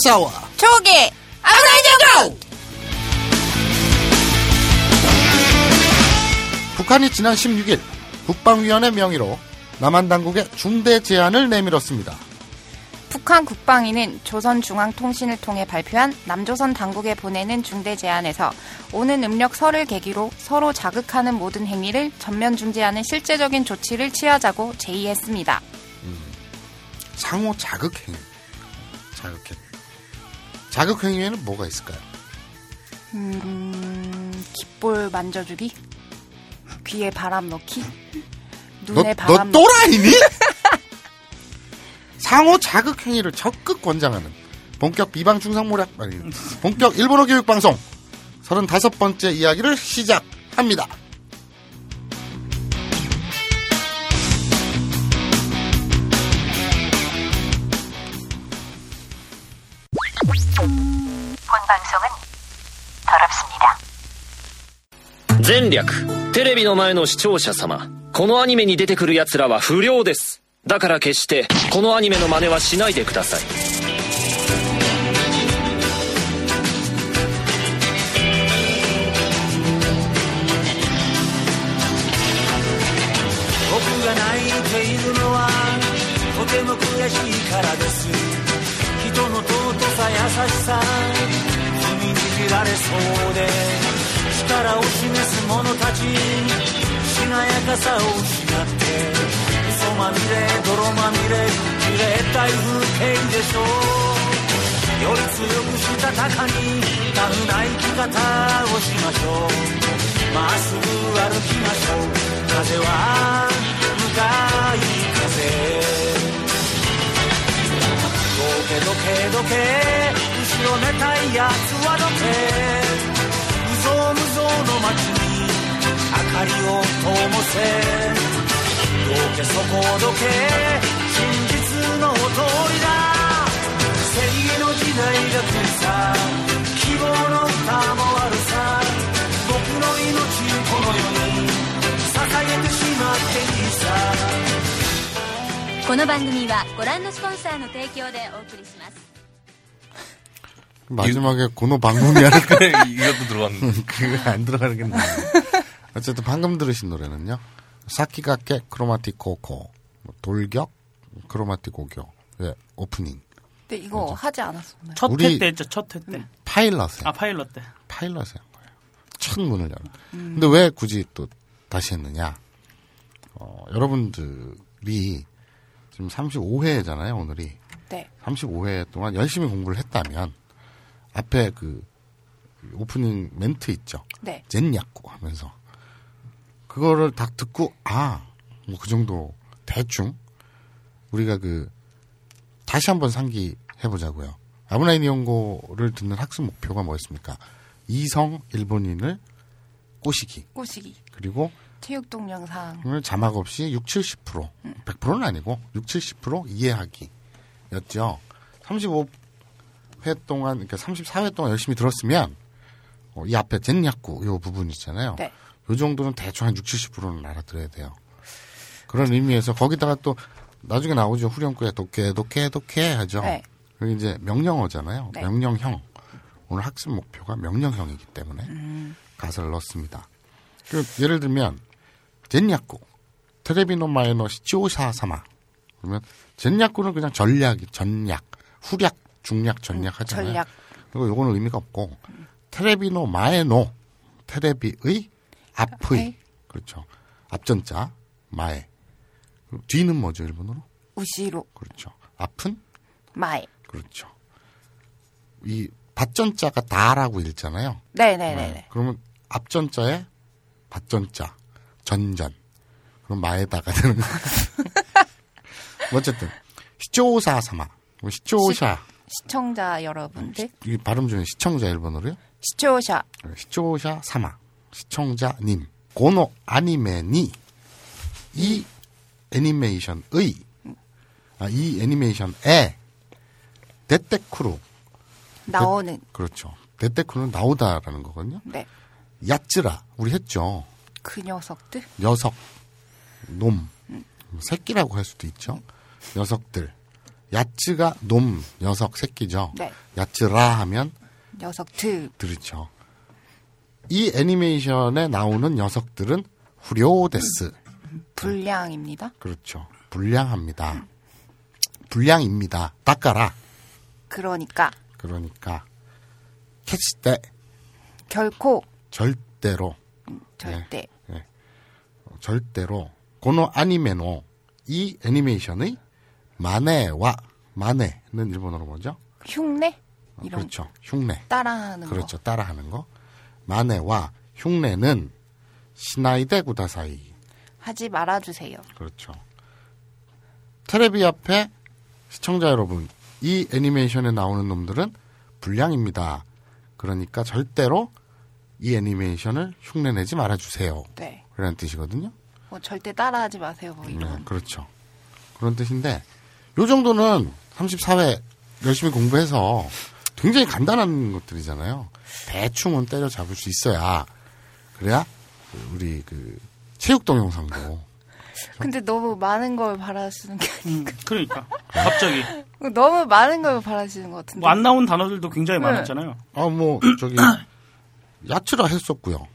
아사와 초기 아브라이정고 북한이 지난 16일 국방위원회 명의로 남한 당국에 중대 제안을 내밀었습니다. 북한 국방위는 조선중앙통신을 통해 발표한 남조선 당국에 보내는 중대 제안에서 오는 음력 설을 계기로 서로 자극하는 모든 행위를 전면 중지하는 실제적인 조치를 취하자고 제의했습니다. 상호 자극행위. 자극행위. 자극행위에는 뭐가 있을까요? 음, 깃볼 만져주기, 귀에 바람 넣기, 너, 눈에 너 바람 넣기. 또라이니? 상호 자극행위를 적극 권장하는 본격 비방 중상모략 아니 본격 일본어 교육 방송 35번째 이야기를 시작합니다. 방송은 더럽습니다. 前略テレビの前の視聴者様このアニメに出てくる奴らは不良ですだから決してこのアニメの真似はしないでください僕が泣いているのはとても悔しいからです人の尊さ優しさ踏みに じられそうで力を示す者たちしなやかさを失って嘘まみれ泥まみれじれったい風景でしょう。より強くしたたかにタフな生き方をしましょう。まっすぐ歩きましょう。風は向かい風。どけどけどけ後ろめたいやつはどけ無造無造の街に明かりを灯せどけそこどけ真実の通りだ正義の時代が来るさ希望の歌もあるさ僕の命この世に捧げてしまっていいさこの番組はご覧のスポンサーの提供でお送りします。 마지막에 고노 방송이라는 그래, 이것도 들어갔는데. 그거 안 들어가겠네. 어쨌든 방금 들으신 노래는요. 사키가케 크로마티코코 뭐 돌격 크로마티고교 의 오프닝 근데 이거 하지 않았었나요? 첫 우리- 회때 했죠, 첫회 때. 파일럿에 아, 파일럿 때. 파일럿에 한 거예요. 첫 문을 열어. 근데 왜 굳이 또 다시 했느냐? 어, 여러분들이 지금 35회잖아요, 오늘이. 네. 35회 동안 열심히 공부를 했다면 앞에 그 오프닝 멘트 있죠. 네. 젠야꾸 하면서 그거를 딱 듣고 아, 뭐 그 정도 대충 우리가 그 다시 한번 상기해 보자고요. 아브나인 연고를 듣는 학습 목표가 뭐였습니까? 이성 일본인을 꼬시기 꼬시기. 그리고 체육 동영상. 오늘 자막 없이 6, 70% 100%는 아니고 6, 70% 이해하기였죠. 35 회 동안 그러니까 34회 동안 열심히 들었으면 어, 이 앞에 젠야꾸 요 부분 있잖아요. 네. 요 정도는 대충 한 6, 70%는 알아들어야 돼요. 그런 의미에서 거기다가 또 나중에 나오죠. 후렴구에 도케 도케 도케 하죠. 네. 그게 이제 명령어잖아요. 네. 명령형. 오늘 학습 목표가 명령형이기 때문에 음. 가사를 넣습니다. 그 예를 들면 젠야쿠 테레비노 마에노 시치오샤 사마 그러면 젠야쿠는 그냥 전략 전략 후략 중략 전략 하잖아요. 전략. 그리고 요거는 의미가 없고 테레비노 마에노 테레비의 앞의? 그렇죠 앞전자 마에 뒤는 뭐죠 일본어로 後ろ. 그렇죠 앞은 마이. 그렇죠 이 밭전자가 だ라고 읽잖아요. 네네네 네. 그러면 앞전자에 밭전자, 전전. 그럼 前田가 되는 거. 어쨌든 시조사 사마. 시조샤. 시청자 여러분들. 이 발음 중에 시청자 일본어로요? 시초샤. 시조샤 사마. 시청자님. 고노 아니메니 이 애니메이션의 아, 이 애니메이션에 데테쿠루 나오는. 그렇죠. 데테쿠는 나오다라는 거거든요. 네. 야츠라 우리 했죠. 그 녀석들. 녀석, 놈, 새끼라고 할 수도 있죠. 녀석들, 야츠가 놈, 녀석, 새끼죠. 네. 야츠라 하면 녀석 드. 들으죠. 이 애니메이션에 나오는 녀석들은 후료데스. 불량입니다. 그렇죠. 불량합니다. 불량입니다. 닦아라. 그러니까 그러니까 캐치때 결코 절대로 절대 절대로 고노 아니메노 이 애니메이션의 마네와 마네는 일본어로 뭐죠? 흉내 어, 그렇죠. 흉내. 따라하는 그렇죠. 따라하는 거. 마네와 흉내는 시나이데 구다사이. 거 하지 말아주세요. 그렇죠. 테레비 앞에 시청자 여러분, 이 애니메이션에 나오는 놈들은 불량입니다. 그러니까 절대로 이 애니메이션을 흉내내지 말아주세요. 네. 그런 뜻이거든요. 뭐 절대 따라하지 마세요. 뭐 네, 이런. 그렇죠. 그런 뜻인데, 요 정도는 34회 열심히 공부해서 굉장히 간단한 것들이잖아요. 대충은 때려잡을 수 있어야, 그래야 그 우리 그 체육 동영상도 근데 너무 많은 걸 바라시는 게 음, 그러니까 갑자기 너무 많은 걸 바라시는 것 같은데. 뭐 안 나온 단어들도 굉장히 네. 많았잖아요. 아, 뭐, 저기, 야츠라 했었고요.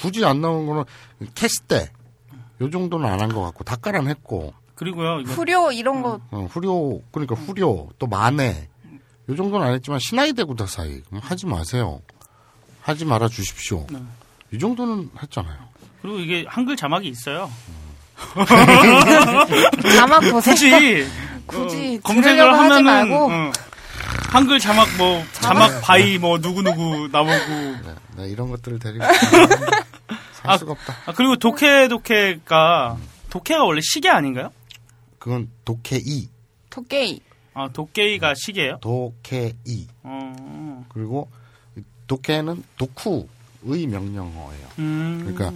굳이 안 나온 거는 캐스때, 요 정도는 안 한 것 같고, 닭가란 했고, 그리고요 이거 후료 이런 거 어, 후료, 그러니까 후료, 또 마네, 요 정도는 안 했지만, 시나이데 구다 사이. 그럼 하지 마세요. 하지 말아 주십시오. 네. 이 정도는 했잖아요. 그리고 이게 한글 자막이 있어요. 자막 보세요. 굳이 굳이 어, 검색을 하면은 말고. 어, 한글 자막 뭐 자막 바이 뭐 누구 누구 나오고 네, 네, 이런 것들을 데리고 살 아, 수가 없다. 아 그리고 독해 독해가 독해가 원래 시계 아닌가요? 그건 독해이, 토끼 아 독게이가 시계예요? 독해이. 어. 그리고 독해는 독후의 명령어예요. 음. 그러니까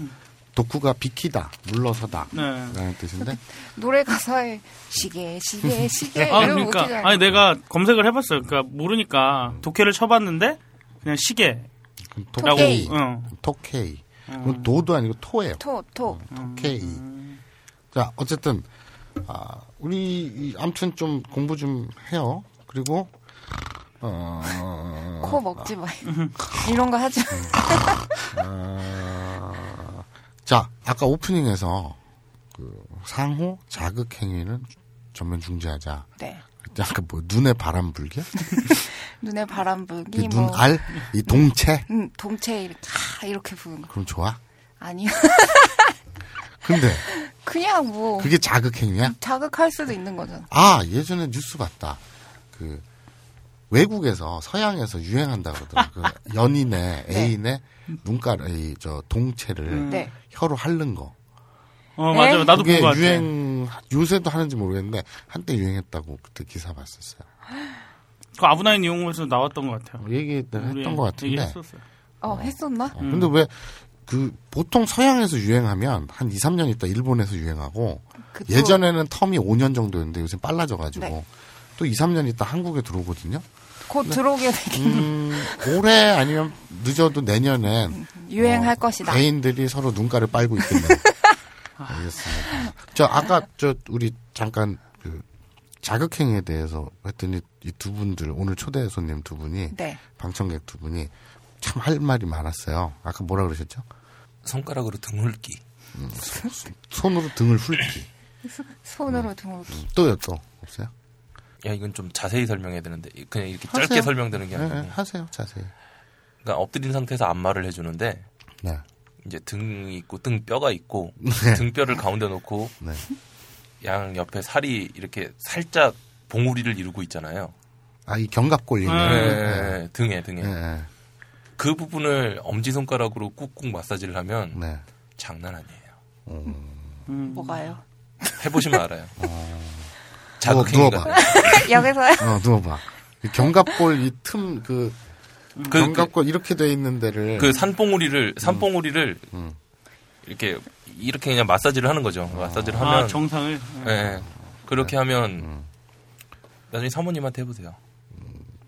독후가 비키다, 물러서다. 네. 라는 뜻인데 노래 가사에 시계 시계 시계 아 그러니까 아니 내가 검색을 해봤어요. 그러니까 모르니까 독해를 쳐봤는데 그냥 시계. 토케이. 어. 토케이. 그건 도도 아니고 토예요. 토토 토케이. 자, 어쨌든 아, 우리 이- 아무튼 좀 공부 좀 해요. 그리고 어, 코 먹지 마요. 이런 거 하지 마. 어, 자, 아까 오프닝에서 그 상호 자극 행위는 전면 중지하자. 네. 약간 뭐 눈에 바람 불게? 눈에 바람 불기 이뭐 눈알, 이 동체. 음, 동체 이렇게 아, 이렇게 부는 거. 그럼 좋아? 아니요. 근데 그냥 뭐 그게 자극 행위야? 자극할 수도 있는 거잖아. 아, 예전에 뉴스 봤다. 그, 외국에서, 서양에서 유행한다 그러더라고. 그 연인의, 네. 애인의 눈가를, 이, 저, 동체를 네. 혀로 핥는 거. 어 네? 맞아 요. 나도 그게 본거 같아. 유행, 요새도 하는지 모르겠는데, 한때 유행했다고 그때 기사 봤었어요. 그 아브나인 이용에서 나왔던 것 같아요. 얘기 했던 것 같은데. 얘기했었어요. 어, 했었나? 어, 근데 왜, 그, 보통 서양에서 유행하면 한 2, 3년 있다 일본에서 유행하고, 그쵸. 예전에는 텀이 5년 정도였는데 요새 빨라져가지고, 네. 또 2, 3년 있다 한국에 들어오거든요. 곧 들어오게 되긴 음, 올해 아니면 늦어도 내년엔 유행할 어, 것이다. 애인들이 서로 눈가를 빨고 있겠네요. 알겠습니다. 저 아까 저 우리 잠깐 그 자극행위에 대해서 했더니 이 두 분들 오늘 초대 손님 두 분이 네. 방청객 두 분이 참 할 말이 많았어요. 아까 뭐라 그러셨죠? 손가락으로 등hul기. 손으로 등을 훑기. 손으로 등을 또요 또 없어요? 야 이건 좀 자세히 설명해야 되는데 그냥 이렇게 하세요. 짧게 설명되는 게 네, 아니고 네, 하세요 자세히. 그러니까 엎드린 상태에서 안마를 해주는데 네. 이제 등이 있고 등 뼈가 있고 네. 등뼈를 가운데 놓고 네. 양 옆에 살이 이렇게 살짝 봉우리를 이루고 있잖아요. 아 이 견갑골 아, 얘기예요. 네, 네. 등에 등에 네. 네. 그 부분을 엄지 손가락으로 꾹꾹 마사지를 하면 네. 장난 아니에요. 음. 뭐가요? 해보시면 알아요. 누워, 자극행위가 누워봐. 여기서요? 어, 누워봐. 이 견갑골 이 틈, 그, 그, 견갑골 이렇게 돼 있는 데를. 그 산봉우리를 산봉우리를 음. 이렇게 이렇게 그냥 마사지를 하는 거죠. 마사지를 아 하면 정상을. 예, 예. 그렇게 하면 음. 나중에 사모님한테 해보세요.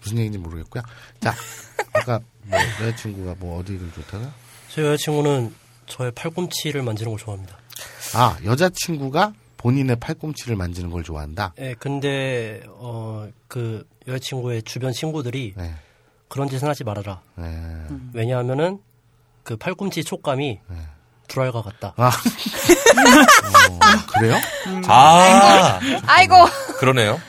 무슨 얘기인지 모르겠고요. 자, 아까 뭐 여자친구가 뭐 어디를 좋다가? 제 여자친구는 저의 팔꿈치를 만지는 걸 좋아합니다. 아, 여자친구가 본인의 팔꿈치를 만지는 걸 좋아한다. 예, 근데 어 그 여자친구의 주변 친구들이 네. 그런 짓은 하지 말아라. 네. 왜냐하면은 그 팔꿈치 촉감이 불알과 같다. 아, 어, 그래요? 아, 아이고. 그러네요.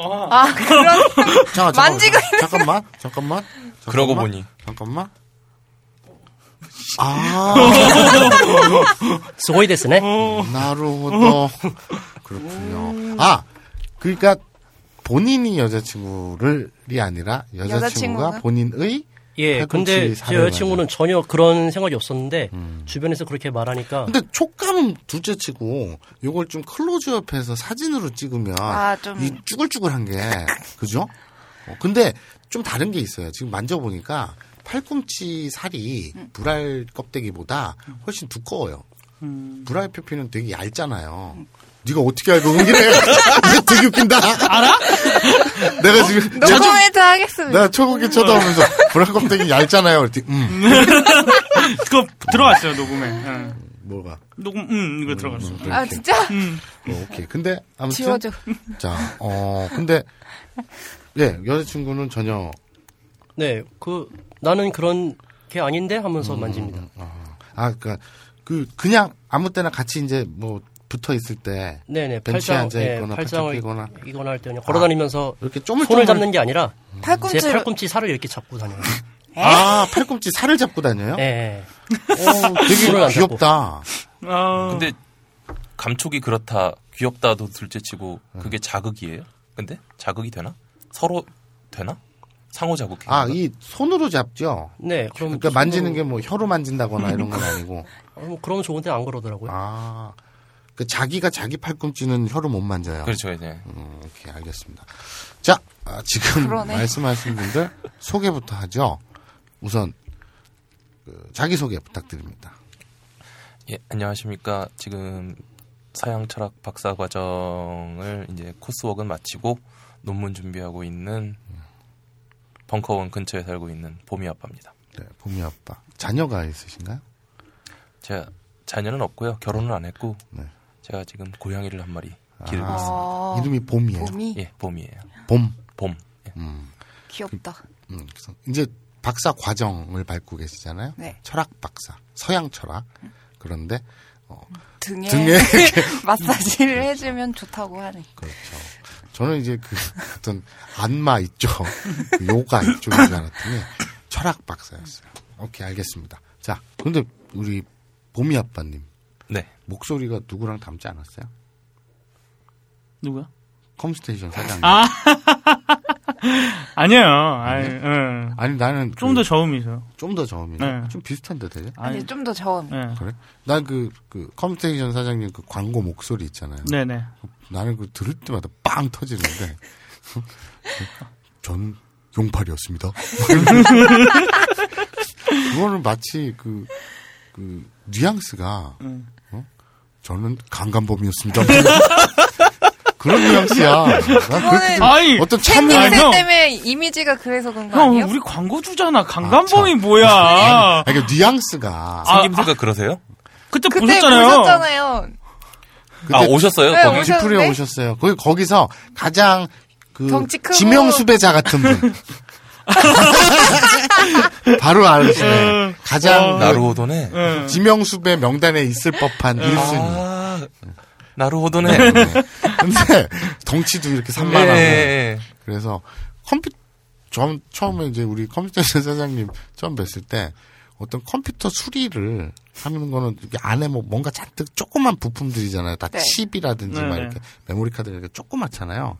아, 그런. 잠깐, 만지고 잠깐만, 잠깐만, 잠깐만. 그러고 보니. 잠깐만. 아, 스고이 데스네. 나루호도 그렇군요. 아, 그러니까 본인이 여자친구를이 아니라 여자친구가, 여자친구가? 본인의 예, 근데 제 여자친구는 전혀 그런 생각이 없었는데 음. 주변에서 그렇게 말하니까 근데 촉감은 둘째치고 요걸 좀 클로즈업해서 사진으로 찍으면 아, 좀. 이 쭈글쭈글한 게 그죠? 어, 근데 좀 다른 게 있어요. 지금 만져보니까 팔꿈치 살이 불알 껍데기보다 훨씬 두꺼워요. 불알 표피는 되게 얇잖아요. 네가 어떻게 알고 그래? 이거 되게 웃긴다. 알아? 내가 지금 노 코멘트 하겠습니다. 내가 초국에 쳐다보면서 불알 껍데기 얇잖아요. 그랬더니 음 그거 들어갔어요 녹음에. 예. 뭐가? 녹음 음 이거 들어갔어. 음, 아, 이렇게. 진짜? 어, 오케이. 근데 아무튼 지워줘. 자, 어, 근데, 예, 여자친구는 전혀, 네, 그 나는 그런 게 아닌데 하면서 만집니다. 아, 그니까, 그, 그냥 아무 때나 같이 이제 뭐 붙어 있을 때, 네네, 벤치에 팔짱, 앉아 예, 있거나 팔짱을 팔짱 끼거나. 이거나 할 때는 걸어다니면서 이렇게 쪼물쪼물. 손을 잡는 게 아니라 제 팔꿈치를. 팔꿈치 살을 이렇게 잡고 다녀요. 아, 팔꿈치 살을 잡고 다녀요? 예, 예. 어, 되게 귀엽다. 아, 근데 감촉이 그렇다, 귀엽다도 둘째치고 그게 자극이에요? 근데 자극이 되나? 서로 되나? 상호 자극. 아, 이 손으로 잡죠? 네, 그럼 그러니까 만지는 게 뭐 혀로 만진다거나 이런 건 아니고. 어, 뭐 그러면 좋은데 안 그러더라고요. 아, 그 자기가 자기 팔꿈치는 혀로 못 만져요. 그렇죠, 이제. 음, 오케이, 알겠습니다. 자, 아, 지금 그러네. 말씀하신 분들 소개부터 하죠. 우선 그 자기 소개 부탁드립니다. 예, 안녕하십니까. 지금 서양 철학 박사 과정을 이제 코스웍은 마치고 논문 준비하고 있는 벙커원 근처에 살고 있는 봄이 아빠입니다. 네, 봄이 아빠. 자녀가 있으신가요? 제가 자녀는 없고요. 결혼은 안 했고 네. 제가 지금 고양이를 한 마리 기르고 아. 있습니다. 어, 이름이 봄이에요. 봄이 예, 봄이에요. 봄. 봄. 예. 음, 귀엽다. 음, 그래서 이제 박사 과정을 밟고 계시잖아요. 네. 철학 박사, 서양 철학. 그런데 등에, 등에 이렇게 마사지를 해주면 좋다고 하네. 그렇죠. 저는 이제 그 어떤 안마 있죠. 그 요가 이쪽인 줄 알았더니 철학 박사였어요. 오케이, 알겠습니다. 자, 근데 우리 봄이 아빠님 네. 목소리가 누구랑 닮지 않았어요? 누구야? 컴스테이션 사장님. 아 아니에요. 아니, 예. 아니 나는 좀더 저음이죠. 좀 더 저음이네. 네. 좀 비슷한데 되게. 아니, 좀 더 저음. 예. 그래? 난그그 컴스테이션 사장님 그 광고 목소리 있잖아요. 네네. 나는 그 들을 때마다 빵 터지는데 전 용팔이었습니다. 그거는 마치 그, 그 뉘앙스가 어? 저는 강간범이었습니다. 그런 뉘앙스야. 아니, 어떤 참여. 때문에 이미지가 그래서 그런 거 형, 아니에요? 우리 광고주잖아. 강간범이 뭐야. 아니, 그 뉘앙스가 아, 생김새가 그러세요? 그때 그때 보셨잖아요. 보셨잖아요. 아, 오셨어요? 네, 거기? 오셨는데? 오셨어요. 거기 거기서 가장 그. 지명 수배자 같은 분. 바로 알으시네. 가장 그 나루호도네. 예. 지명 수배 명단에 있을 법한 1순위. 아, 나루호도네. 근데 덩치도 이렇게 산만하고 예. 그래서 컴퓨터 처음 처음에 이제 우리 컴퓨터 사장님 처음 뵀을 때 어떤 컴퓨터 수리를 하는 거는 이게 안에 뭐 뭔가 잔뜩 조그만 부품들이잖아요. 다 네. 칩이라든지 막 네, 이렇게 메모리 카드 이렇게 조그맣잖아요.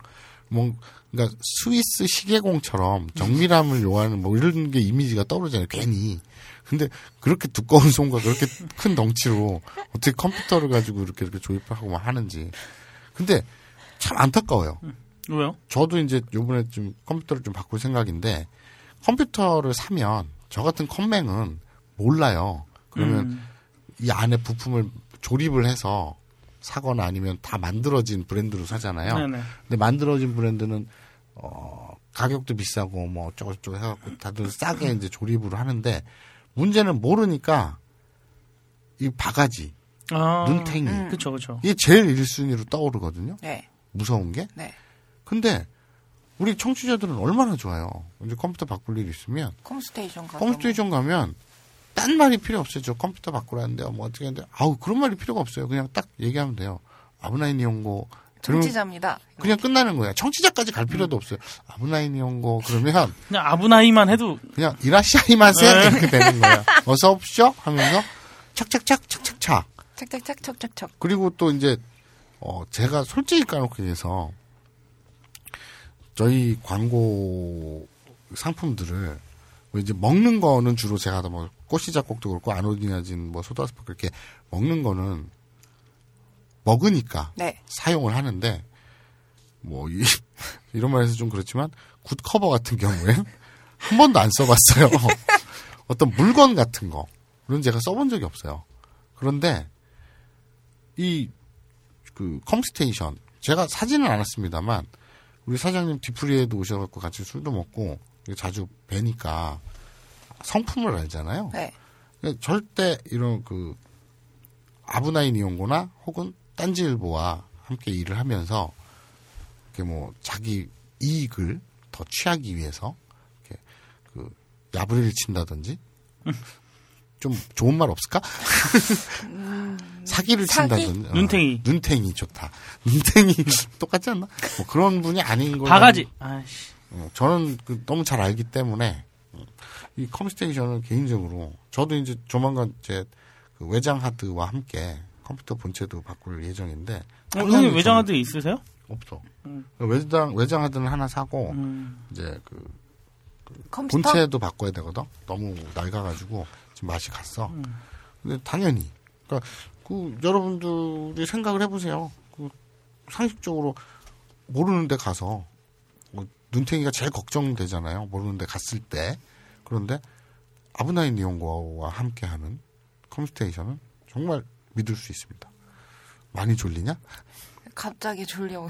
뭐 그러니까 스위스 시계공처럼 정밀함을 요하는 뭐 이런 게 이미지가 떠오르잖아요. 괜히. 근데 그렇게 두꺼운 손과 그렇게 큰 덩치로 어떻게 컴퓨터를 가지고 이렇게 이렇게 조립하고 막 하는지. 근데 참 안타까워요. 왜요? 저도 이제 요번에 좀 컴퓨터를 좀 바꿀 생각인데 컴퓨터를 사면 저 같은 컴맹은 몰라요. 그러면 음. 이 안에 부품을 조립을 해서 사거나 아니면 다 만들어진 브랜드로 사잖아요. 네네. 근데 만들어진 브랜드는 어 가격도 비싸고 뭐 어쩌고 저쩌고 해갖고 다들 싸게 이제 조립을 하는데 문제는 모르니까 이 바가지 아, 눈탱이. 음. 그쵸, 그쵸. 이게 제일 1순위로 떠오르거든요. 네. 무서운 게. 네. 근데 우리 청취자들은 얼마나 좋아요. 이제 컴퓨터 바꿀 일 있으면 컴스테이션 가서. 컴스테이션 가면 딴 말이 필요 없어요. 저 컴퓨터 바꾸라는데요. 뭐 어떻게 하는데 아우 그런 말이 필요가 없어요. 그냥 딱 얘기하면 돼요. 아브나인 이용고 정치자입니다. 그냥 끝나는 거야. 청취자까지 갈 필요도 없어요. 아브나인 이용고 그러면 그냥 아브나이만 해도 그냥 이라시아이마세 네. 이렇게 되는 거야. 어서 오십시오 하면서 착착착 착착착 착착착 척척척. 그리고 또 이제 어 제가 솔직히 까놓고 얘기해서 저희 광고 상품들을 뭐 이제 먹는 거는 주로 제가 뭐 꽃시작곡도 그렇고 아노디나진 뭐 소다스파 그렇게 먹는 거는 먹으니까 네. 사용을 하는데 뭐 이, 이런 말해서 좀 그렇지만 굿 커버 같은 경우엔 한 번도 안 써봤어요. 어떤 물건 같은 거 그런 제가 써본 적이 없어요. 그런데 이 그 컴스테이션 제가 사지는 않았습니다만 우리 사장님 뒤풀이에도 오셔갖고 같이 술도 먹고 자주 뵈니까 성품을 알잖아요. 네. 절대 이런 그 아브나인 이용고나 혹은 딴지일보와 함께 일을 하면서 이렇게 뭐 자기 이익을 더 취하기 위해서 이렇게 그 야부리를 친다든지 좀 좋은 말 없을까? 사기를 사기? 친다든지 어, 눈탱이. 눈탱이 좋다. 눈탱이 똑같지 않나? 뭐 그런 분이 아닌 거 바가지. 어, 저는 그 너무 잘 알기 때문에 어, 이 컴스테이션은 개인적으로 저도 이제 조만간 제 그 외장 하드와 함께 컴퓨터 본체도 바꿀 예정인데 어, 항상 형님 저는 외장 하드 있으세요? 없어. 외장 외장 하드는 하나 사고 음. 이제 그 컴퓨터. 본체도 바꿔야 되거든. 너무 낡아가지고 지금 맛이 갔어. 근데 당연히 그러니까 그 여러분들이 생각을 해보세요. 그 상식적으로 모르는데 가서 뭐 눈탱이가 제일 걱정되잖아요. 모르는데 갔을 때 그런데 아브나인 이용고와 함께하는 컴스테이션은 정말 믿을 수 있습니다. 많이 졸리냐? 갑자기 졸려.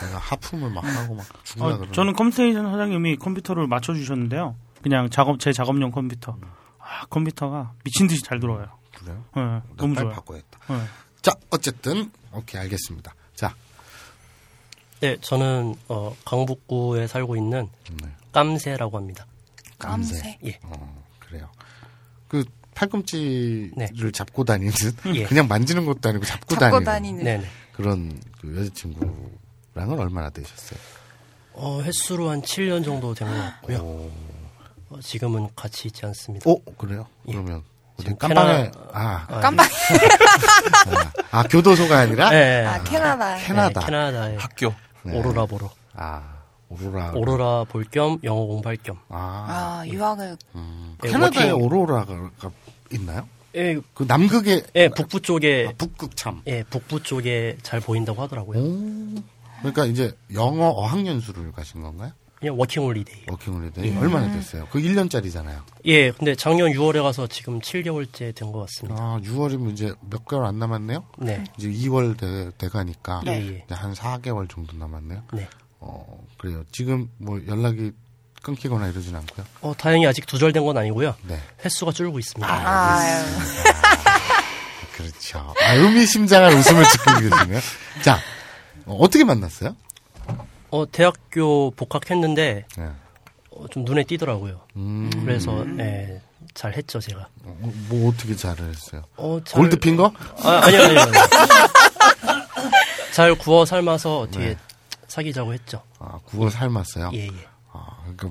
내가 하품을 막 하고 막 어, 그러는. 저는 컴스테이션 사장님이 컴퓨터를 맞춰 주셨는데요. 그냥 작업 제 작업용 컴퓨터. 아 컴퓨터가 미친 듯이 잘 돌아가요. 그래요? 네, 나 너무 좋아요. 바꿔야겠다. 네. 자, 어쨌든 오케이 알겠습니다. 자, 네, 저는 어, 강북구에 살고 있는 네. 깜새라고 합니다. 깜새. 예. 어, 그래요. 그 팔꿈치를 네. 잡고 다니는 예. 그냥 만지는 것도 아니고 잡고, 잡고 다니는, 다니는. 그런 그 여자친구랑은 얼마나 되셨어요? 어, 햇수로 한 7년 정도 된 것 같고요. 오, 어, 지금은 같이 있지 않습니다. 오, 그래요? 그러면 어디 깜방에 캐나- 아, 아, 깜방. 아, 아, 교도소가 아니라 네. 아, 캐나다. 캐나다. 네, 캐나다의 학교. 네. 오로라 보러. 아, 오로라. 오로라 볼 겸 영어 공부할 겸. 아, 아, 유학을. 음. 예, 캐나다에 워킹- 오로라가 있나요? 예, 그 남극에 예, 북부 쪽에 아, 북극 참. 예, 북부 쪽에 잘 보인다고 하더라고요. 오. 그러니까 이제 영어 어학연수를 가신 건가요? 그냥 워킹 홀리데이. 워킹 홀리데이 얼마나 됐어요? 그 1년짜리잖아요. 예, 근데 작년 6월에 가서 지금 7개월째 된 것 같습니다. 아, 6월이면 이제 몇 개월 안 남았네요? 네. 이제 2월 돼, 돼 가니까 예, 예. 이제 한 4개월 정도 남았네요. 네. 어, 그래요. 지금 뭐 연락이 끊기거나 이러진 않고요. 어, 다행히 아직 두절된 건 아니고요. 네. 횟수가 줄고 있습니다. 아유. 그렇죠. 아, 의미심장한 웃음을 짓고 계시네요. 자, 어, 떻게 만났어요? 어, 대학교 복학했는데 네. 어, 좀 눈에 띄더라고요. 음, 그래서 예, 잘 했죠, 제가. 어, 뭐 어떻게 잘을 했어요? 어, 잘- 골드핑거? 아, 아니요, 아니요. 아니요. 잘 구워 삶아서 뒤에 네. 사귀자고 했죠. 아, 구워 삶았어요? 예, 예. 아, 그,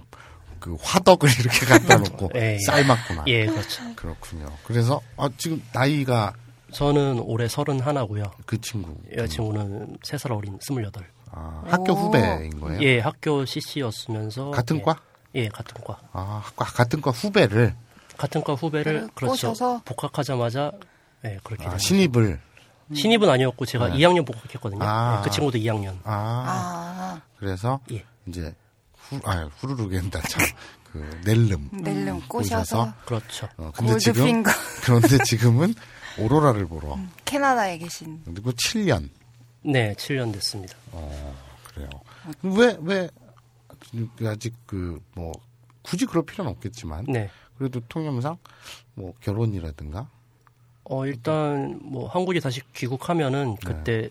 그 화덕을 이렇게 갖다 놓고 예, 예. 삶았구나. 예, 그렇죠. 그렇군요. 그래서 아, 지금 나이가 저는 올해 서른 하나고요. 그 친구 여자친구는 세 살 어린 스물여덟. 아, 학교 오. 후배인 거예요? 예, 학교 CC였으면서 같은 예, 과? 예, 같은 과. 아, 학과 같은 과 후배를 같은 과 후배를 네, 그렇죠. 꼬셔서? 복학하자마자 예, 그렇게 아, 된 신입을. 신입은 아니었고 제가 네. 2학년 복학했거든요. 아. 예, 그 친구도 2학년. 아, 아, 그래서 예. 이제 후, 아, 후루룩 엔다 참. 그 낼름. 낼름 꼬셔서. 꼬셔서? 그렇죠. 어, 근데 지금. 그런데 지금은 오로라를 보러. 캐나다에 계신. 그리고 7년. 네, 7년 됐습니다. 어, 그래요. 왜, 왜, 아직 그, 뭐, 굳이 그럴 필요는 없겠지만. 네. 그래도 통념상, 뭐, 결혼이라든가. 어 일단 뭐 한국이 다시 귀국하면은 네. 그때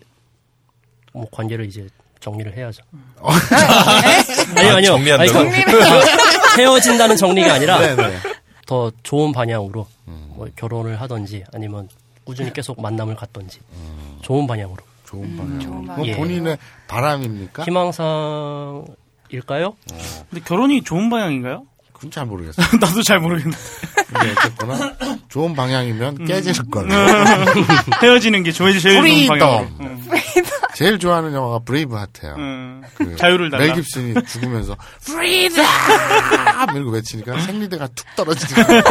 뭐 관계를 이제 정리를 해야죠. 어. 아니요 아니요. 정리한다고? 아니, 그- 헤어진다는 정리가 아니라 네네. 음. 더 좋은 방향으로 뭐 결혼을 하든지 아니면 꾸준히 계속 만남을 갖든지 음. 좋은 방향으로 좋은 방향. 좋은 뭐 방향. 본인의 바람입니까? 희망사항일까요? 근데 결혼이 좋은 방향인가요? 그건 잘 모르겠어요. 나도 잘 모르겠는데. 근데 어쨌거나 좋은 방향이면 깨지는 걸. 헤어지는 게 제일 좋은 freedom. 방향 응. 제일 좋아하는 영화가 브레이브 하트예요. 응. 그 자유를 달라. 멜 깁슨이 죽으면서 freedom 이러고 외치니까 생리대가 툭 떨어지는.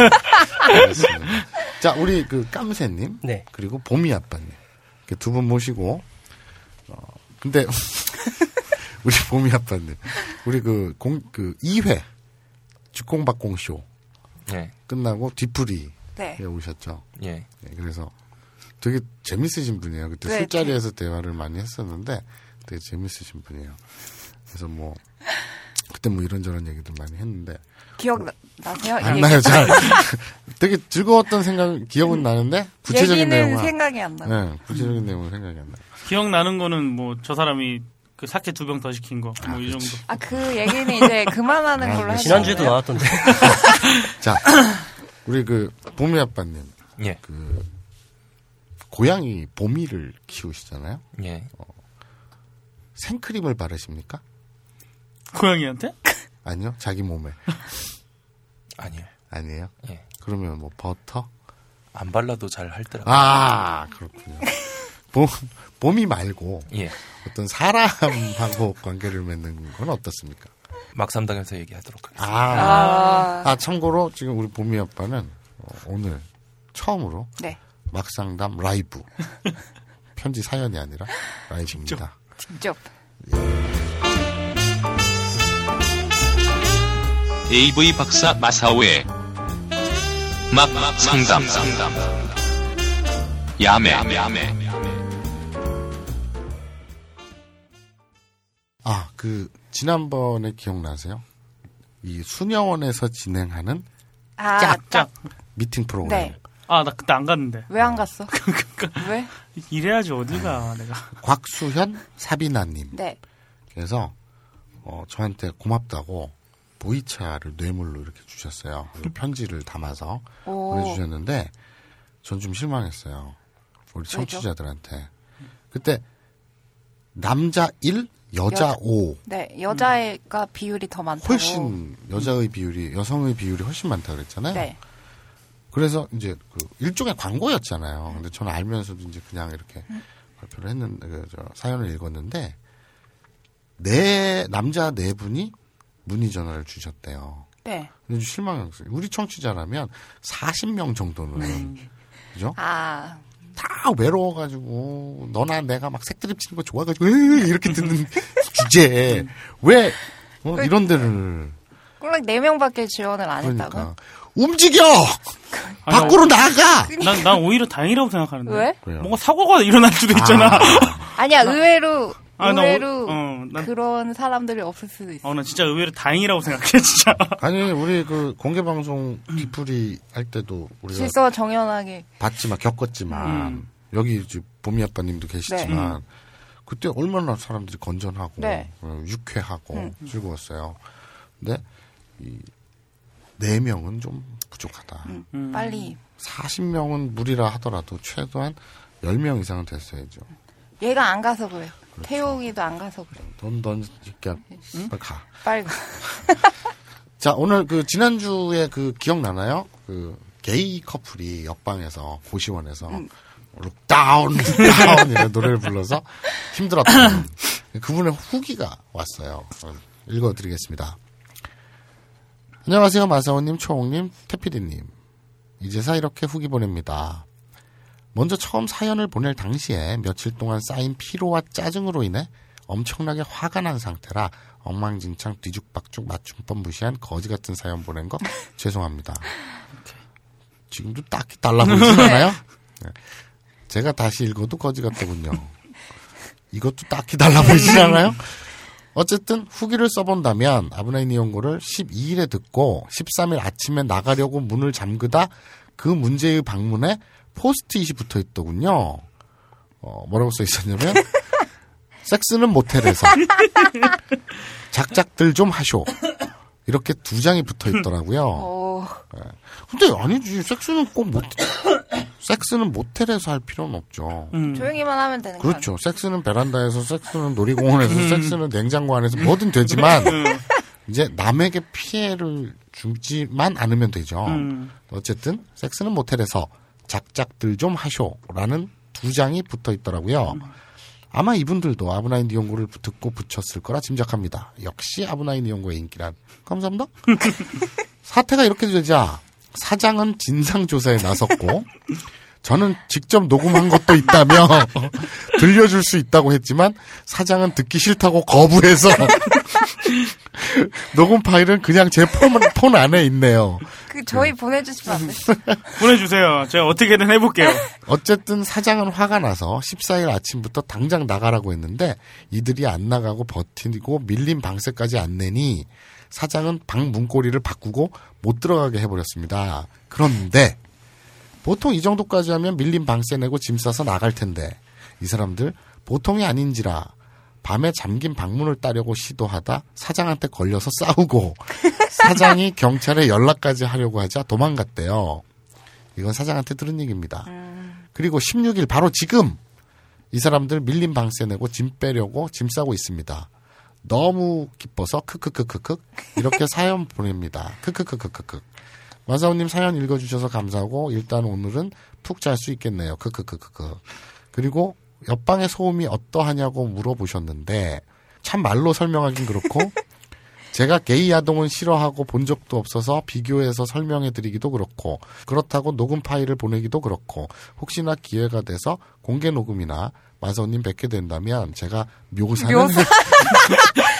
자, 우리 그 깜새님 네. 그리고 봄이 아빠님 두 분 모시고 어, 근데 우리 봄이 아빠님 우리 그 공 그 2회 주공박공 쇼 예. 끝나고 뒤풀이에 네. 오셨죠. 예. 네, 그래서 되게 재밌으신 분이에요. 그때 네, 술자리에서 대화를 많이 했었는데 되게 재밌으신 분이에요. 그래서 뭐 그때 뭐 이런저런 얘기도 많이 했는데 기억 나, 나세요? 안 얘기- 나요 잘. 되게 즐거웠던 생각 기억은 나는데 구체적인 얘기는 내용은 생각이 안 나. 네, 구체적인 내용은 생각이 안 나요. 기억나는 거는 뭐 저 사람이 그 사케 두 병 더 시킨 거 뭐이 정도. 아, 그 얘기는 이제 그만하는 아, 걸로 네. 지난주에도 나왔던데. 자, 우리 그 봄이 아빠님 예. 그 고양이 봄이를 키우시잖아요. 예. 생크림을 바르십니까? 고양이한테? 아니요, 자기 몸에 아니요. 아니에요. 예. 그러면 뭐 버터? 안 발라도 잘 할더라고요. 아 그렇군요. 봄 봄이 말고 예. 어떤 사람하고 관계를 맺는 건 어떻습니까? 막삼당에서 얘기하도록 하겠습니다. 아, 아, 아 참고로 지금 우리 봄이 아빠는 어, 오늘 처음으로 네. 막상담 라이브 편지 사연이 아니라 라이브입니다. 직접. AV 박사 마사오의 막막 상담 야매 아그 지난번에 기억나세요? 이 수녀원에서 진행하는 아, 짝! 짝. 미팅 프로그램. 네. 아, 나 그때 안 갔는데. 왜 안 갔어? 왜? 이래야지 어딜 가, 내가. 곽수현 사비나님. 네. 그래서 어, 저한테 고맙다고 보이차를 뇌물로 이렇게 주셨어요. 편지를 담아서 오. 보내주셨는데 전 좀 실망했어요. 우리 청취자들한테. 그때 남자 1, 여자 여- 5 네. 여자애가 비율이 더 많다고. 훨씬 여자의 비율이 여성의 비율이 훨씬 많다 그랬잖아요. 네. 그래서 이제 그 일종의 광고였잖아요. 근데 저는 알면서도 이제 그냥 이렇게 음. 발표를 했는데 그저 사연을 읽었는데 네 남자 네 분이 문의 전화를 주셨대요. 네. 근데 좀 실망했어요. 우리 청취자라면 40명 정도는 그죠? 아, 다 외로워가지고 너나 내가 막 색드립 치는 거 좋아가지고 으, 이렇게 듣는 주제에 왜 어, 이런 데를 꼴랑 4명밖에 지원을 안 했다고? 그러니까 움직여 아, 나 밖으로 나가. 난, 난 오히려 다행이라고 생각하는데. 왜? 뭔가 사고가 일어날 수도 있잖아. 아 니야, 의외로, 아, 나 의외로 오- 어, 난- 그런 사람들이 없을 수도 있어. 어, 나 진짜 의외로 다행이라고 생각해, 진짜. 아니 우리 그 공개 방송 뒤풀이 할 때도 우리가 질서가 정연하게. 봤지만 겪었지만 음. 여기 이제 봄이 아빠님도 계시지만 그때 얼마나 사람들이 건전하고 네. 어, 유쾌하고 즐거웠어요. 근데 이 네 명은 좀 부족하다. 음. 빨리. 40명은 무리라 하더라도 최소한 10명 이상은 됐어야죠. 얘가 안 가서 그래. 그렇죠. 태용이도 안 가서 그래. 넌 넌 이렇게 빨리 가. 빨리 가. 자, 오늘 그 지난주에 그 기억나나요? 그 게이 커플이 옆방에서 고시원에서 look down look down 이런 노래를 불러서 힘들었던 그분의 후기가 왔어요. 어, 읽어드리겠습니다. 안녕하세요 마사오님, 초홍님, 태피디님. 이제서 이렇게 후기 보냅니다. 먼저 처음 사연을 보낼 당시에 며칠 동안 쌓인 피로와 짜증으로 인해 엄청나게 화가 난 상태라 엉망진창 뒤죽박죽 맞춤법 무시한 거지 같은 사연 보낸 거 죄송합니다. 지금도 딱히 달라 보이진 않아요? 네. 제가 다시 읽어도 거지 같더군요. 이것도 딱히 달라 보이진 않아요? 어쨌든 후기를 써본다면 아브나인 이용고를 12일에 듣고 13일 아침에 나가려고 문을 잠그다 그 문제의 방문에 포스트잇이 붙어 있더군요. 어, 뭐라고 써 있었냐면 섹스는 모텔에서 작작들 좀 하쇼. 이렇게 두 장이 붙어 있더라고요. 오, 근데 아니지 섹스는 꼭모 섹스는 모텔에서 할 필요는 없죠. 음. 조용히만 하면 되는 거야. 그렇죠. 섹스는 베란다에서, 섹스는 놀이공원에서, 섹스는 냉장고 안에서 뭐든 되지만 이제 남에게 피해를 주지만 않으면 되죠. 음. 어쨌든 섹스는 모텔에서 작작들 좀 하쇼라는 두 장이 붙어 있더라고요. 아마 이분들도 아브나인 이용고를 듣고 붙였을 거라 짐작합니다. 역시 아브나인 이용고의 인기란. 감사합니다. 사태가 이렇게 되자 사장은 진상조사에 나섰고 저는 직접 녹음한 것도 있다며 들려줄 수 있다고 했지만 사장은 듣기 싫다고 거부해서 녹음 파일은 그냥 제 폰, 폰 안에 있네요. 그 저희 보내주시면 안 돼요? 보내주세요. 제가 어떻게든 해볼게요. 어쨌든 사장은 화가 나서 14일 아침부터 당장 나가라고 했는데 이들이 안 나가고 버티고 밀린 방세까지 안 내니 사장은 방 문고리를 바꾸고 못 들어가게 해버렸습니다. 그런데 보통 이 정도까지 하면 밀린 방세 내고 짐 싸서 나갈 텐데 이 사람들 보통이 아닌지라 밤에 잠긴 방문을 따려고 시도하다 사장한테 걸려서 싸우고 사장이 경찰에 연락까지 하려고 하자 도망갔대요. 이건 사장한테 들은 얘기입니다. 그리고 16일 바로 지금 이 사람들 밀린 방세 내고 짐 빼려고 짐 싸고 있습니다. 너무 기뻐서 크크크크크 이렇게 사연 보냅니다. 크크크크크크. 마사오님 사연 읽어주셔서 감사하고 일단 오늘은 푹 잘 수 있겠네요. 크크크크크. 그리고 옆방의 소음이 어떠하냐고 물어보셨는데 참 말로 설명하긴 그렇고 제가 게이 아동은 싫어하고 본 적도 없어서 비교해서 설명해 드리기도 그렇고 그렇다고 녹음 파일을 보내기도 그렇고 혹시나 기회가 돼서 공개 녹음이나 마사오님 뵙게 된다면 제가 묘사는 묘사?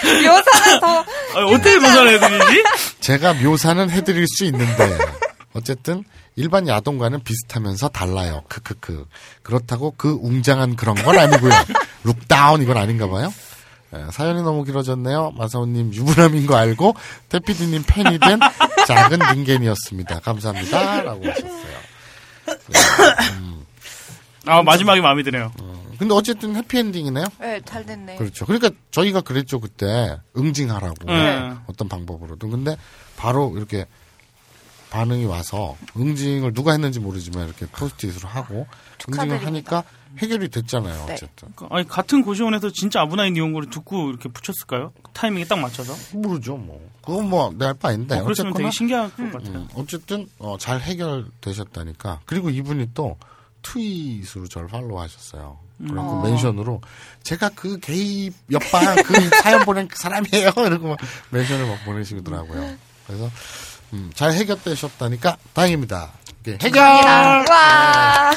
묘사는 더 아, 어떻게 묘사를 해드리지? 제가 묘사는 해드릴 수 있는데 어쨌든 일반 야동과는 비슷하면서 달라요. 크크크. 그렇다고 그 웅장한 그런 건 아니고요. 룩다운 이건 아닌가 봐요. 예, 사연이 너무 길어졌네요. 마사오님 유부남인 거 알고 태피디님 팬이 된 작은 닌겐이었습니다. 감사합니다. 라고 하셨어요. 아, 마지막이 마음에 드네요. 근데 어쨌든 해피엔딩이네요. 네, 잘 됐네. 그렇죠. 그러니까 저희가 그랬죠 그때 응징하라고 네. 어떤 방법으로든. 근데 바로 이렇게 반응이 와서 응징을 누가 했는지 모르지만 이렇게 포스트잇으로 하고 응징을 축하드립니다. 하니까 해결이 됐잖아요. 네. 어쨌든 그러니까 아니, 같은 고시원에서 진짜 아브나인 이용고를 듣고 이렇게 붙였을까요? 타이밍에 딱 맞춰서? 모르죠 뭐. 그건 뭐 내할 바 아닌데 어, 그랬으면 어쨌거나 되게 신기할 것 같아요. 음, 어쨌든 어, 잘 해결되셨다니까. 그리고 이분이 또 트윗으로 저를 팔로우하셨어요. 그리고 어. 멘션으로 제가 그 게이 옆방 그 사연 보낸 그 사람이에요. 이러고 막 멘션을 막 보내시더라고요. 그래서 음, 잘 해결되셨다니까 다행입니다. 예, 해결 와,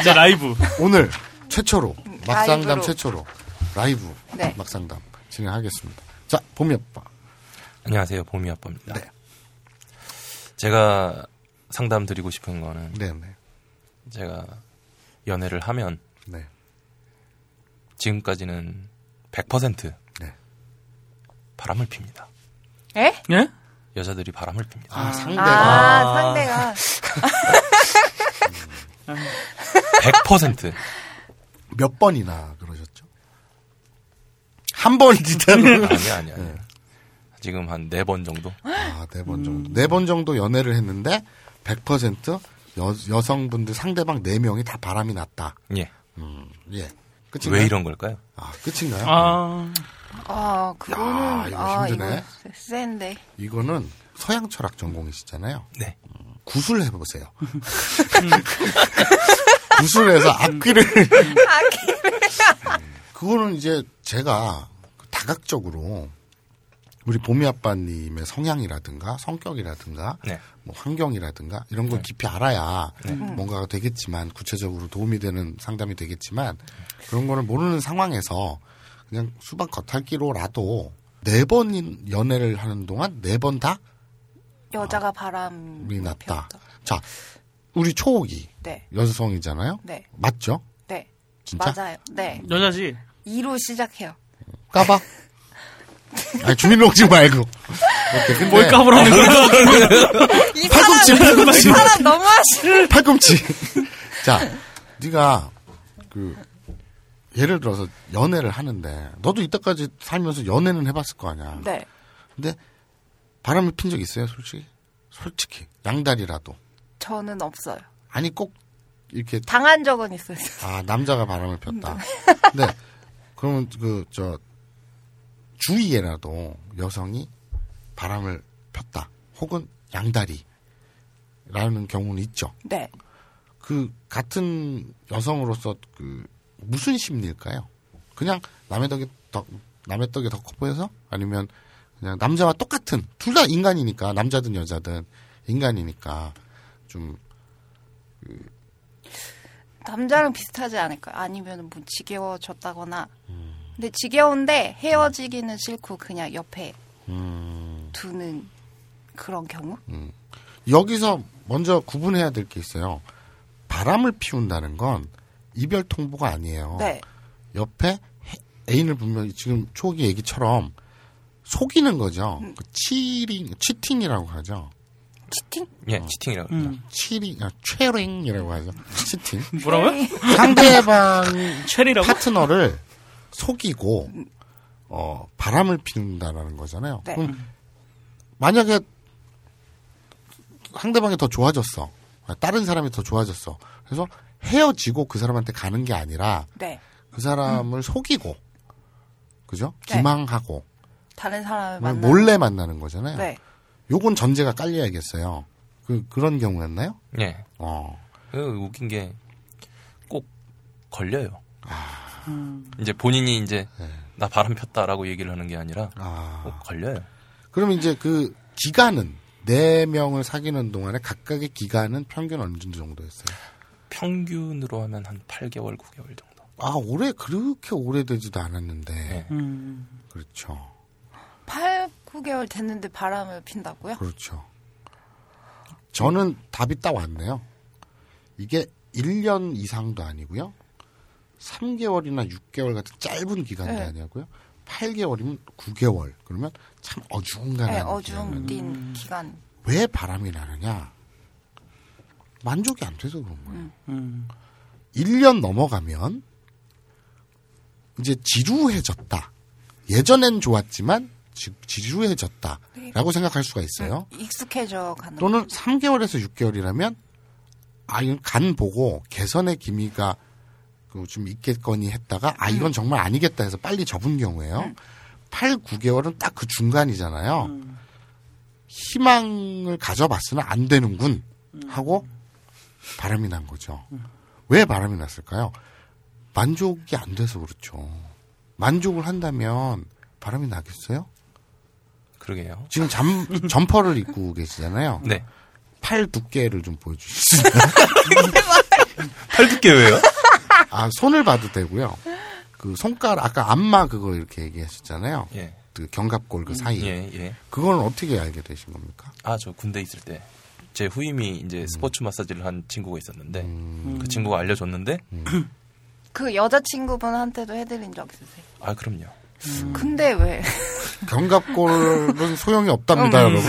이제 라이브. 오늘 최초로 막상담 라이브로. 최초로 라이브 네. 막상담 진행하겠습니다. 자 봄이 오빠. 안녕하세요. 봄이 아빠입니다. 네. 제가 상담 드리고 싶은 거는 네네 제가 연애를 하면 네. 지금까지는 100% 네. 바람을 핍니다. 에? 예? 여자들이 바람을 핍니다. 아 상대가 아, 상대가 100%. 몇 번이나 그러셨죠? 한 번이잖아요. 아니 아니 아니. 지금 한 네 번 정도. 아, 네 번 정도. 네번 정도 연애를 했는데 100% 여, 여성분들 상대방 네명이다 바람이 났다. 예. 음, 예. 끝인가요? 왜 이런 걸까요? 아, 끝인가요? 아, 아, 그거는 야, 이거 아, 힘드네. 이거 센데. 이거는 서양 철학 전공이시잖아요. 네. 구술 해보세요. 구술해서 악귀를. 그거는 이제 제가 다각적으로 우리 봄이 아빠님의 성향이라든가 성격이라든가 네. 뭐 환경이라든가 이런 걸 깊이 알아야 네. 뭔가가 되겠지만 구체적으로 도움이 되는 상담이 되겠지만 그런 거를 모르는 상황에서 그냥 수박 겉핥기로라도 네 번 연애를 하는 동안 네 번 다 여자가 바람이 이 났다. 자, 우리 초옥이 네, 여성이잖아요. 네, 맞죠? 네. 진짜? 맞아요. 네. 여자지? 2로 시작해요. 까봐. 아니 주민등록증 말고. 뭘 까불었는 거야? 이 팔꿈치, 사람, 팔꿈치. 이 사람 너무 하시. 팔꿈치. 자, 네가 그 예를 들어서 연애를 하는데 너도 이때까지 살면서 연애는 해봤을 거 아니야. 네. 근데 바람을 핀 적 있어요, 솔직히? 솔직히 양다리라도. 저는 없어요. 아니 꼭 이렇게 당한 적은 있어요. 아 남자가 바람을 폈다. 네. 그러면 그 저 주위에라도 여성이 바람을 폈다. 혹은 양다리라는 경우는 있죠. 네. 그 같은 여성으로서 그 무슨 심리일까요? 그냥 남의 덕에 더 남의 떡이 더커 보여서 아니면 그냥 남자와 똑같은 둘 다 인간이니까 남자든 여자든 인간이니까 좀 남자랑 비슷하지 않을까요? 아니면 뭐 지겨워졌다거나. 음. 근데 지겨운데 헤어지기는 싫고 그냥 옆에 음, 두는 그런 경우? 여기서 먼저 구분해야 될 게 있어요. 바람을 피운다는 건 이별 통보가 아니에요. 네. 옆에 해- 애인을 분명히 지금 초기 얘기처럼 속이는 거죠. 음. 그 치링, 치팅이라고 하죠. 치팅? 예, 치팅이라고 합니다. 음. 치링, 아, 최링이라고 하죠. 치팅. 뭐라고요? 상대방 체리라고? 파트너를 속이고 어, 바람을 피운다라는 거잖아요. 네. 그럼 만약에 상대방이 더 좋아졌어. 다른 사람이 더 좋아졌어. 그래서 헤어지고 그 사람한테 가는 게 아니라 네. 그 사람을 속이고 그죠? 네. 기망하고 다른 사람을 뭐 만나. 몰래 만나는 거잖아요. 네. 요건 전제가 깔려야겠어요. 그 그런 경우였나요? 예. 어. 그 웃긴 게 꼭 걸려요. 음. 이제 본인이 이제 네. 나 바람 폈다라고 얘기를 하는 게 아니라 아. 꼭 걸려요. 그럼 이제 그 기간은 네 명을 사귀는 동안에 각각의 기간은 평균 어느 정도였어요? 평균으로 하면 한 8개월, 9개월 정도. 아, 올해 그렇게 오래되지도 않았는데. 네. 음. 그렇죠. 8, 9개월 됐는데 바람을 핀다고요? 그렇죠. 저는 답이 딱 왔네요. 이게 1년 이상도 아니고요. 3개월이나 6개월 같은 짧은 기간도 네. 아니고요. 8개월이면 9개월. 그러면 참 어중간한 네, 기간. 어중 뛴 기간. 왜 바람이 나느냐? 만족이 안 돼서 그런 거예요. 음. 1년 넘어가면 이제 지루해졌다. 예전엔 좋았지만 지, 지루해졌다. 라고 생각할 수가 있어요. 익숙해져 가는. 또는 3개월에서 6개월이라면 아, 이건 간 보고 개선의 기미가 그좀 있겠거니 했다가 아, 이건 정말 아니겠다 해서 빨리 접은 경우에요. 8, 9개월은 딱 그 중간이잖아요. 희망을 가져봤으나 안 되는군 하고 바람이 난 거죠. 왜 바람이 났을까요? 만족이 안 돼서 그렇죠. 만족을 한다면 바람이 나겠어요? 그러게요. 지금 잠, 점퍼를 입고 계시잖아요. 네. 팔 두께를 좀 있나요? 팔 두께 왜요? 아, 손을 봐도 되고요. 그 손가락, 아까 안마 그거 이렇게 얘기하셨잖아요. 예. 그 견갑골 그 사이. 예, 예. 그거는 어떻게 알게 되신 겁니까? 아, 저 군대 있을 때. 제 후임이 이제 스포츠 마사지를 한 친구가 있었는데, 그 친구가 알려줬는데, 그 여자친구분한테도 해드린 적 있으세요? 아, 그럼요. 근데 왜? 견갑골은 소용이 없답니다, 여러분.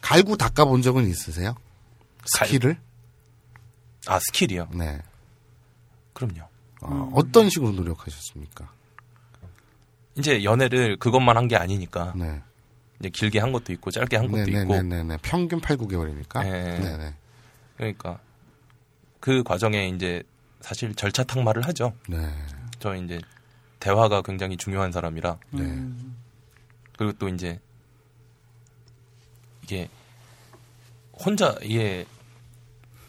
갈고 닦아본 적은 있으세요? 갈- 스킬을? 아, 스킬이요? 네. 그럼요. 어, 어떤 식으로 노력하셨습니까? 이제 연애를 그것만 한 게 아니니까, 네. 이제 길게 한 것도 있고, 짧게 한 것도 있고, 네네네네. 평균 8, 9개월이니까. 네. 네네. 그러니까, 그 과정에 이제 사실 절차탁마를 하죠. 네. 저 이제 대화가 굉장히 중요한 사람이라, 네. 음. 그리고 또 이제 이게 혼자 이게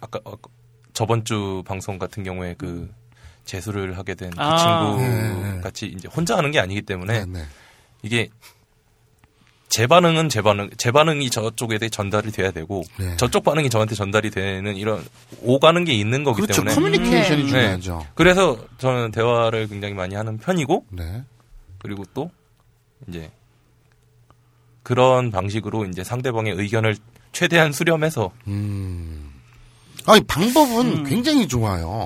아까 어, 저번 주 방송 같은 경우에 그 재수를 하게 된그 아. 친구 네, 네. 같이 이제 혼자 하는 게 아니기 때문에 네. 네. 이게 제 반응은 제 반응, 제 반응이 저쪽에 대해 전달이 돼야 되고 네. 저쪽 반응이 저한테 전달이 되는 이런 오가는 게 있는 거기 그렇죠. 때문에 커뮤니케이션이 네. 중요하죠. 그래서 저는 대화를 굉장히 많이 하는 편이고 네. 그리고 또 이제 그런 방식으로 이제 상대방의 의견을 최대한 수렴해서 음. 아니, 방법은 굉장히 좋아요.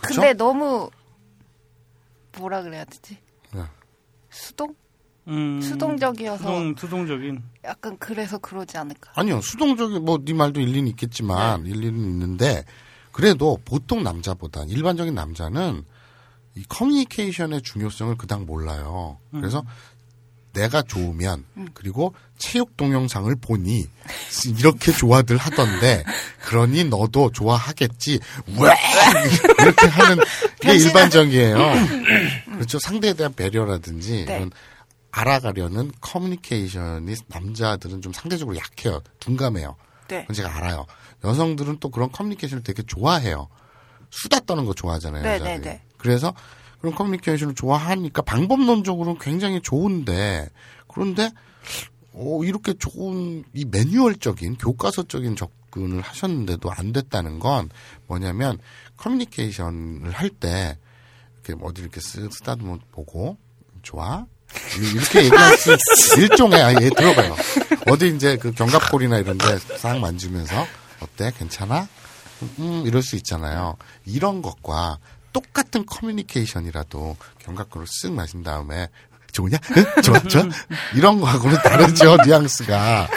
그쵸? 근데 너무 뭐라 그래야 되지? 네. 수동? 음, 수동적이어서 수동, 수동적인. 약간 그래서 그러지 않을까. 아니요, 수동적인, 뭐, 네 말도 일리는 있겠지만, 네. 일리는 있는데, 그래도 보통 남자보다, 일반적인 남자는 이 커뮤니케이션의 중요성을 그닥 몰라요. 그래서 내가 좋으면, 그리고 체육 동영상을 보니, 이렇게 좋아들 하던데, 그러니 너도 좋아하겠지, 왜! 이렇게 하는 게 변신한- 일반적이에요. 그렇죠. 상대에 대한 배려라든지, 네. 이런 알아가려는 커뮤니케이션이 남자들은 좀 상대적으로 약해요. 둔감해요. 네. 그건 제가 알아요. 여성들은 또 그런 커뮤니케이션을 되게 좋아해요. 수다 떠는 거 좋아하잖아요. 네, 여자들이. 네, 네. 그래서 그런 커뮤니케이션을 좋아하니까 방법론적으로는 굉장히 좋은데 그런데 어, 이렇게 좋은 이 매뉴얼적인 교과서적인 접근을 하셨는데도 안 됐다는 건 뭐냐면 커뮤니케이션을 할 때 이렇게 뭐 어디 이렇게 쓱 쓰다듬어 보고 좋아 이렇게 얘기할 수 일종의 아예 얘 들어봐요. 어디 이제 그 견갑골이나 이런데 싹 만지면서 어때 괜찮아? 음 이럴 수 있잖아요. 이런 것과 똑같은 커뮤니케이션이라도 견갑골을 쓱 마신 다음에 좋으냐? 응? 좋아, 좋아? 이런 거하고는 다르죠, 뉘앙스가.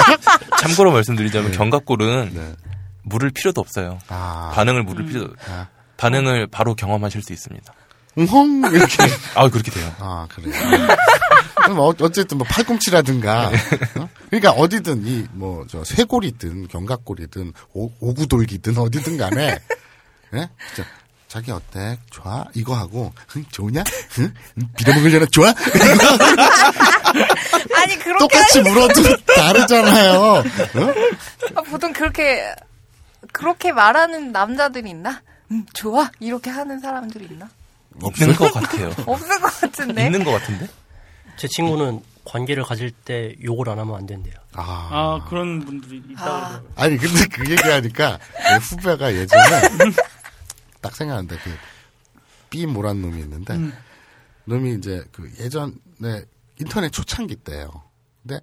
참고로 말씀드리자면 네. 견갑골은 네. 물을 필요도 없어요. 아. 반응을 물을 필요도 아. 반응을 바로 경험하실 수 있습니다. 웅헝! 이렇게. 아 그렇게 돼요. 아, 그래요. 그럼 어- 어쨌든 뭐 팔꿈치라든가. 어? 그러니까 어디든 이 뭐 저 쇄골이든 견갑골이든 오, 오구돌기든 어디든 간에 예? 진짜 자기 어때? 좋아? 이거 하고 응, 좋으냐? 응? 빌어먹으려나? 좋아? 아니 그렇게 똑같이 물어도 다르잖아요. 어? 아, 보통 그렇게 그렇게 말하는 남자들이 있나? 음, 좋아 이렇게 하는 사람들이 있나? 있는 것 같아요. 없을 것 같은데. 있는 것 같은데? 제 친구는 관계를 가질 때 욕을 안 하면 안 된대요. 아. 아, 그런 분들이 있다고. 아. 아니 근데 그 얘기하니까 내 후배가 예전에 딱 생각난다 그삐 모란 놈이 있는데 음. 놈이 이제 그 예전에 인터넷 초창기 때예요. 근데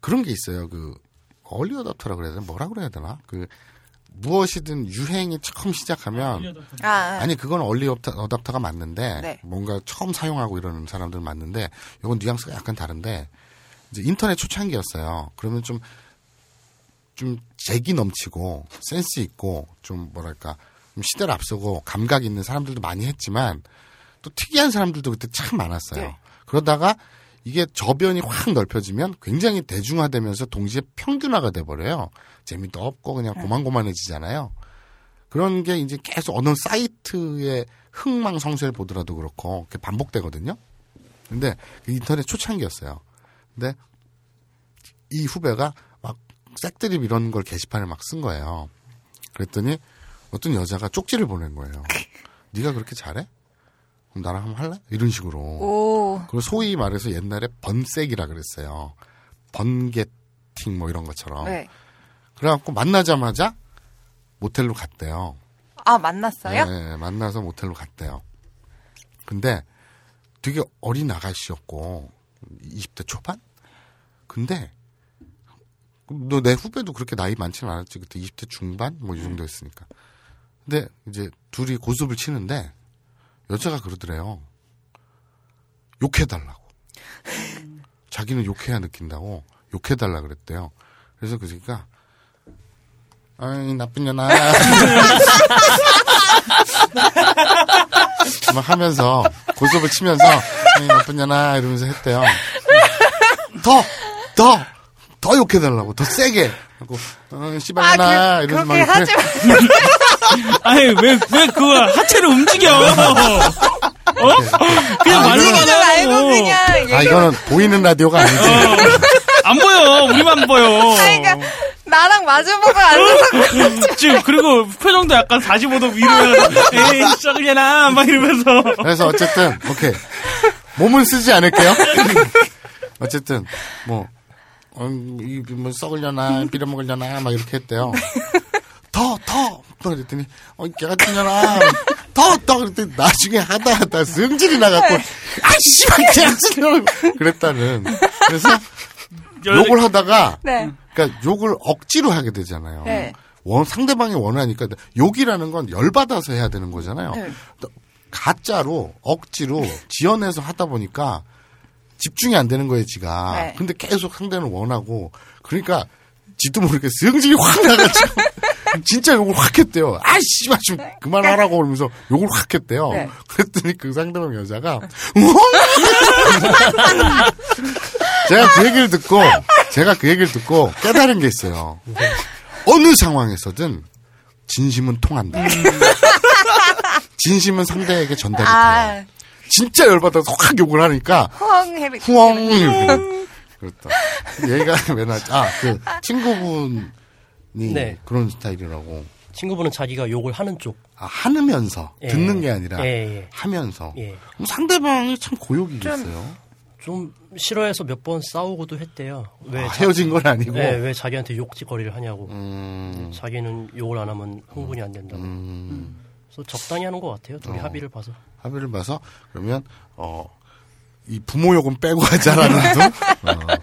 그런 게 있어요. 그 얼리 어답터라 그래야 되나 뭐라 그래야 되나 그 무엇이든 유행이 처음 시작하면 아, 아. 아니 그건 얼리 어답터가 맞는데 네. 뭔가 처음 사용하고 이러는 사람들 맞는데 이건 뉘앙스가 약간 다른데 이제 인터넷 초창기였어요. 그러면 좀좀 재기 넘치고 센스 있고 좀 뭐랄까 좀 시대를 앞서고 감각 있는 사람들도 많이 했지만 또 특이한 사람들도 그때 참 많았어요. 네. 그러다가 이게 저변이 확 넓혀지면 굉장히 대중화되면서 동시에 평균화가 돼버려요. 재미도 없고 그냥 고만고만해지잖아요. 그런 게 이제 계속 어느 사이트의 흥망성쇠를 보더라도 그렇고 그게 반복되거든요. 근데 그 인터넷 초창기였어요. 근데 이 후배가 막 색드립 이런 걸 게시판에 막 쓴 거예요. 그랬더니 어떤 여자가 쪽지를 보낸 거예요. 네가 그렇게 잘해? 그럼 나랑 한번 할래? 이런 식으로. 오. 그리고 소위 말해서 옛날에 번색이라 그랬어요. 번개팅 뭐 이런 것처럼. 네. 그래갖고 만나자마자 모텔로 갔대요. 아 만났어요? 네, 만나서 모텔로 갔대요. 근데 되게 어린 아가씨였고 20대 초반? 근데 너 내 후배도 그렇게 나이 많지는 않았지. 그때 20대 중반 뭐 이 정도였으니까. 근데 이제 둘이 고습을 치는데 여자가 그러더래요. 욕해달라고. 자기는 욕해야 느낀다고 욕해달라 그랬대요. 그래서 그 새끼가 아이 나쁜 년아 막 하면서 고속을 치면서 아이 나쁜 년아 이러면서 했대요. 더 더, 더 욕해달라고, 더 세게. 하고, 어, 씨발년아, 아, 그, 이러면서 막 이렇게 마. 아니, 왜, 왜 그걸 하체를 움직여? 어? 그냥 말로만 움직이지 말고. 그냥 아, 얘기를 이거는 보이는 라디오가 아니지. 안 보여. 우리만 보여. 그러니까 나랑 마주보고 앉아서 지금 그리고 표정도 약간 45도 위로 에이 썩으려나 막 이러면서 그래서 어쨌든, 오케이. 몸은 쓰지 않을게요. 어쨌든, 뭐, 어, 이, 뭐, 썩으려나, 빌어먹으려나, 막 이렇게 했대요. 더, 더! 또 그랬더니, 어, 개 같은 년아. 더, 더! 그랬더니 나중에 하다 하다 승질이 나갖고, 아, 씨발, 개 같은 년 그랬다는. 그래서 욕을 하다가, 네. 그러니까 욕을 억지로 하게 되잖아요. 네. 원, 상대방이 원하니까 욕이라는 건 열받아서 해야 되는 거잖아요. 네. 또 가짜로 억지로 지어내서 하다 보니까 집중이 안 되는 거예요, 지가. 네. 근데 계속 상대는 원하고 그러니까 지도 모르게 승질이 확 나가지고 진짜 욕을 확 했대요. 아이 씨발 좀 그만하라고 그러면서 욕을 확 했대요. 네. 그랬더니 그 상대방 여자가 제가 그 얘기를 듣고 제가 그 얘기를 듣고 깨달은 게 있어요. 어느 상황에서든 진심은 통한다. 진심은 상대에게 전달이 돼요. 아, 진짜 열받아서 확 욕을 하니까 후엉. 후엉. 그렇다. 얘가 왜 나지? 아, 그 친구분이 네. 그런 스타일이라고. 친구분은 자기가 욕을 하는 쪽. 아, 하면서 예. 듣는 게 아니라 예, 예. 하면서. 예. 상대방이 참 고욕이겠어요. 좀 싫어해서 몇 번 싸우고도 했대요. 왜 아, 자- 헤어진 건 아니고. 네, 왜 자기한테 욕짓거리를 하냐고. 음, 자기는 욕을 안 하면 흥분이 안 된다고. 음, 그래서 적당히 하는 것 같아요. 둘이 어. 합의를 봐서. 합의를 봐서 그러면 어. 이 부모 욕은 빼고 하자라는 둥. 어,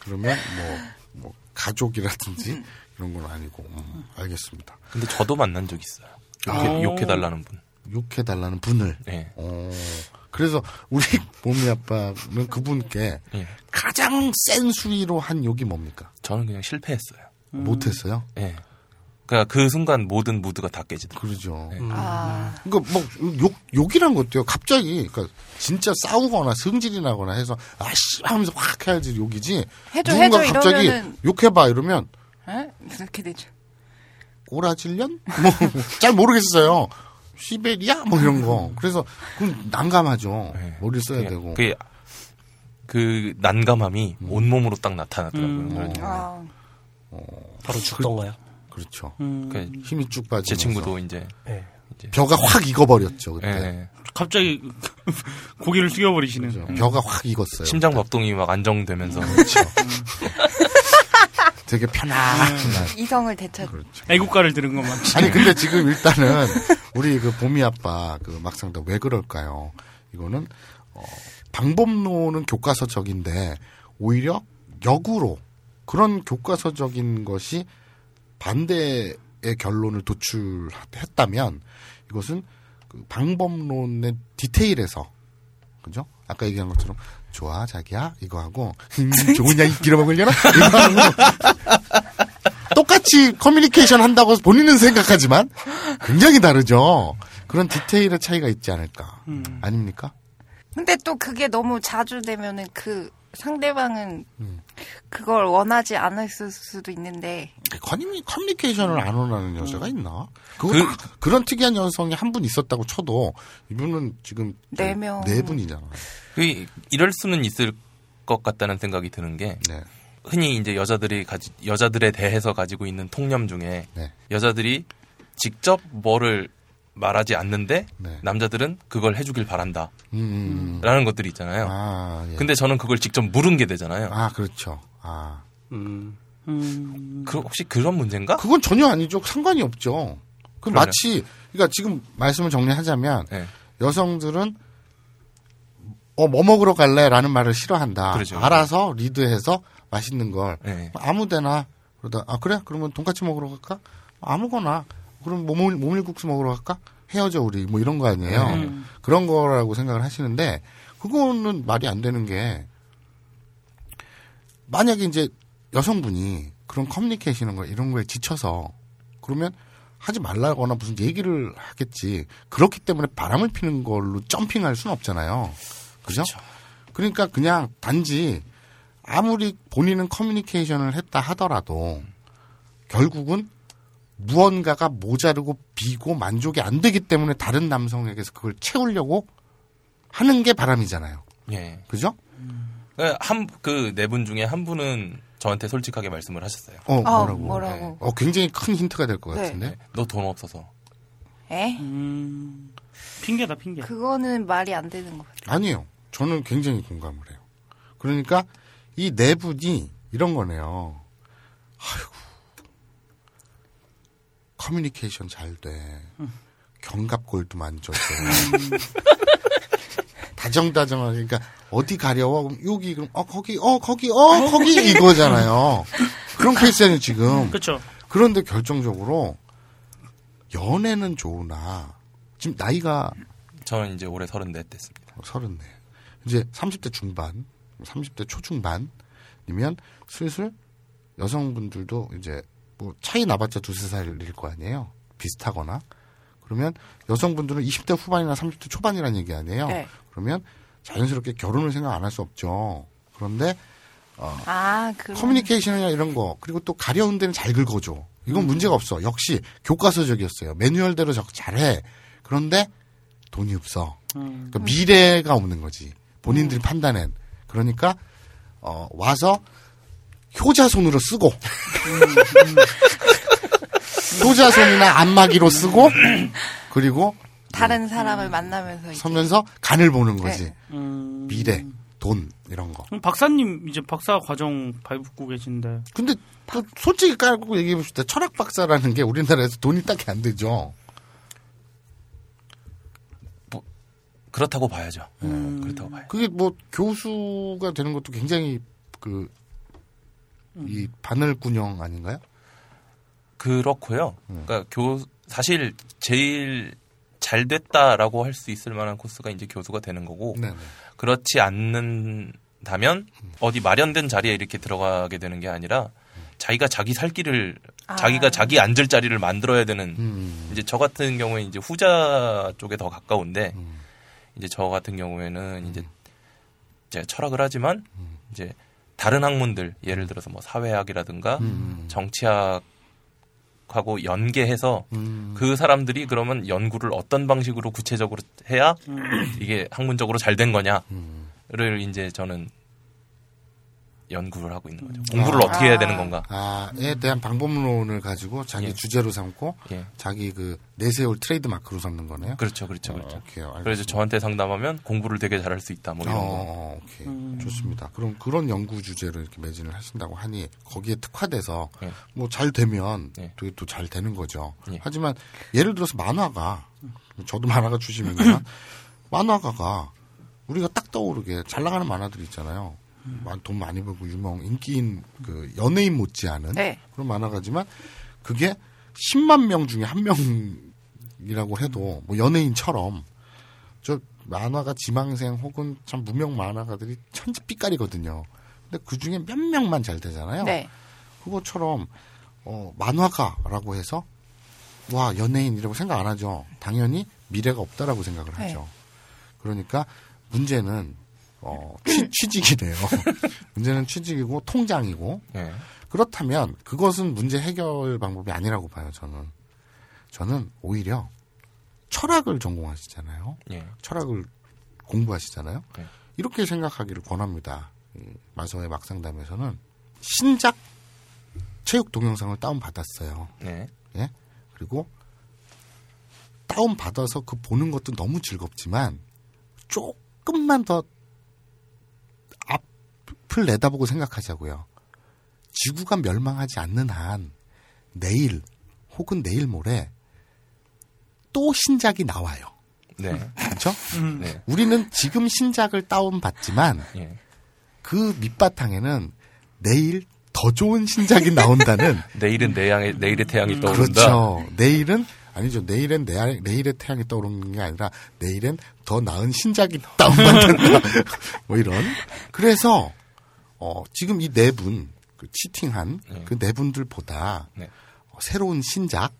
그러면 뭐, 뭐 가족이라든지 이런 건 아니고 음, 알겠습니다. 근데 저도 만난 적 있어요. 욕해, 아. 욕해달라는 분. 욕해달라는 분을. 네. 어, 그래서 우리 몸이 아빠는 그분께 예. 가장 센 수위로 한 욕이 뭡니까? 저는 그냥 실패했어요. 못했어요? 예. 그러니까 그 순간 모든 무드가 다 깨지더라고요. 그러죠. 네. 아, 그러니까 뭐 욕, 욕이란 것도요. 갑자기 그러니까 진짜 싸우거나 승질이 나거나 해서 아씨 하면서 확 해야지 욕이지. 해줘, 누군가 해줘 갑자기 이러면은- 욕해봐 이러면 에? 이렇게 되죠. 꼬라질련? 뭐 잘 모르겠어요. 시베리아 뭐 이런 거. 그래서 그럼 난감하죠. 네. 머리를 써야 그냥 되고. 그게 그 난감함이 온몸으로 딱 나타나더라고요. 음. 그래서 아, 바로 죽던가요? 그렇죠. 음, 그 힘이 쭉 빠지면서 제 친구도 이제 네. 벼가 확 익어버렸죠 그때. 예, 갑자기 고개를 숙여버리시는. 그죠. 벼가 확 익었어요. 심장 박동이 막 안정되면서 그렇죠. 되게 편안한. 이성을 되찾. 그렇죠. 애국가를 들은 것만. 아니 근데 지금 일단은 우리 그 봄이 아빠 그 막상도 왜 그럴까요? 이거는 어, 방법론은 교과서적인데 오히려 역으로 그런 교과서적인 것이 반대의 결론을 도출했다면 이것은 그 방법론의 디테일에서 그죠? 아까 얘기한 것처럼 좋아 자기야. 이거 하고 음, 좋은 양 길어 먹으려나? 이거 하고. 똑같이 커뮤니케이션 한다고 본인은 생각하지만 굉장히 다르죠. 그런 디테일의 차이가 있지 않을까. 아닙니까? 근데 또 그게 너무 자주 되면은 그 상대방은 음. 그걸 원하지 않았을 수도 있는데 커뮤니, 커뮤니케이션을 안 원하는 여자가 있나? 그거 그- 딱 그런 특이한 여성이 한 분 있었다고 쳐도 이분은 지금 네 명. 네 분이잖아. 그 이럴 수는 있을 것 같다는 생각이 드는 게 네. 흔히 이제 여자들이 가지 여자들에 대해서 가지고 있는 통념 중에 네. 여자들이 직접 뭐를 말하지 않는데 네. 남자들은 그걸 해주길 바란다라는 음, 음. 것들이 있잖아요. 아, 예. 근데 저는 그걸 직접 물은 게 되잖아요. 아, 그렇죠. 아. 음. 음, 그 혹시 그런 문제인가? 그건 전혀 아니죠. 상관이 없죠. 그. 마치 그러니까 지금 말씀을 정리하자면 네. 여성들은 어 뭐 먹으러 갈래 라는 말을 싫어한다. 그렇죠. 알아서 리드해서 맛있는 걸 네. 아무 데나 그러다 아 그래 그러면 돈까스 먹으러 갈까? 아무거나 그럼 모밀 모밀국수 먹으러 갈까? 헤어져 우리 뭐 이런 거 아니에요. 음. 그런 거라고 생각을 하시는데 그거는 말이 안 되는 게 만약에 이제 여성분이 그런 커뮤니케이션 거 이런 거에 지쳐서 그러면 하지 말라거나 무슨 얘기를 하겠지. 그렇기 때문에 바람을 피는 걸로 점핑할 수는 없잖아요. 그죠? 그러니까 그냥 단지 아무리 본인은 커뮤니케이션을 했다 하더라도 결국은 무언가가 모자르고 비고 만족이 안 되기 때문에 다른 남성에게서 그걸 채우려고 하는 게 바람이잖아요. 예. 그죠? 한 그 네 분 중에 한 분은 저한테 솔직하게 말씀을 하셨어요. 어, 아, 뭐라고. 뭐라고. 어, 굉장히 큰 힌트가 될것 네. 같은데. 너돈 없어서. 에? 음, 핑계다 핑계. 그거는 말이 안 되는 것 같아요. 아니에요. 저는 굉장히 공감을 해요. 그러니까 이 네 분이 이런 거네요. 아이고. 커뮤니케이션 잘 돼. 견갑골도 만져줘. 다정다정하게, 그러니까, 어디 가려워? 그럼 여기, 그럼, 어, 거기, 어, 거기, 어, 거기, 이거잖아요. 그런 케이스는 지금. 그렇죠. 그런데 결정적으로, 연애는 좋으나, 지금 나이가 저는 이제 올해 34 됐습니다. 서른네. 이제 30대 중반. 30대 초중반이면 슬슬 여성분들도 이제 뭐 차이 나봤자 두세 살일 거 아니에요. 비슷하거나. 그러면 여성분들은 20대 후반이나 30대 초반이라는 얘기 아니에요. 네. 그러면 자연스럽게 결혼을 생각 안 할 수 없죠. 그런데 아, 그 커뮤니케이션이나 이런 거 그리고 또 가려운 데는 잘 긁어줘. 이건 문제가 없어. 역시 교과서적이었어요. 매뉴얼대로 적 잘해. 그런데 돈이 없어. 그러니까 미래가 없는 거지. 본인들이 판단엔. 그러니까 어, 와서 효자손으로 쓰고 효자손이나 안마기로 쓰고 그리고 다른 사람을 만나면서 서면서 간을 보는 거지. 네. 음. 미래, 돈 이런 거. 박사님 이제 박사 과정 밟고 계신데 근데 또 솔직히 깔고 얘기해 봅시다. 철학 박사라는 게 우리나라에서 돈이 딱히 안 되죠. 그렇다고 봐야죠. 예, 그렇다고 봐요. 그게 뭐 교수가 되는 것도 굉장히 그 이 바늘군형 아닌가요? 그렇고요. 음. 그러니까 교 사실 제일 잘 됐다라고 할 수 있을 만한 코스가 이제 교수가 되는 거고 네. 그렇지 않는다면 어디 마련된 자리에 이렇게 들어가게 되는 게 아니라 자기가 자기 살 길을 아. 자기가 자기 앉을 자리를 만들어야 되는 음. 이제 저 같은 경우에 이제 후자 쪽에 더 가까운데 음. 이제 저 같은 경우에는 이제 제가 철학을 하지만 이제 다른 학문들 예를 들어서 뭐 사회학이라든가 음. 정치학 하고 연계해서 음. 그 사람들이 그러면 연구를 어떤 방식으로 구체적으로 해야 이게 학문적으로 잘 된 거냐를 이제 저는 연구를 하고 있는 거죠. 공부를 아. 어떻게 해야 되는 건가? 아에 대한 방법론을 가지고 자기 예. 주제로 삼고 예. 자기 그 내세울 트레이드 마크로 삼는 거네요. 그렇죠, 그렇죠, 어, 그렇죠. 오케이, 알겠습니다. 그래서 저한테 상담하면 공부를 되게 잘할 수 있다, 뭐 어, 이런 거. 어, 오케이. 좋습니다. 그럼 그런 연구 주제로 이렇게 매진을 하신다고 하니 거기에 특화돼서 예. 뭐잘 되면 예. 되게 또 잘 되는 거죠. 예. 하지만 예를 들어서 만화가 저도 만화가 출신이지만 만화가가 우리가 딱 떠오르게 잘 나가는 만화들 있잖아요. 만- 돈 많이 벌고 유명 인기인 그 연예인 못지않은 네. 그런 만화가지만 그게 10만 명 중에 한 명이라고 해도 뭐 연예인처럼 저 만화가 지망생 혹은 참 무명 만화가들이 천지 삐까리거든요. 근데 그 중에 몇 명만 잘 되잖아요. 네. 그것처럼 어, 만화가라고 해서 와 연예인이라고 생각 안 하죠. 당연히 미래가 없다라고 생각을 네. 하죠. 그러니까 문제는 어, 취, 취직이네요. 문제는 취직이고 통장이고 예. 그렇다면 그것은 문제 해결 방법이 아니라고 봐요. 저는 저는 오히려 철학을 전공하시잖아요. 예. 철학을 공부하시잖아요. 네. 이렇게 생각하기를 권합니다. 이 마서의 막상담에서는 신작 체육 동영상을 다운 받았어요. 네. 예? 그리고 다운 받아서 그 보는 것도 너무 즐겁지만 조금만 더 앞을 내다보고 생각하자고요. 지구가 멸망하지 않는 한 내일 혹은 내일 모레 또 신작이 나와요. 네. 그렇죠? 네. 우리는 지금 신작을 다운 받지만 예. 그 밑바탕에는 내일 더 좋은 신작이 나온다는 내일은 내 양의 내일의 태양이 떠오른다. 그렇죠. 내일은 아니죠. 내일은 내, 내일의 태양이 떠오르는 게 아니라 내일은 더 나은 신작이 다운받는다. 뭐 이런. 그래서 어, 지금 이 네 분, 그 치팅한 네. 그네 분들보다 네. 어, 새로운 신작,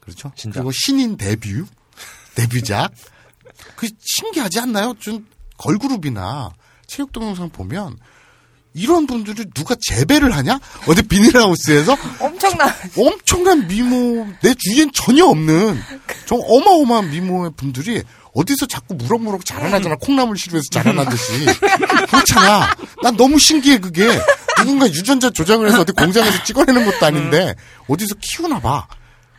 그렇죠. 신작. 그리고 신인 데뷔, 데뷔작. 그 신기하지 않나요? 좀 걸그룹이나 체육 동영상 보면 이런 분들이 누가 재배를 하냐? 어디 비닐하우스에서? 엄청나. 엄청난 미모 내 주위엔 전혀 없는 좀 어마어마한 미모의 분들이 어디서 자꾸 무럭무럭 자라나잖아. 콩나물 시루에서 자라나듯이. 그렇잖아. 난 너무 신기해 그게. 누군가 유전자 조작을 해서 어디 공장에서 찍어내는 것도 아닌데 어디서 키우나 봐.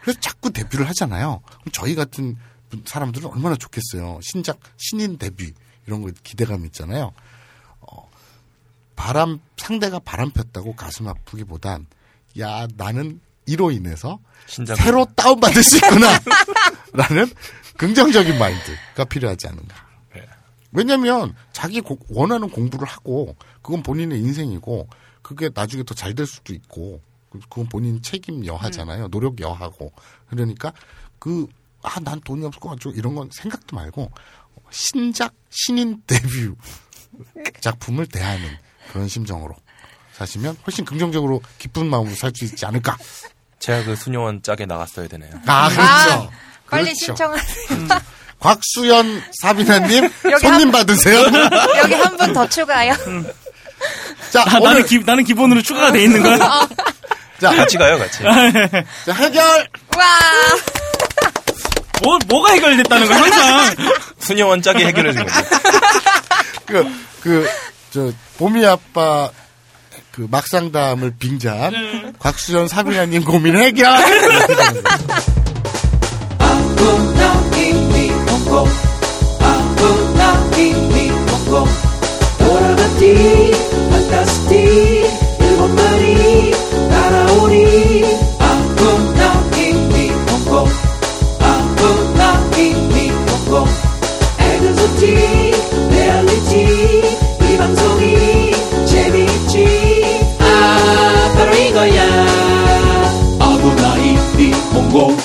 그래서 자꾸 데뷔를 하잖아요. 그럼 저희 같은 분- 사람들은 얼마나 좋겠어요. 신작 신인 데뷔. 이런 거 기대감 있잖아요. 어, 바람 상대가 바람 폈다고 가슴 아프기보단 야 나는 이로 인해서 신작 새로 다운 받을 수 있구나. 라는 긍정적인 마인드가 필요하지 않은가. 네. 왜냐면 자기 고- 원하는 공부를 하고 그건 본인의 인생이고 그게 나중에 더 잘 될 수도 있고 그- 그건 본인 책임 여하잖아요. 노력 여하고. 그러니까 그 아 난 돈이 없을 것 같죠. 이런 건 생각도 말고 신작 신인 데뷔 작품을 대하는 그런 심정으로 사시면 훨씬 긍정적으로 기쁜 마음으로 살 수 있지 않을까. 제가 그 수녀원 짝에 나갔어야 되네요. 아, 그렇죠. 아, 빨리 그렇죠. 신청하세요. 곽수연 사비나님 손님 한- 받으세요. 여기 한 분 더 추가요. 자, 아, 오늘 나는 기 나는 기본으로 추가가 돼 있는 거야. 자, 같이 가요, 같이. 자, 해결. 와. 뭐 뭐가 해결됐다는 거야 항상. 수녀원 짝이 해결해준 거죠. 그, 그, 저, 봄이 아빠, 그, 막상담을 빙자한 곽수연 사비나님 고민 해결! 돌 방송이 재미있지 아 바로 이거야 히히 콩콩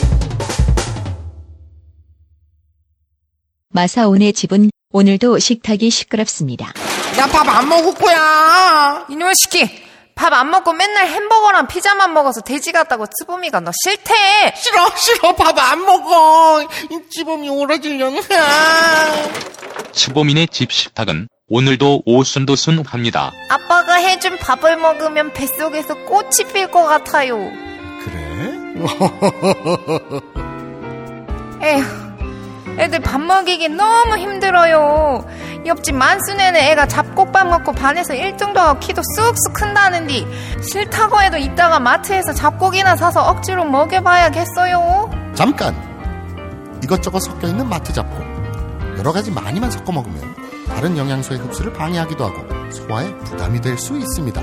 마사오네 집은 오늘도 식탁이 시끄럽습니다. 야, 밥안 먹을 거야. 이놈의 시키. 밥 안 먹고 맨날 햄버거랑 피자만 먹어서 돼지 같다고 츠보미가 너 싫대. 싫어, 싫어, 밥 안 먹어! 이 찌범이 오라질려나! 츠보민의 집 식탁은 오늘도 오순도순합니다. 아빠가 해준 밥을 먹으면 뱃속에서 꽃이 필 것 같아요. 그래? 에휴, 애들 밥 먹이기 너무 힘들어요. 옆집 만순에는 애가 잡곡밥 먹고 반에서 1등도 하고 키도 쑥쑥 큰다는디 싫다고 해도 이따가 마트에서 잡곡이나 사서 억지로 먹여봐야겠어요. 잠깐! 이것저것 섞여 있는 마트 잡곡. 여러 가지 많이만 섞어 먹으면 다른 영양소의 흡수를 방해하기도 하고 소화에 부담이 될 수 있습니다.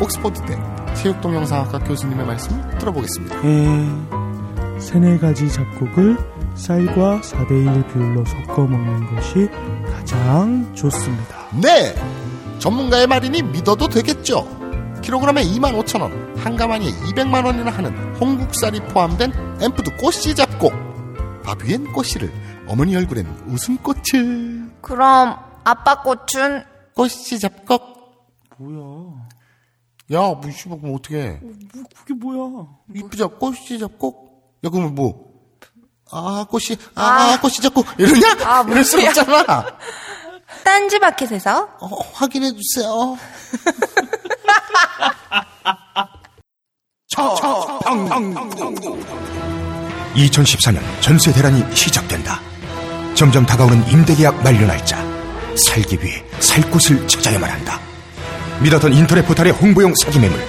옥스퍼드대 체육동영상학과 교수님의 말씀을 들어보겠습니다. 에, 세네 가지 잡곡을 쌀과 4대1 비율로 섞어 먹는 것이 가장 좋습니다. 네! 전문가의 말이니 믿어도 되겠죠? 킬로그램에 25,000원, 한 가마니에 200만원이나 하는 홍국살이 포함된 앰프드 꽃씨 잡곡. 밥 위엔 꽃씨를, 어머니 얼굴엔 웃음꽃을. 그럼 아빠 꽃은 꽃씨 잡곡. 뭐야? 야, 뭐, 씨발, 그럼 어떡해. 뭐 그게 뭐야? 이쁘자, 꽃씨 잡곡? 야, 그러면 뭐, 아, 꽃씨, 아, 꽃씨 잡곡. 이러냐? 아, 이럴 수. 없잖아. 딴지마켓에서 어, 확인해 주세요. 처방구 2014년 전세 대란이 시작된다. 점점 다가오는 임대계약 만료 날짜. 살기 위해 살 곳을 찾아야만 한다. 믿었던 인터넷 포털의 홍보용 사기 매물.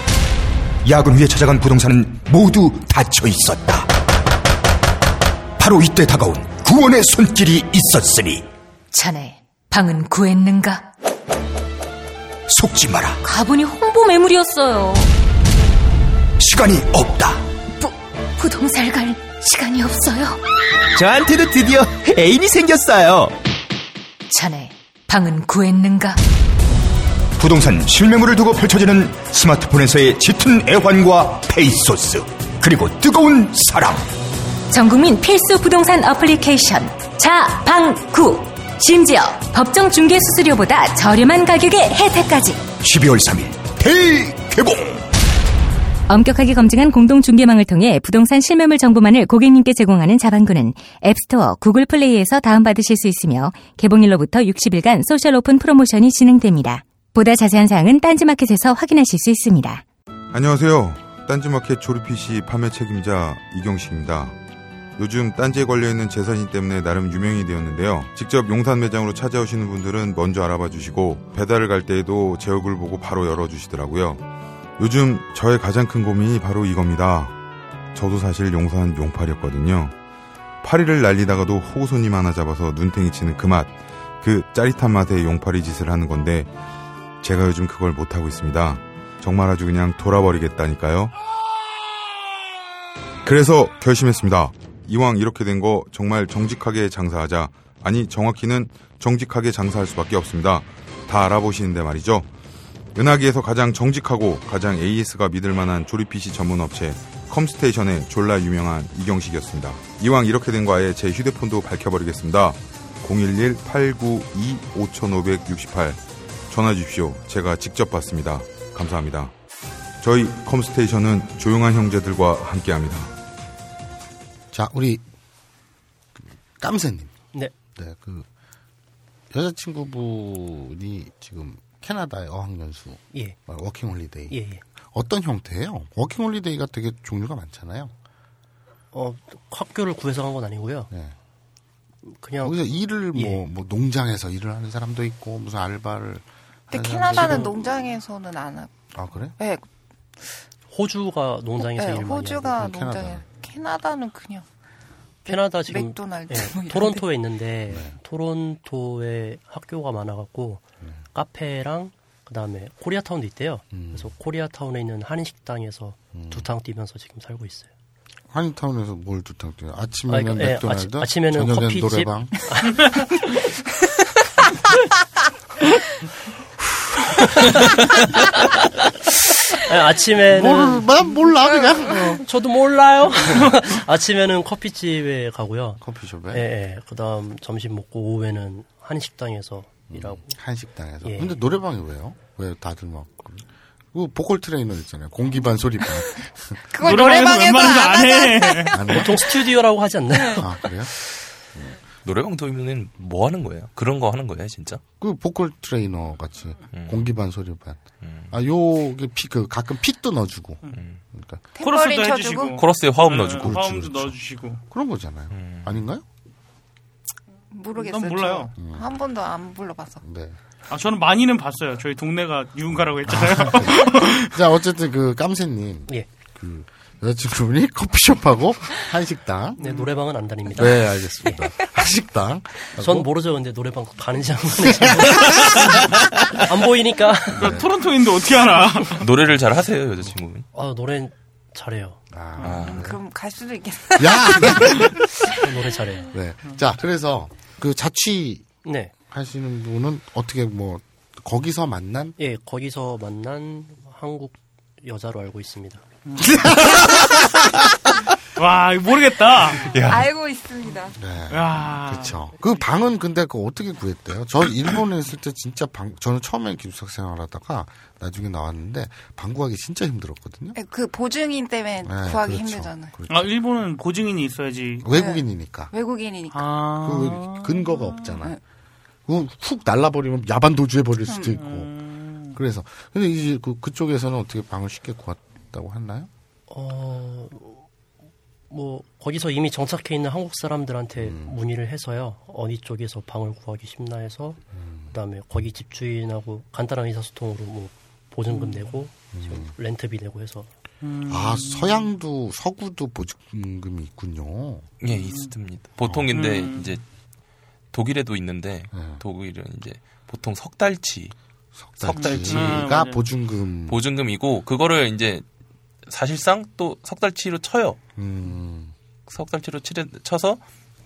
야근 후에 찾아간 부동산은 모두 닫혀 있었다. 바로 이때 다가온 구원의 손길이 있었으니 자네, 방은 구했는가? 속지 마라. 가보니 홍보 매물이었어요. 시간이 없다. 부동산 갈 시간이 없어요. 저한테도 드디어 애인이 생겼어요. 자네, 방은 구했는가? 부동산 실매물을 두고 펼쳐지는 스마트폰에서의 짙은 애환과 페이소스 그리고 뜨거운 사랑 전국민 필수 부동산 어플리케이션 자방구 심지어 법정 중개 수수료보다 저렴한 가격의 혜택까지 12월 3일 대개봉 엄격하게 검증한 공동 중개망을 통해 부동산 실매물 정보만을 고객님께 제공하는 자방구는 앱스토어, 구글 플레이에서 다운받으실 수 있으며 개봉일로부터 60일간 social 오픈 프로모션이 진행됩니다. 보다 자세한 사항은 딴지마켓에서 확인하실 수 있습니다. 안녕하세요. 딴지마켓 조립 PC 판매 책임자 이경식입니다. 요즘 딴지에 걸려있는 재산이 때문에 나름 유명이 되었는데요. 직접 용산 매장으로 찾아오시는 분들은 먼저 알아봐 주시고 배달을 갈 때에도 제 얼굴 보고 바로 열어주시더라고요. 요즘 저의 가장 큰 고민이 바로 이겁니다. 저도 사실 용산 용팔이었거든요. 파리를 날리다가도 호구 손님 하나 잡아서 눈탱이 치는 그 맛, 그 짜릿한 맛에 용팔이 짓을 하는 건데 제가 요즘 그걸 못하고 있습니다. 정말 아주 그냥 돌아버리겠다니까요. 그래서 결심했습니다. 이왕 이렇게 된 거 정말 정직하게 장사하자. 아니, 정확히는 정직하게 장사할 수밖에 없습니다. 다 알아보시는데 말이죠. 은하계에서 가장 정직하고 가장 AS가 믿을 만한 조립 PC 전문 업체 컴스테이션의 졸라 유명한 이경식이었습니다. 이왕 이렇게 된 거 아예 제 휴대폰도 밝혀버리겠습니다. 011-892-5568 전화 주십시오. 제가 직접 받습니다. 감사합니다. 저희 컴스테이션은 조용한 형제들과 함께합니다. 자, 우리 깜새님. 네. 네, 그 여자친구분이 지금 캐나다에 어학연수, 예. 어, 워킹홀리데이. 예, 예. 어떤 형태예요? 워킹홀리데이가 되게 종류가 많잖아요. 어, 학교를 구해서 간 건 아니고요. 네. 그냥 거기서 일을 예. 뭐, 뭐 농장에서 일을 하는 사람도 있고 무슨 알바를. 근데 캐나다는. 농장에서는 안 하고. 아 그래? 네, 호주가 농장에서 네, 일 많이 호주가 농장에. 캐나다 는 그냥 캐나다 지금 맥도날드 예, 뭐 이런 토론토에 있는데 네. 토론토에 학교가 많아갖고 카페랑 그다음에 코리아타운도 있대요. 음. 그래서 코리아타운에 있는 한인 식당에서 두탕 뛰면서 지금 살고 있어요. 한인타운에서 뭘 두탕 뛰어? 아, 아침에는 그러니까, 예, 맥도날드, 아침- 아침에는 커피집. 노래방. 아니, 아침에는 뭘, 난 몰라 그냥. 어, 저도 몰라요. 아침에는 커피집에 가고요. 커피숍에. 예, 예. 그다음 점심 먹고 오후에는 한식당에서 일하고. 한식당에서. 예. 근데 노래방이 왜요? 왜 다들 막. 그 보컬 트레이너 있잖아요. 공기 반 소리 반. 그걸 노래방에서 안 해. 안 해요? 보통 스튜디오라고 하지 않나요? 아, 그래요? 노래방 도우미면은 뭐 하는 거예요? 그런 거 하는 거예요, 진짜? 그 보컬 트레이너 같이 음. 공기 반 소리반. 아, 요게 피, 그 가끔 핏도 넣어주고. 음. 그러니까 코러스도 해주시고. 코러스에 화음 네, 넣어주고. 화음도 그렇지. 넣어주시고. 그런 거잖아요. 음. 아닌가요? 모르겠어요. 난 몰라요. 저한 번도 안 불러봤어. 네. 아, 저는 많이는 봤어요. 저희 동네가 유흥가라고 했잖아요. 자, 어쨌든 그 깜새님. 예. 그 여자친구분이 커피숍하고 한식당. 네, 노래방은 안 다닙니다. 네, 알겠습니다. 한식당. 전 모르죠. 근데 노래방 가는지 안 가는지. 안 보이니까. 그 토론토인데 어떻게 알아? 노래를 잘 하세요, 여자친구분? 아, 노래 잘해요. 아, 그럼 갈 수도 있겠다. 야! 노래 잘해요. 네. 자, 그래서 그 자취 네. 하시는 분은 어떻게 뭐 거기서 만난 예, 거기서 만난 한국 여자로 알고 있습니다. 와, 모르겠다. 알고 있습니다. 네. 야. 그렇죠. 그 방은 근데 그 어떻게 구했대요? 저 일본에 있을 때 진짜 방 저는 처음에 기숙사 생활하다가 나중에 나왔는데 방 구하기 진짜 힘들었거든요. 네, 그 보증인 때문에 네, 구하기 그렇죠. 힘들잖아요. 그렇죠. 아, 일본은 보증인이 있어야지. 외국인이니까 외국인이니까. 아. 그 근거가 없잖아. 네. 그훅 날라버리면 야반 도주해 버릴 수도 있고. 음. 그래서 근데 이제 그 그쪽에서는 어떻게 방을 쉽게 구했다고 했나요? 어, 뭐, 거기서 이미 정착해 있는 한국 사람들한테 문의를 해서요. 어디 쪽에서 방을 구하기 쉽나 해서, 그 다음에 거기 집주인하고 간단한 의사소통으로 뭐, 보증금 내고, 지금 렌트비 내고 해서. 아 서양도 서구도 보증금이 있군요. 예, 있습니다. 보통 근데 음. 이제 독일에도 있는데 네. 독일은 이제 보통 석 달치 석 달치 음, 가 맞아요. 보증금. 보증금이고 그거를 이제 사실상 또 석 달치로 쳐요. 음. 석 달치로 치려, 쳐서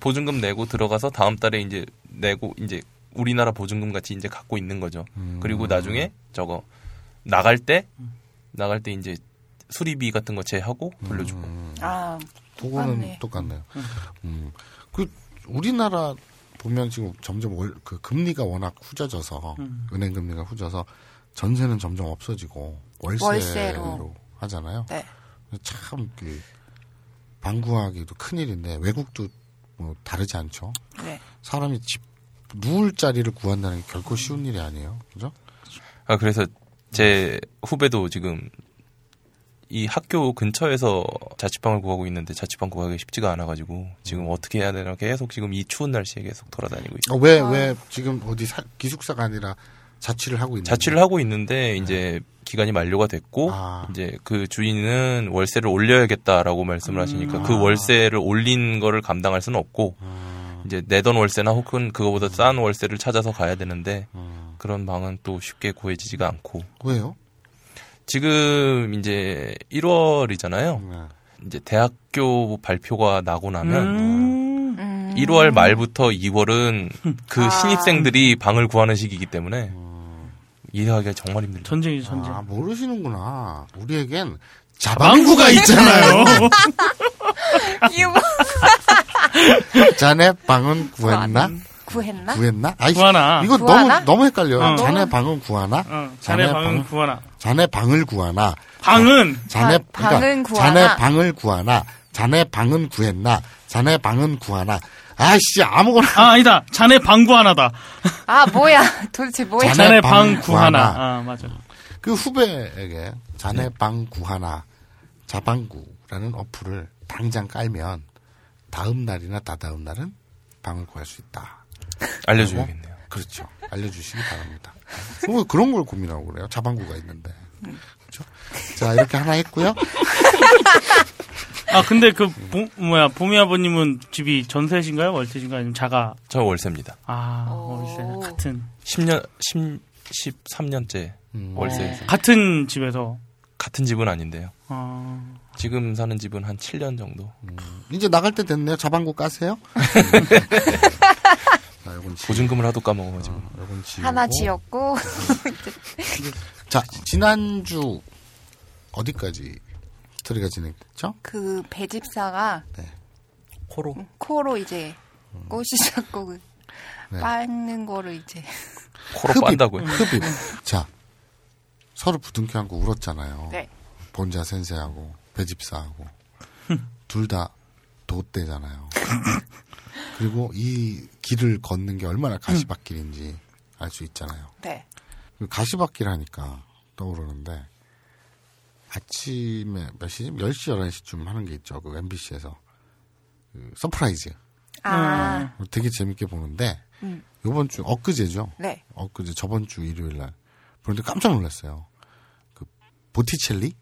보증금 내고 들어가서 다음 달에 이제 내고 이제 우리나라 보증금 같이 이제 갖고 있는 거죠. 음. 그리고 나중에 저거 나갈 때 나갈 때 이제 수리비 같은 거 제하고 돌려주고. 아, 그거는 똑같네. 똑같네요. 음. 그 우리나라 보면 지금 점점 월, 그 금리가 워낙 후져져서 음. 은행 금리가 후져서 전세는 점점 없어지고 월세로, 월세로. 하잖아요. 네. 참 그 방구하기도 큰 일인데 외국도 뭐 다르지 않죠. 네. 사람이 집 누울 자리를 구한다는 게 결코 쉬운 일이 아니에요. 그죠? 아 그래서 제 후배도 지금 이 학교 근처에서 자취방을 구하고 있는데 자취방 구하기 쉽지가 않아가지고 지금 어떻게 해야 되나 계속 지금 이 추운 날씨에 계속 돌아다니고 있어요. 어, 왜, 왜 지금 어디 사- 기숙사가 아니라 자취를 하고 있는 자취를 하고 있는데 이제 기간이 만료가 됐고 아. 이제 그 주인은 월세를 올려야겠다라고 말씀을 하시니까 음. 그 월세를 올린 거를 감당할 수는 없고 아. 이제 내던 월세나 혹은 그거보다 싼 월세를 찾아서 가야 되는데 음. 그런 방은 또 쉽게 구해지지가 않고 왜요? 지금 이제 1월이잖아요. 네. 이제 대학교 발표가 나고 나면 음. 음. 1월 말부터 2월은 그 아. 신입생들이 방을 구하는 시기이기 때문에 이해하기가 정말 힘들죠. 전쟁이죠, 전쟁. 아, 모르시는구나. 우리에겐 자방구가 있잖아요. 자네 방은 구했나? 구했나? 구했나? 아이, 구하나. 이거 구하나? 너무 너무 헷갈려. 어. 자네 방은 구하나? 어, 자네 방은 구하나. 자네 방을 구하나? 방은 자네 방- 방은 그러니까 구하나? 자네 방을 구하나? 자네 방은 구했나? 자네 방은 구하나? 아씨 아무거나 아 아니다. 자네 방 구하나다. 아 뭐야? 도대체 뭐야? 자네 자네 방 방 구하나. 구하나. 아 맞아. 그 후배에게 자네 방 구하나 자방구라는 어플을 당장 깔면 다음 날이나 다다음 날은 방을 구할 수 있다. 알려줘야겠네요. 그렇죠. 알려주시기 바랍니다. 왜 그런 걸 고민하고 그래요? 자방구가 있는데. 그렇죠? 자 이렇게 하나 했고요. 아 근데 그 보, 뭐야 보미 아버님은 집이 전세신가요? 월세신가요? 아니면 자가? 저 월세입니다. 아 월세 같은 10년 10 13년째 월세에서 같은 집에서 같은 집은 아닌데요. 아, 지금 사는 집은 한 7년 정도. 이제 나갈 때 됐네요. 자방구 까세요. 자, 요건 지- 보증금을 하도 까먹어가지고. 요건 지우고. 하나 지었고 자 지난주 어디까지 스토리가 진행됐죠? 그 배집사가 네. 코로 코로 이제 꽃이 자꾸 그 네. 빨는 거를 이제 코로 흡입, 빤다고요. 흡입. 자 서로 부둥켜 안고 울었잖아요. 네. 본자 센세하고 배집사하고 둘 다 도대잖아요. 그리고 이 길을 걷는 게 얼마나 가시밭길인지 알 수 있잖아요. 네. 그 가시밭길 하니까 떠오르는데 아침에 몇 시지? 10시, 11시쯤 하는 게 있죠. 그 MBC에서. 그 서프라이즈. 아. 되게 재밌게 보는데 음. 요번 주 엊그제죠. 네. 엊그제 저번 주 일요일 날 보는데 깜짝 놀랐어요. 그 보티첼리?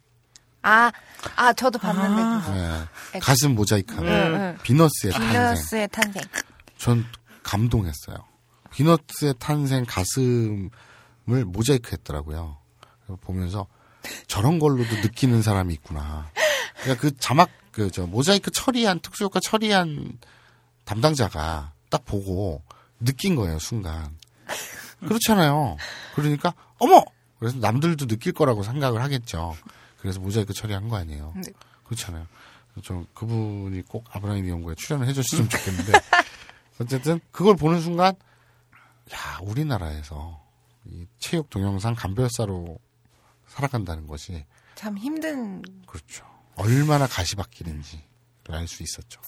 아, 아 저도 봤는데 그거. 네. 가슴 모자이크하는 응, 응. 비너스의 탄생. 비너스의 탄생. 전 감동했어요. 비너스의 탄생 가슴을 모자이크 했더라고요. 그래서 보면서 저런 걸로도 느끼는 사람이 있구나. 그러니까 그 자막, 그, 저, 모자이크 처리한, 특수효과 처리한 담당자가 딱 보고 느낀 거예요, 순간. 그렇잖아요. 그러니까, 어머! 그래서 남들도 느낄 거라고 생각을 하겠죠. 그래서 모자이크 처리한 거 아니에요. 네. 그렇잖아요. 좀 그분이 꼭 아브라함 연구에 출연을 해줬으면 좋겠는데 어쨌든 그걸 보는 순간 야 우리나라에서 이 체육 동영상 감별사로 살아간다는 것이 참 힘든 그렇죠. 얼마나 가시밭길인지를 알 수 있었죠.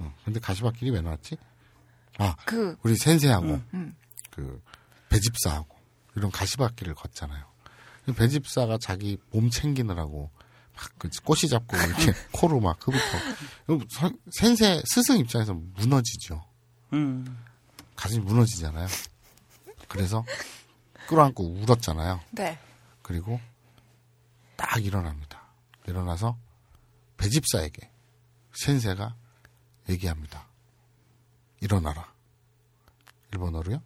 어, 근데 가시밭길이 왜 나왔지? 아, 그 우리 센세하고 음, 음. 그 배집사하고 이런 가시밭길을 걷잖아요. 그 배집사가 자기 몸 챙기느라고 막그 꼬시 잡고 이렇게 코로 막 흡입하고 선- 센세 스승 입장에서 무너지죠. 음. 가슴이 무너지잖아요. 그래서 끌어안고 울었잖아요. 네. 그리고 딱 일어납니다. 일어나서 배집사에게 센세가 얘기합니다. 일어나라. 일본어로요?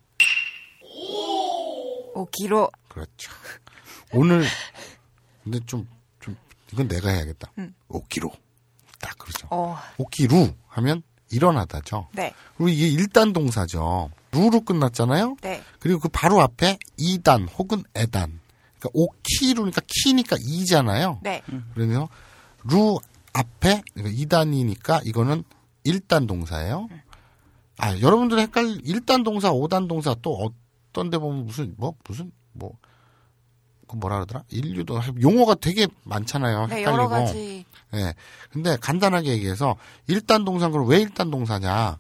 오기로 그렇죠. 오늘 근데 좀 좀 이건 내가 해야겠다. 음. 오키로 딱 그러죠. 어. 오키루 하면 일어나다죠. 네. 그리고 이게 일단 동사죠. 루로 끝났잖아요. 네. 그리고 그 바로 앞에 이단 혹은 에단. 그러니까 오키루니까 키니까 이잖아요. 네. 그래서 루 앞에 그러니까 이단이니까 이거는 일단 동사예요. 아, 여러분들 헷갈 일단 동사, 오단 동사 또 어떤 데 보면 무슨 뭐 무슨 뭐 그 뭐라 그러더라? 인류도 용어가 되게 많잖아요. 네, 헷갈리고. 여러 가지. 예. 근데 간단하게 얘기해서 일단 동사는 그럼 왜 일단 동사냐?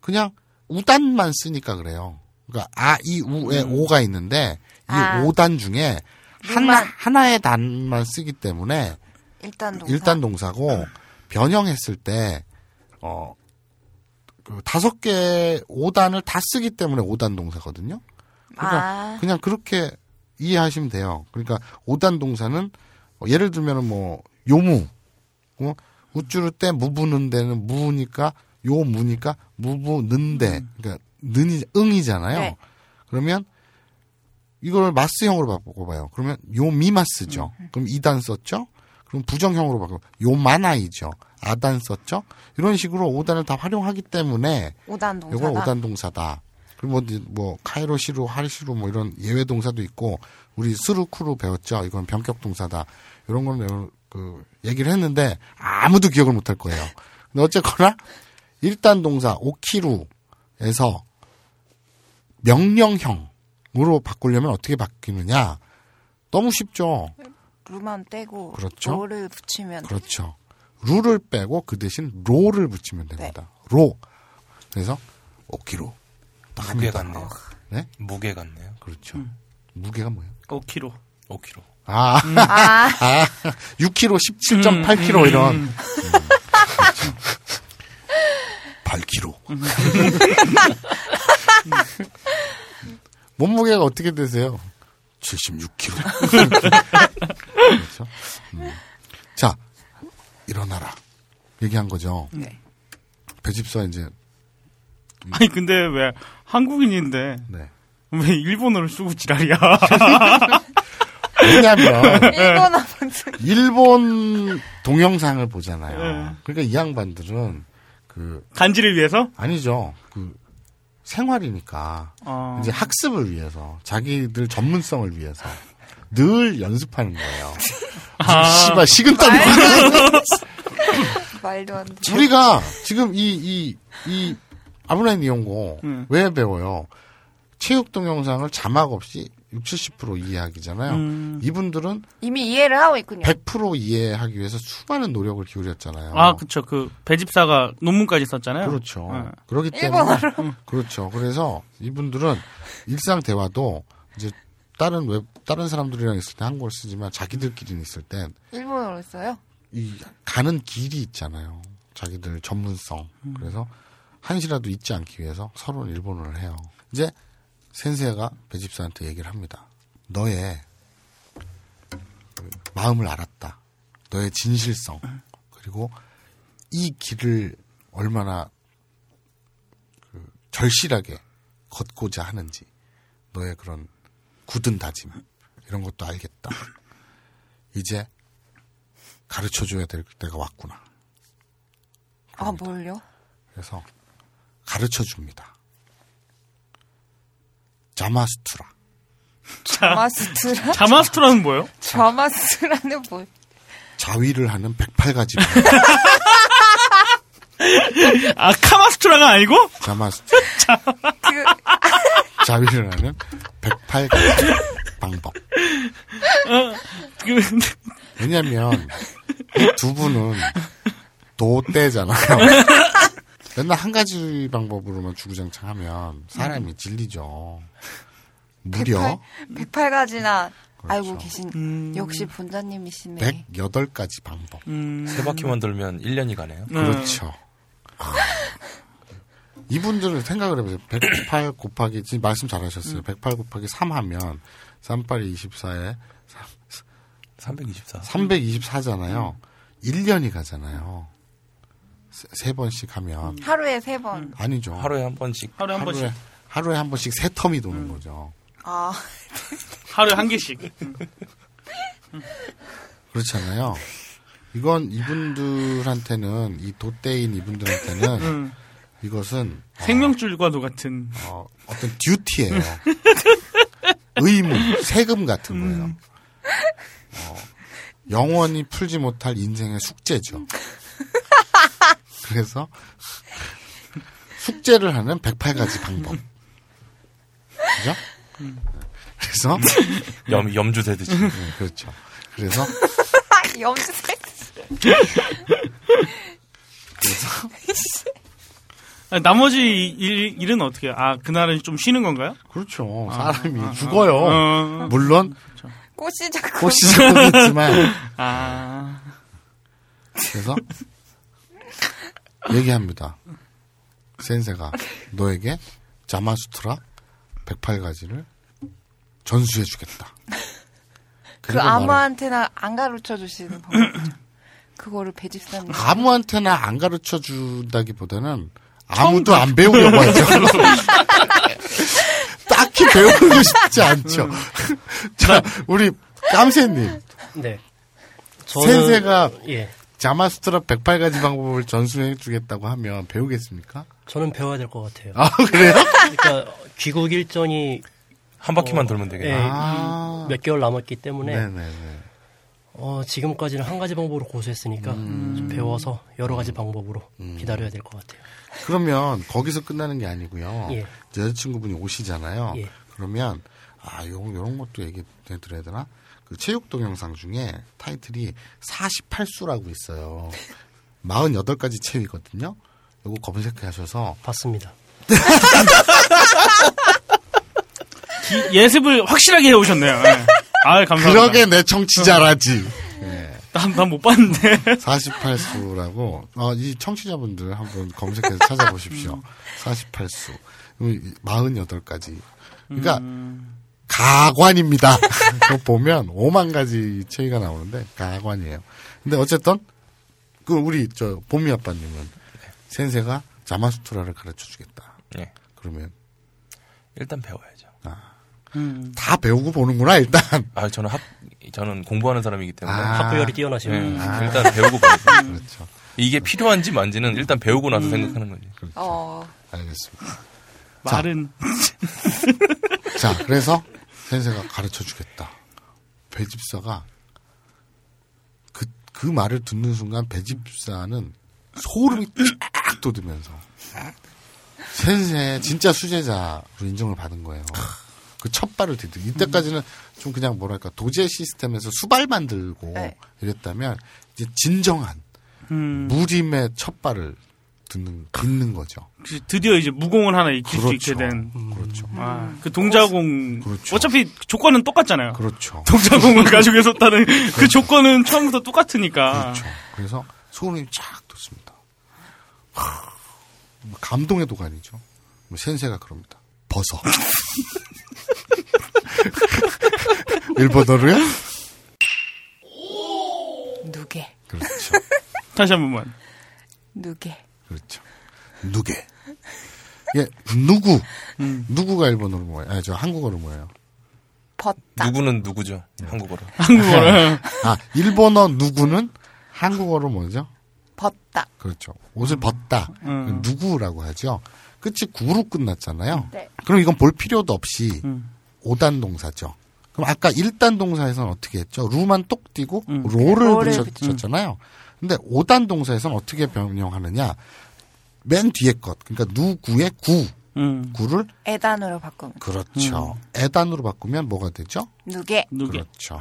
그냥 우단만 쓰니까 그래요. 그러니까 아, 이, 우에 오가 있는데 이 아. 오단 중에 하나 하나의 단만 쓰기 때문에 일단 동사. 일단 동사고 변형했을 때 어. 그 다섯 개 오단을 다 쓰기 때문에 오단 동사거든요. 그러니까 아. 그냥 그렇게 이해하시면 돼요. 그러니까 오단 동사는 어, 예를 들면은 뭐 요무, 어? 우쭈르 때 무부는 데는 무니까 요무니까 무부는데 그러니까 는이 응이잖아요. 네. 그러면 이걸 마스형으로 바꿔봐요. 그러면 요미마스죠. 그럼 이단 썼죠. 그럼 부정형으로 바꿔 요마나이죠. 아단 썼죠. 이런 식으로 오단을 다 활용하기 때문에 오단 동사다. 이건 오단 동사다. 그리고 뭐, 뭐 카이로시루, 하리시루 뭐 이런 예외 동사도 있고 우리 스루쿠루 배웠죠. 이건 변격 동사다. 이런 거는 그 얘기를 했는데 아무도 기억을 못 할 거예요. 근데 어쨌거나 일단 동사 오키루에서 명령형으로 바꾸려면 어떻게 바뀌느냐? 너무 쉽죠. 루만 떼고 그렇죠. 로를 붙이면 그렇죠. 룰을 빼고 그 대신 로를 붙이면 됩니다. 로. 그래서 5kg. 딱 무게. 같네요. 네? 무게 같네요. 그렇죠. 무게가 뭐예요? 5kg. 5kg. 아, 음. 아. 6kg, 17.8kg 음, 이런. 음. 8kg. 몸무게가 어떻게 되세요? 76kg. 그렇죠? 음. 자, 일어나라. 얘기한 거죠. 네. 배집사 이제 아니 근데 왜 한국인인데 네. 왜 일본어를 쓰고 지랄이야? 왜냐면 일본어. 일본 동영상을 보잖아요. 네. 그러니까 이 양반들은 그 간지를 위해서? 아니죠. 그 생활이니까 어. 이제 학습을 위해서 자기들 전문성을 위해서 늘 연습하는 거예요. 아. 씨발 식은땀. 말도 안 돼. 우리가 지금 이 이 이 아브라인 이용고 음. 왜 배워요? 체육 동영상을 자막 없이 60, 70% 이해하기잖아요. 음. 이분들은 이미 이해를 하고 있군요. 100% 이해하기 위해서 수많은 노력을 기울였잖아요. 아 그쵸 그 배집사가 논문까지 썼잖아요. 그렇죠. 네. 그렇기 때문에 일본어로. 그렇죠. 그래서 이분들은 일상 대화도 이제 다른 웹 다른 사람들이랑 있을 때 한국어를 쓰지만 자기들끼리 있을 땐 일본어로 써요? 이 가는 길이 있잖아요. 자기들 전문성. 음. 그래서 한시라도 잊지 않기 위해서 서로는 일본어를 해요. 이제 센세가 배집사한테 얘기를 합니다. 너의 그 마음을 알았다. 너의 진실성. 그리고 이 길을 얼마나 그 절실하게 걷고자 하는지. 너의 그런 굳은 다짐. 이런 것도 알겠다. 이제 가르쳐 줘야 될 때가 왔구나. 아 뭘요? 그래서 가르쳐 줍니다. 자마스투라. 자마스트라? 자마스트라는 뭐예요? 자마스트라는 뭐? 자위를 하는 108가지 아 카마스트라가 아니고? 자마스투 그 자위를 하는 108가지 방법. 어, 그 왜냐면 이두 분은 도떼잖아요. 맨날 한 가지 방법으로만 주구장창 하면 사람이 질리죠. 무려 108 가지나 그렇죠. 알고 계신 음. 역시 본자님이시네. 108가지 방법. 음. 세 바퀴만 돌면 1년이 가네요. 그렇죠. 이분들은 생각을 해보세요. 108 곱하기, 지금 말씀 잘하셨어요. 108 곱하기 3 하면, 38이 24에 324. 324잖아요. 1년이 가잖아요. 세, 세 번씩 하면. 하루에 세 번. 아니죠. 하루에 한 번씩. 하루에 한 번씩. 하루에 한 번씩 세 텀이 도는 거죠. 아 하루에 한 개씩. 그렇잖아요. 이건 이분들한테는, 이 도떼인 이분들한테는, 음. 이것은, 생명줄과도 같은. 어, 어떤 듀티예요. 의무, 세금 같은 거예요. 어, 영원히 풀지 못할 인생의 숙제죠. 그래서 숙제를 하는 108가지 방법. 그죠? 그래서 염, 염주 세듯이. 네, 그렇죠. 그래서 염색. 아니, 나머지 일, 일은 어떻게? 해요? 아 그날은 좀 쉬는 건가요? 그렇죠. 아, 사람이 아, 아. 죽어요. 어. 물론 꽃이 자꾸. 꽃이 자꾸 있지만 아 그래서 얘기합니다. 센세가 너에게 자마수트라 108가지를 전수해 주겠다. 그 아무한테나 안 가르쳐 주시는 방법이죠. 그거를 배집사님. 아무한테나 안 가르쳐 준다기보다는 아무도 안 배우려고 하죠. 딱히 배우고 싶지 않죠. 자, 우리 깜새님. 네. 센세가 예. 자마수트라 108가지 방법을 전수해 주겠다고 하면 배우겠습니까? 저는 배워야 될 것 같아요. 아, 그래요? 그러니까 귀국 일정이 한 바퀴만 어, 돌면 되겠네. 예, 아. 몇 개월 남았기 때문에 네네네. 어, 지금까지는 한 가지 방법으로 고수했으니까 좀 배워서 여러 가지 방법으로 기다려야 될 것 같아요. 그러면 거기서 끝나는 게 아니고요. 예. 여자친구분이 오시잖아요. 예. 그러면 아, 요런 요런 것도 얘기해 드려야 되나? 그 체육 동영상 중에 타이틀이 48수라고 있어요. 48가지 체위거든요. 요거 검색해 하셔서 봤습니다. 기- 예습을 확실하게 해오셨네요. 예. 아 감사합니다. 그러게 내 청취자라지. 난, 난못 봤는데. 48수라고 어, 이 청취자분들 한번 검색해서 찾아보십시오. 48수. 48가지. 그러니까 가관입니다. 그거 보면 5만 가지 체위가 나오는데 가관이에요. 근데 어쨌든 그 우리 저 봄이 아빠님은 센세가 자마수트라를 가르쳐 주겠다. 예. 그러면 일단 배워야죠. 다 배우고 보는구나 일단. 아 저는 학 저는 공부하는 사람이기 때문에 아. 학구열이 뛰어나시고. 예, 아. 일단 배우고 봐야죠. 그렇죠. 이게 필요한지 만지는 일단 배우고 나서 생각하는 거지. 어. 알겠습니다. 말은 자, 그래서 센세가 가르쳐 주겠다. 배집사가 그, 그 말을 듣는 순간 배집사는 소름이 쫙 돋으면서 센세 진짜 수제자로 인정을 받은 거예요. 그 첫 발을 디디. 이때까지는 좀 그냥 뭐랄까 도제 시스템에서 수발 만들고 네. 이랬다면 이제 진정한 음, 무림의 첫 발을 듣는 듣는 거죠. 드디어 이제 무공을 하나 익힐 수 그렇죠. 있게 된. 그렇죠. 아, 그 동자공. 그렇죠. 어차피 조건은 똑같잖아요. 그렇죠. 동자공을 가지고 있었다는 그 조건은 처음부터 똑같으니까. 그렇죠. 그래서 소름이 쫙 돋습니다. 하, 뭐 감동의 도가니죠. 뭐 센세가 그럽니다. 벗어. 일본어로요? 누게. 그렇죠. 다시 한 번만. 누게. 그렇죠. 누게. 예, 누구. 누구가 일본어로 뭐예요? 아, 저 한국어로 뭐예요? 벗다. 누구는 누구죠? 한국어로. 한국어로. 아, 일본어 누구는 한국어로 뭐죠? 벗다. 그렇죠. 옷을 벗다. 음. 누구라고 하죠. 끝이 구로 끝났잖아요. 네. 그럼 이건 볼 필요도 없이 음. 오단 동사죠. 그럼 아까 일단 동사에서는 어떻게 했죠? 루만 똑 띄고 음. 로를 로를 붙였잖아요. 근데 오단 동사에서는 어떻게 변형하느냐? 맨 뒤에 것. 그러니까 누구의 구. 음. 구를 에단으로 바꾸면. 그렇죠. 에단으로 바꾸면 뭐가 되죠? 누게. 누게. 그렇죠.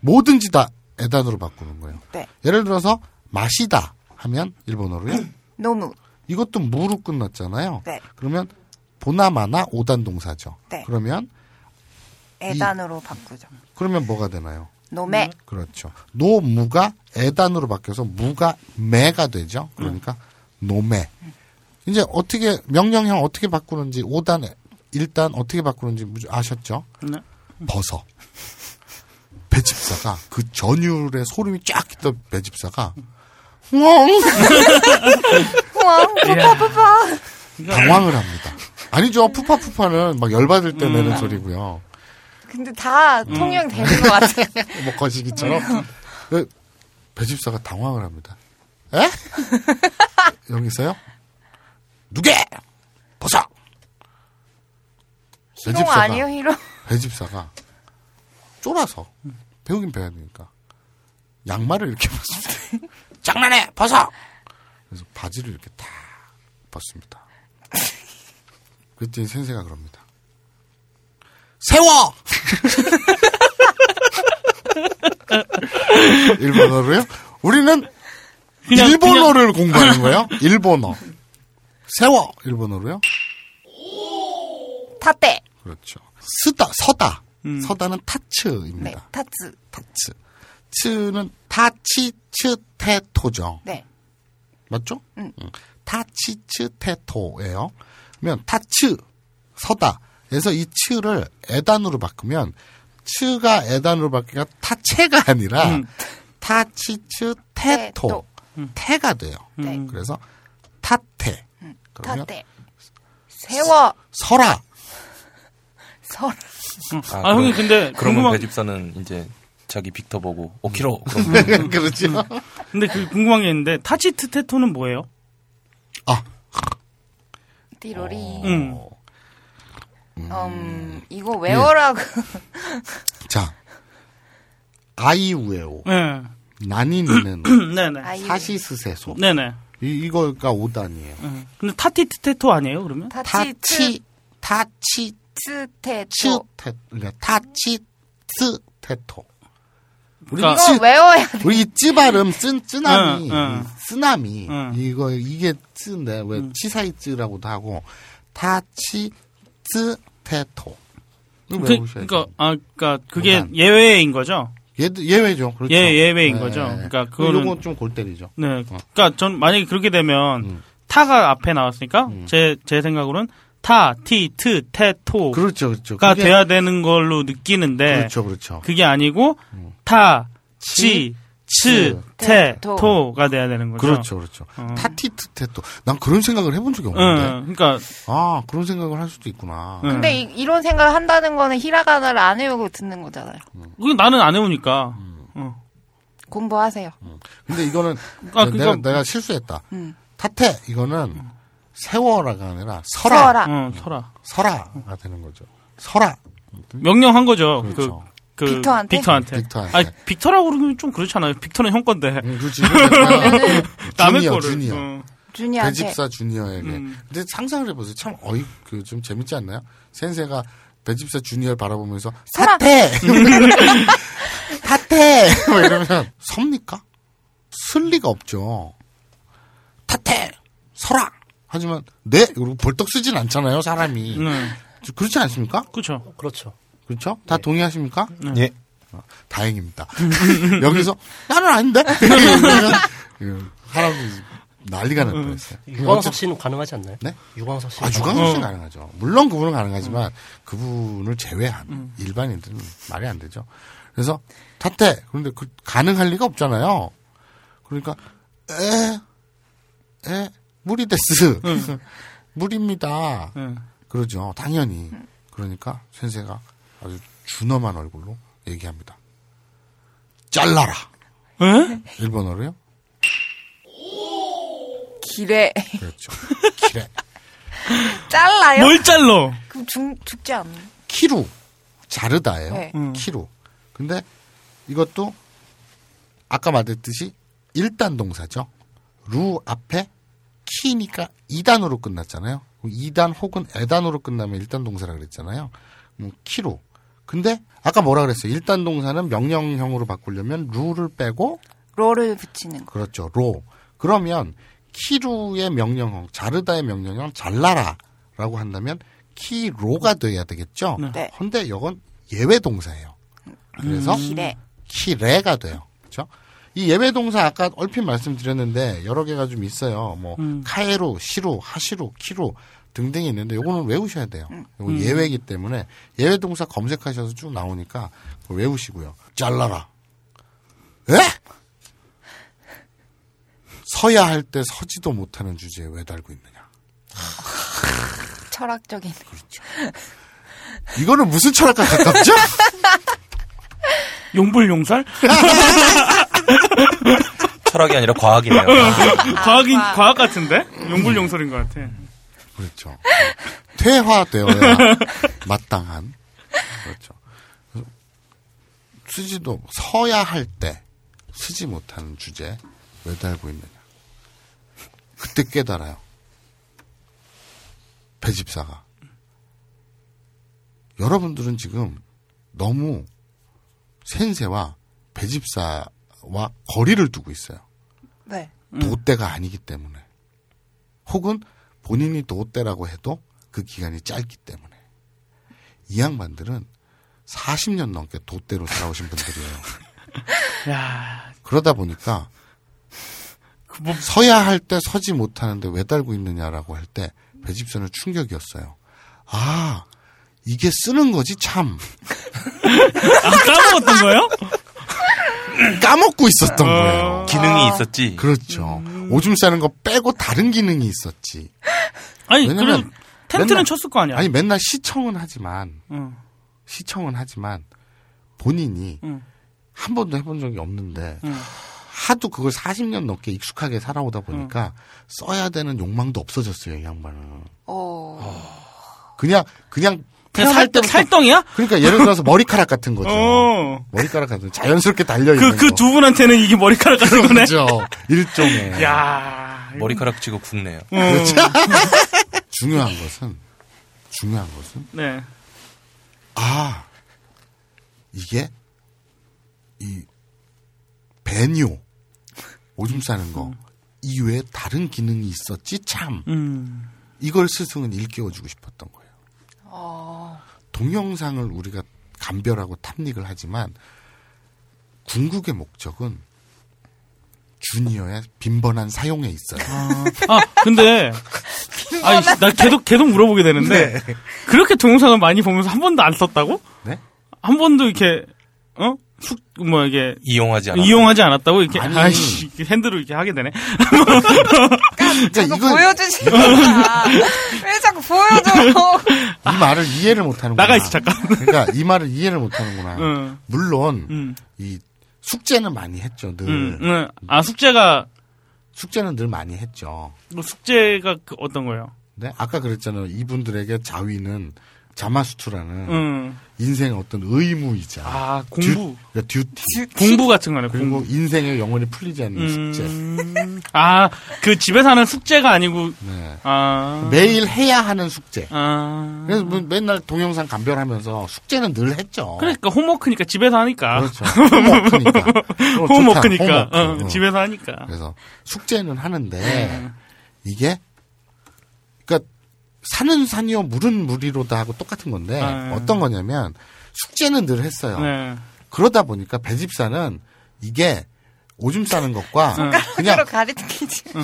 뭐든지 다 에단으로 바꾸는 거예요. 네. 예를 들어서 마시다 하면 일본어로요. 노무. 이것도 무로 끝났잖아요. 네. 그러면 보나마나 오단 동사죠. 네. 그러면 에단으로 바꾸죠. 그러면 뭐가 되나요? 노메. 그렇죠. 노무가 에단으로 바뀌어서 무가 매가 되죠. 그러니까 노매. 이제 어떻게 명령형 어떻게 바꾸는지 5단 1단 어떻게 바꾸는지 무- 아셨죠? 네. 벗어. 배집사가 그 전율에 소름이 쫙 끼던 배집사가 웅 우와, 푸파푸파. 당황을 합니다. 아니죠. 푸파푸파는 막 열받을 때 내는 소리고요. 근데 다 통용되는 것 같아요. 뭐 거시기처럼. 그 배집사가 당황을 합니다. 에? 여기서요? 누게! 벗어! 희롱 아니에요, 희롱? 배집사가 쫄아서 배우긴 배워야 되니까 양말을 이렇게 벗습니다. 장난해! 벗어! 그래서 바지를 이렇게 탁 벗습니다. 그랬더니先生가 그럽니다. 세워! 일본어로요? 우리는 그냥- 일본어를 공부하는 거예요? 일본어. 세워! 일본어로요? 立て. 그렇죠. 서다, 서다. 음. 서다는 네, 타츠입니다. 타츠. 타츠. 츠는 타치 츠 테토죠. 네. 맞죠? 음. 음. 타치 츠 테토예요. 그러면 타츠 서다. 그래서 이 츠를 에단으로 바꾸면 つ가 え단으로 바뀌니까 たつぇ가 아니라 음. 타치츠 테토 테토. 태가 돼요. 네. 그래서 たて. 그러면 たて. 세워. 서라. 설. 아, 형님, 근데 그러면 궁금한- 배집사는 이제 자기 빅터 보고 5kg. 그렇죠. 근데 그 궁금한 게 있는데 타치트 테토는 뭐예요? 아, 띠로리. 음. 음, 이거 외워라고. 자, 아이우에오, 네. 나니니는 네네. 사시스세소. 네네. 이, 이거가 5단이에요. 네. 근데 타티트테토 아니에요, 그러면? 타치, 타치, 스테토. 치테, 그러니까 타치, 스테토. 우리 그러니까- 찌- 이거 외워야 돼. 우리 찌 발음 쓴 쓰나미, 응, 응. 쓰나미 응. 이거 이게 찌인데 왜 치사이 찌라고도 하고 たち つ てと. 그, 그러니까 돼요. 아, 그러니까 그게 오단. 예외인 거죠. 예, 예외죠. 그렇죠. 예, 예외인 네. 거죠. 그러니까 그거는 요건 좀 골 때리죠. 네. 그러니까 전 만약에 그렇게 되면 음. た가 앞에 나왔으니까 제제 생각으로는 た, てぃ, とぅ, て, と가 그렇죠, 그렇죠. 돼야 되는 걸로 느끼는데 그렇죠, 그렇죠. 그게 아니고 た, ち, つ, て, と. と가 돼야 되는 거죠. 그렇죠, 그렇죠. 어. 타티트 테토. 난 그런 생각을 해본 적이 없는데. 응, 그러니까 아, 그런 생각을 할 수도 있구나. 응. 근데 이, 런 생각을 한다는 거는 히라가나를 안 외우고 듣는 거잖아요. 그게 나는 안 해오니까. 음. 어. 공부하세요. 근데 이거는 아, 내가, 그거- 내가 실수했다. 음. 타테 이거는 세워라가 아니라 설아. 설아. 어, 설아. 설아가 되는 거죠. 설아. 명령한 거죠. 그렇죠. 그, 그 빅터한테? 빅터한테. 빅터한테. 아니, 빅터라고 그러면 좀 그렇잖아요. 빅터는 형 건데. 음, 그렇지. 그러니까 남의 주니어, 거를. 주니어. 어. 주니한테. 배집사 주니어에게. 음. 근데 상상을 해보세요. 참 어이 그 좀 재밌지 않나요? 센세가 배집사 주니어를 바라보면서. 사태, 타태, 뭐 이러면 섭니까? 쓸 리가 없죠. 타태, 설아. 하지만 네 그리고 벌떡 쓰진 않잖아요 사람이. 네. 그렇지 않습니까? 그렇죠. 그렇죠. 그렇죠? 다 동의하십니까? 예. 어, 다행입니다. 여기서 나는 아닌데 사람들이 난리가 날 뻔했어요. 유광석 씨는 가능하지 않나요? 네? 유광석 씨. 아, 유광석 씨는 어. 가능하죠. 물론 그분은 가능하지만 그분을 제외한 일반인들은 말이 안 되죠. 그래서 타태 그런데 그 가능할 리가 없잖아요. 그러니까 에, 에, 무리 데스. 무리입니다. 응. 그러죠. 당연히. 그러니까 센세가 아주 준엄한 얼굴로 얘기합니다. 잘라라. 에? 일본어로요? 기래. 그렇죠. 기래. 잘라요? 뭘 잘러? 그럼 죽, 죽지 않나? 키루. 자르다예요. 네. 음. 키루. 근데 이것도 아까 말했듯이 일단 동사죠. 루 앞에 키니까 2단으로 끝났잖아요. 2단 혹은 에단으로 끝나면 일단 동사라 그랬잖아요. 음, 切る. 근데 아까 뭐라 그랬어요? 일단 동사는 명령형으로 바꾸려면 る를 빼고 ろ를 붙이는 거. 그렇죠. ろ. 그러면 切る의 명령형, 자르다의 명령형 잘라라라고 한다면 切ろ가 돼야 되겠죠. 네. 근데 이건 예외 동사예요. 그래서 切れ. 切れ 가 돼요. 그렇죠? 이 예외 동사 아까 얼핏 말씀드렸는데 여러 개가 좀 있어요. 뭐 음. 帰る, 知る, 走る, 切る 등등이 있는데 요거는 외우셔야 돼요. 요거 음. 예외이기 때문에 예외 동사 검색하셔서 쭉 나오니까 그거 외우시고요. 잘라라. 에? 서야 할 때 서지도 못하는 주제에 왜 달고 있느냐. 철학적인. 이거는 무슨 철학과 가깝죠? 용불용설? 철학이 아니라 과학이네요. 과학인, 과학 같은데? 용불용설인 것 같아. 그렇죠. 퇴화되어야 마땅한. 그렇죠. 쓰지도 서야 할 때 쓰지 못하는 주제 왜 달고 있느냐. 그때 깨달아요. 배집사가. 여러분들은 지금 너무 센세와 배집사와 거리를 두고 있어요. 네. 도대가 아니기 때문에. 혹은 본인이 도대라고 해도 그 기간이 짧기 때문에. 이 양반들은 40년 넘게 도대로 살아오신 분들이에요. 야 그러다 보니까 그 뭐, 서야 할 때 서지 못하는데 왜 달고 있느냐라고 할 때 배집선을 충격이었어요. 아, 이게 쓰는 거지 참. 아, 까먹었던 거예요? 까먹고 있었던 어. 거예요. 기능이 있었지. 그렇죠. 오줌 싸는 거 빼고 다른 기능이 있었지. 아니, 그럼 텐트는 맨날- 쳤을 거 아니야? 아니 맨날 시청은 하지만 응. 시청은 하지만 본인이 응. 한 번도 해본 적이 없는데 응. 하도 그걸 40년 넘게 익숙하게 살아오다 보니까 써야 되는 욕망도 없어졌어요 이 양반은. 어. 그냥 그냥 그냥 살, 때부터- 살덩이야? 그러니까 예를 들어서 머리카락 같은 거죠. 어. 머리카락 같은 거. 자연스럽게 달려 있는 그, 그 두 분한테는 이게 머리카락 같은 거네? 그렇죠. 일종의. 야 머리카락 치고 굵네요. 그렇죠. 중요한 것은 중요한 것은 네. 아 이게 이 배뇨 오줌 싸는 거 이외에 다른 기능이 있었지 참 음. 이걸 스승은 일깨워주고 싶었던 거예요. 동영상을 우리가 감별하고 탐닉을 하지만 궁극의 목적은 주니어의 빈번한 사용에 있어요. 아, 근데, 아니, 나 계속, 계속 물어보게 되는데, 네. 그렇게 동영상을 많이 보면서 한 번도 안 썼다고? 네? 한 번도 이렇게, 어? 숙, 뭐, 이게. 이용하지 않았다. 이용하지 않았다고? 이렇게, 아니. 아이씨, 핸들을 이렇게 하게 되네. 그러니까 자꾸 보여주시니까. 왜 자꾸 보여줘? 이 말을 이해를 못 하는구나. 나가 있어, 잠깐. 그러니까 이 말을 이해를 못 하는구나. 응. 물론 음. 이 숙제는 많이 했죠. 늘 음, 음. 아, 숙제가, 숙제는 늘 많이 했죠. 뭐 숙제가 그 어떤 거예요? 네? 아까 그랬잖아요. 이분들에게 자위는 자마수투라는 음. 인생의 어떤 의무이자 아, 공부. 듀, 듀티 공부 같은 거네, 그리고 공부. 인생의 영원히 풀리지 않는 숙제. 음. 아, 그 집에서 하는 숙제가 아니고, 네. 아. 매일 해야 하는 숙제. 아. 그래서 뭐 맨날 동영상 감별하면서 숙제는 늘 했죠. 그러니까 홈워크니까 집에서 하니까. 그렇죠. 홈워크니까. 홈워크니까. 홈워크. 어, 어. 집에서 하니까. 그래서 숙제는 하는데 네. 이게 그러니까 산은 산이요 물은 물이로다 하고 똑같은 건데 네. 어떤 거냐면 숙제는 늘 했어요. 네. 그러다 보니까 배집사는 이게 오줌 싸는 것과 그냥 손가락으로 가리키지.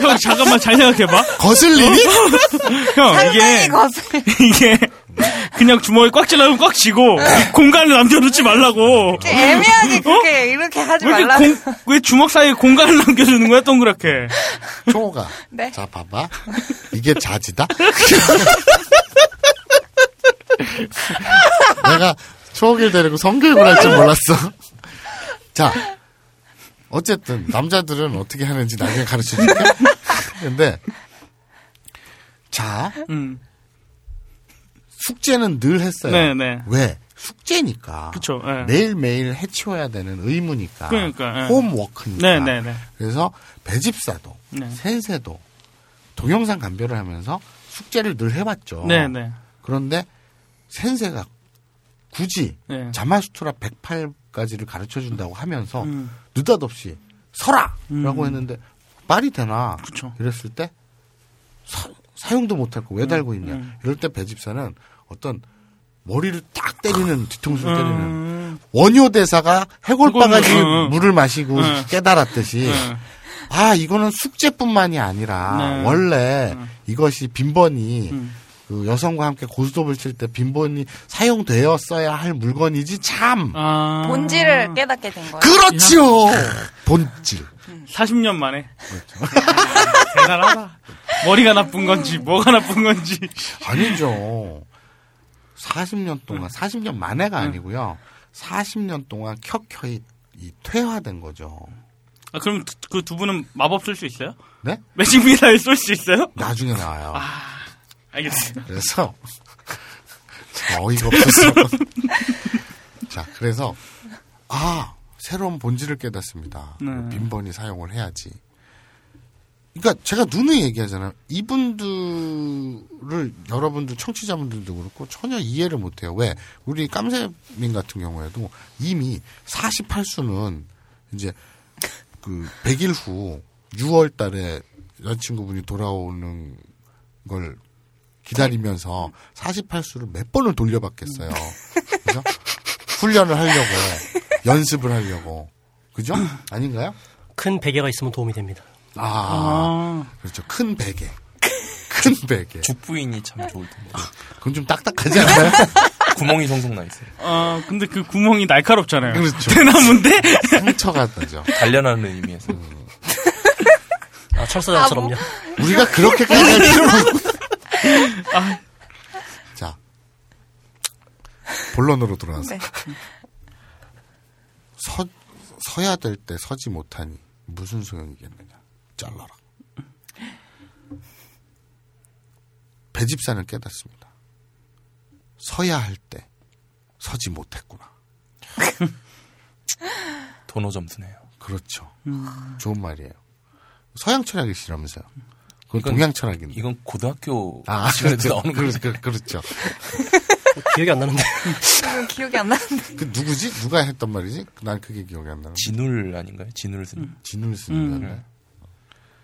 형, 잠깐만 잘 생각해봐. 거슬리니? 형, 이게, 거슬. 이게, 그냥 주머니 꽉 찔러면 꽉 쥐고, 공간을 남겨놓지 말라고. 애매하게 그렇게 이렇게 하지 왜, 이렇게 말라. 공, 왜 주먹 사이에 공간을 남겨주는 거야, 동그랗게? 초호가 네. 자 봐봐 이게 자지다. 내가 초호기를 데리고 성교육을 할 줄 몰랐어. 자 어쨌든 남자들은 어떻게 하는지 나중에 가르쳐 줄게. 근데 자 음. 숙제는 늘 했어요. 네, 네. 왜? 숙제니까. 그쵸, 예. 매일매일 해치워야 되는 의무니까. 그러니까, 예. 홈워크니까. 네, 네, 네. 그래서 배집사도, 네. 센세도 동영상 감별을 하면서 숙제를 늘 해왔죠. 네, 네. 그런데 센세가 굳이 네. 자마수투라 108까지를 가르쳐 준다고 하면서 음. 느닷없이 서라! 라고 음. 했는데 말이 되나? 그쵸. 이랬을 때 사, 사용도 못할 거 왜 달고 있냐? 음. 이럴 때 배집사는 어떤 머리를 딱 때리는 뒤통수를 때리는 음. 원효 대사가 해골 바가지 해골, 음, 음. 물을 마시고 음. 깨달았듯이 음. 아 이거는 숙제뿐만이 아니라 네. 원래 이것이 빈번히 음. 그 여성과 함께 고스톱을 칠 때 빈번히 사용되었어야 할 물건이지 참 아. 본질을 깨닫게 된 거예요. 그렇지요 본질 40년 만에. 그렇죠. 대단하다. 머리가 나쁜 건지, 뭐가 나쁜 건지. 아니죠 40년 동안 40년 만에가 아니고요 40년 동안 켜켜이 이 퇴화된 거죠 아, 그럼 그 두 분은 마법 쓸 수 있어요? 네 매직 미사일 쏠 수 있어요? 나중에 나와요 알겠습니다. 그래서 참 어이가 없었어. 자, 그래서 아 새로운 본질을 깨닫습니다. 네. 빈번히 사용을 해야지. 그러니까 제가 누누이 얘기하잖아요. 이분들을 여러분들 청취자분들도 그렇고 전혀 이해를 못해요. 왜? 우리 깜세민 같은 경우에도 이미 48수는 이제 그 100일 후 6월 달에 여자친구분이 돌아오는 걸 기다리면서 48수를 몇 번을 돌려받겠어요. 그죠? 훈련을 하려고, 연습을 하려고. 그죠? 아닌가요? 큰 베개가 있으면 도움이 됩니다. 아, 그렇죠. 큰 베개. 큰 베개. 죽부인이 참 좋을 텐데. 그건 좀 딱딱하지 않아요? 구멍이 송송 나 있어요. 아, 근데 그 구멍이 날카롭잖아요. 그렇죠. 대나무인데? 상처가 나죠. 단련하는 의미에서. 아, 철사장처럼요. 우리가 그렇게까지 할 필요는 없고. 자, 본론으로 돌아와서. 네. 서, 서야 될 때 서지 못하니 무슨 소용이겠느냐. 잘라라. 배집사는 깨닫습니다. 서야 할 때 서지 못했구나. 도노 점수네요. 그렇죠. 좋은 말이에요. 서양 철학이시라면서요. 그건 이건- 동양 철학인데. 이건 고등학교 아, 시간에도 그렇죠. 나오는 그렇, 거죠. 그, 그렇죠. 기억이 안 나는데. 기억이 안 나는데. 그 누구지? 누가 했던 말이지? 난 그게 기억이 안 나는. 진울 아닌가요? 진울 쓴. 진울 쓰는 음.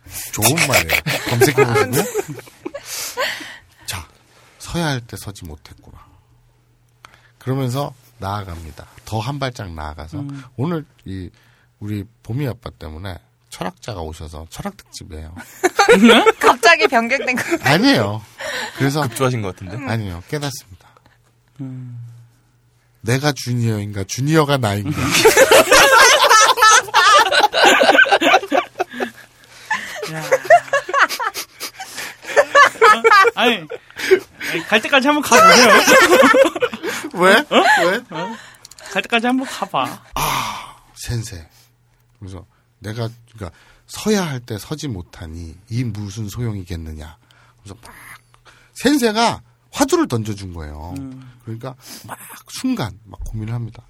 말. 좋은 말이에요. 검색해보시고요. 자, 서야 할 때 서지 못했구나. 그러면서 나아갑니다. 더 한 발짝 나아가서 음. 오늘 이 우리 봄이 아빠 때문에 철학자가 오셔서 철학 특집이에요. 갑자기 변경된 거. 아니에요. 그래서 급조하신 것 같은데. 아니요 깨닫습니다. 내가 주니어인가 주니어가 나인가 아니, 아니, 갈 때까지 한번 가보세요. 왜? 어? 왜? 어? 갈 때까지 한번 가봐. 센세. 그래서 내가 그러니까 서야 할 때 서지 못하니 이 무슨 소용이겠느냐. 그래서 막 센세가 화두를 던져준 거예요. 그러니까 막 순간 막 고민을 합니다.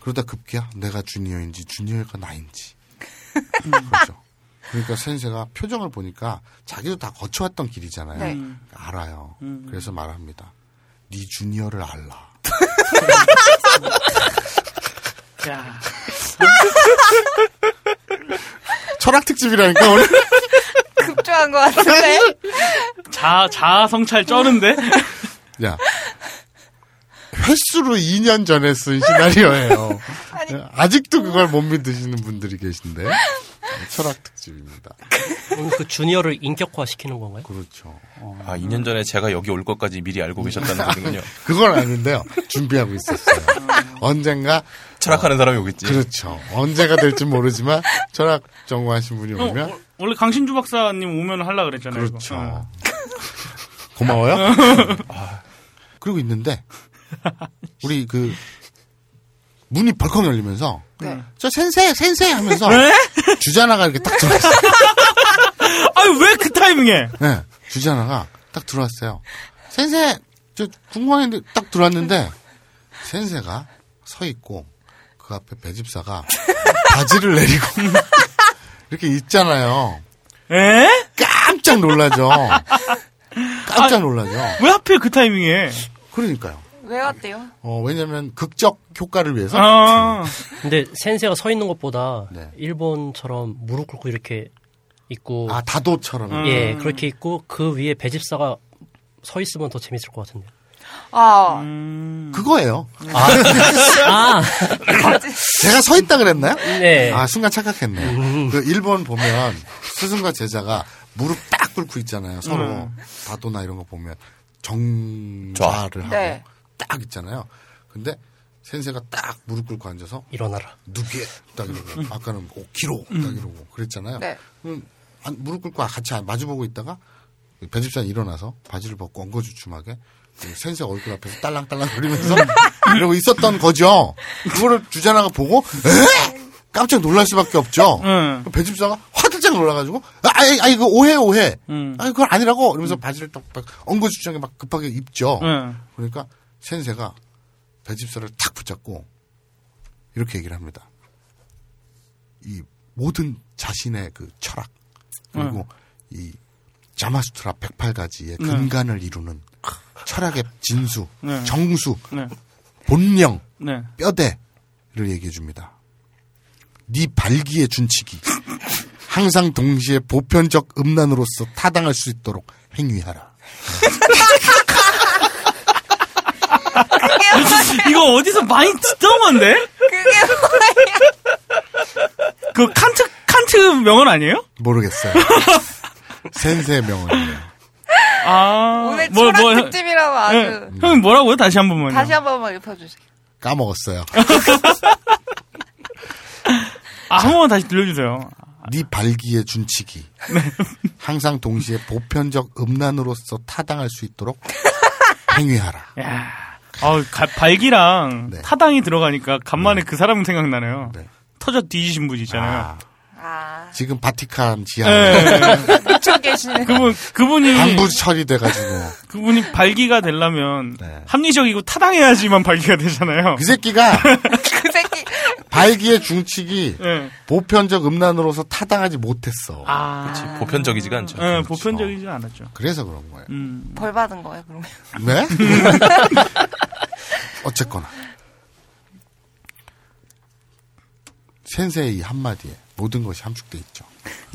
그러다 급기야 내가 주니어인지 주니어가 나인지. 그렇죠. 그러니까 센세가 표정을 보니까 자기도 다 거쳐왔던 길이잖아요. 네. 그러니까 알아요. 음. 그래서 말합니다. 네 주니어를 알라. 야. 철학 특집이라니까 오늘. 급조한 것 같은데. 자, 자아 성찰 쩌는데? 야. 횟수로 2년 전에 쓴 시나리오예요. 아직도 그걸 못 믿으시는 분들이 계신데. 철학 특집입니다. 오늘 그 주니어를 인격화 시키는 건가요? 그렇죠. 아, 2년 전에 제가 여기 올 것까지 미리 알고 계셨다는 거군요. 그건 아닌데요. 준비하고 있었어요. 언젠가 철학하는 사람이 오겠지. 그렇죠. 언제가 될지 모르지만 철학 전공하신 분이 어, 오면 어, 원래 강신주 박사님 오면 하려 그랬잖아요. 그렇죠. 어. 고마워요. 아, 그리고 있는데 우리 그 문이 벌컥 열리면서 네. 저 센세 센세 하면서 네? 주자나가 이렇게 딱 들어왔어요. 아니, 왜그 타이밍에? 네, 주자나가 딱 들어왔어요. 센세 저 궁금한데 딱 들어왔는데 센세가 서 있고 그 앞에 배집사가 바지를 내리고 이렇게 있잖아요. 에? 깜짝 놀라죠. 깜짝 놀라죠. 왜 하필 그 타이밍에? 그러니까요. 왜 왔대요? 어, 왜냐면 극적 효과를 위해서 아, 근데 센세가 서 있는 것보다 네. 일본처럼 무릎 꿇고 이렇게 있고 아 다도처럼 음. 예 그렇게 있고 그 위에 배집사가 서 있으면 더 재밌을 것 같은데. 아, 음. 그거예요. 아, 아, 제가 서 있다 그랬나요? 네. 아 순간 착각했네. 음. 그 일본 보면 스승과 제자가 무릎 딱 꿇고 있잖아요. 서로 음. 다도나 이런 거 보면 정좌를 하고 네. 딱 있잖아요. 근데 센세가 딱 무릎 꿇고 앉아서 일어나라. 누게 딱 이러고 아까는 5kg 딱 이러고 그랬잖아요. 네. 그럼 안- 무릎 꿇고 같이 마주보고 있다가 배집사는 일어나서 바지를 벗고 엉거주춤하게 그 센세 얼굴 앞에서 딸랑딸랑 거리면서 이러고 있었던 거죠. 그거를 주자나가 보고 에? 깜짝 놀랄 수밖에 없죠. 응. 배집사가 화들짝 놀라가지고 아, 아이, 아이, 그 오해 오해. 응. 아니 그건 아니라고 이러면서 바지를 딱, 딱 엉거주춤하게 막 급하게 입죠. 응. 그러니까 센세가 배집사를 탁 붙잡고 이렇게 얘기를 합니다. 이 모든 자신의 그 철학 그리고 이 자마수트라 108가지의 네. 근간을 이루는 철학의 진수, 네. 정수, 네. 본령, 네. 뼈대를 얘기해 줍니다. 네 발기의 준칙이 항상 동시에 보편적 음란으로서 타당할 수 있도록 행위하라. 이거 어디서 많이 듣던 건데? 그게 뭐야? 그 칸트, 칸트 명언 아니에요? 모르겠어요. 센세 명언이에요. 아. 오늘 뭐, 뭐, 특집이라고 아주. 예. 형님 뭐라고요? 다시 한 번만요. 다시 한 번만 읊어주세요. 까먹었어요. 아, 한 번만 다시 들려주세요. 네 발기의 준칙이 항상 동시에 보편적 음란으로서 타당할 수 있도록 행위하라. 야, 아, 발기랑 네. 타당이 들어가니까 간만에 그 사람 생각나네요. 네. 터져 뒤지신 분 있잖아요. 아, 아. 지금 바티칸 지하에 네. 미쳐 계시는. 그분 그분이 방부 처리돼가지고 그분이 발기가 되려면 합리적이고 타당해야지만 발기가 되잖아요. 그 새끼가 그 새끼. 발기의 중칙이 네. 보편적 음란으로서 타당하지 못했어. 아. 그렇지. 보편적이지가 않죠. 네, 보편적이지 않았죠. 그래서 그런 거예요. 음. 벌 받은 거예요, 그러면. 네? 어쨌거나 센세의 이 한마디에 모든 것이 함축돼 있죠.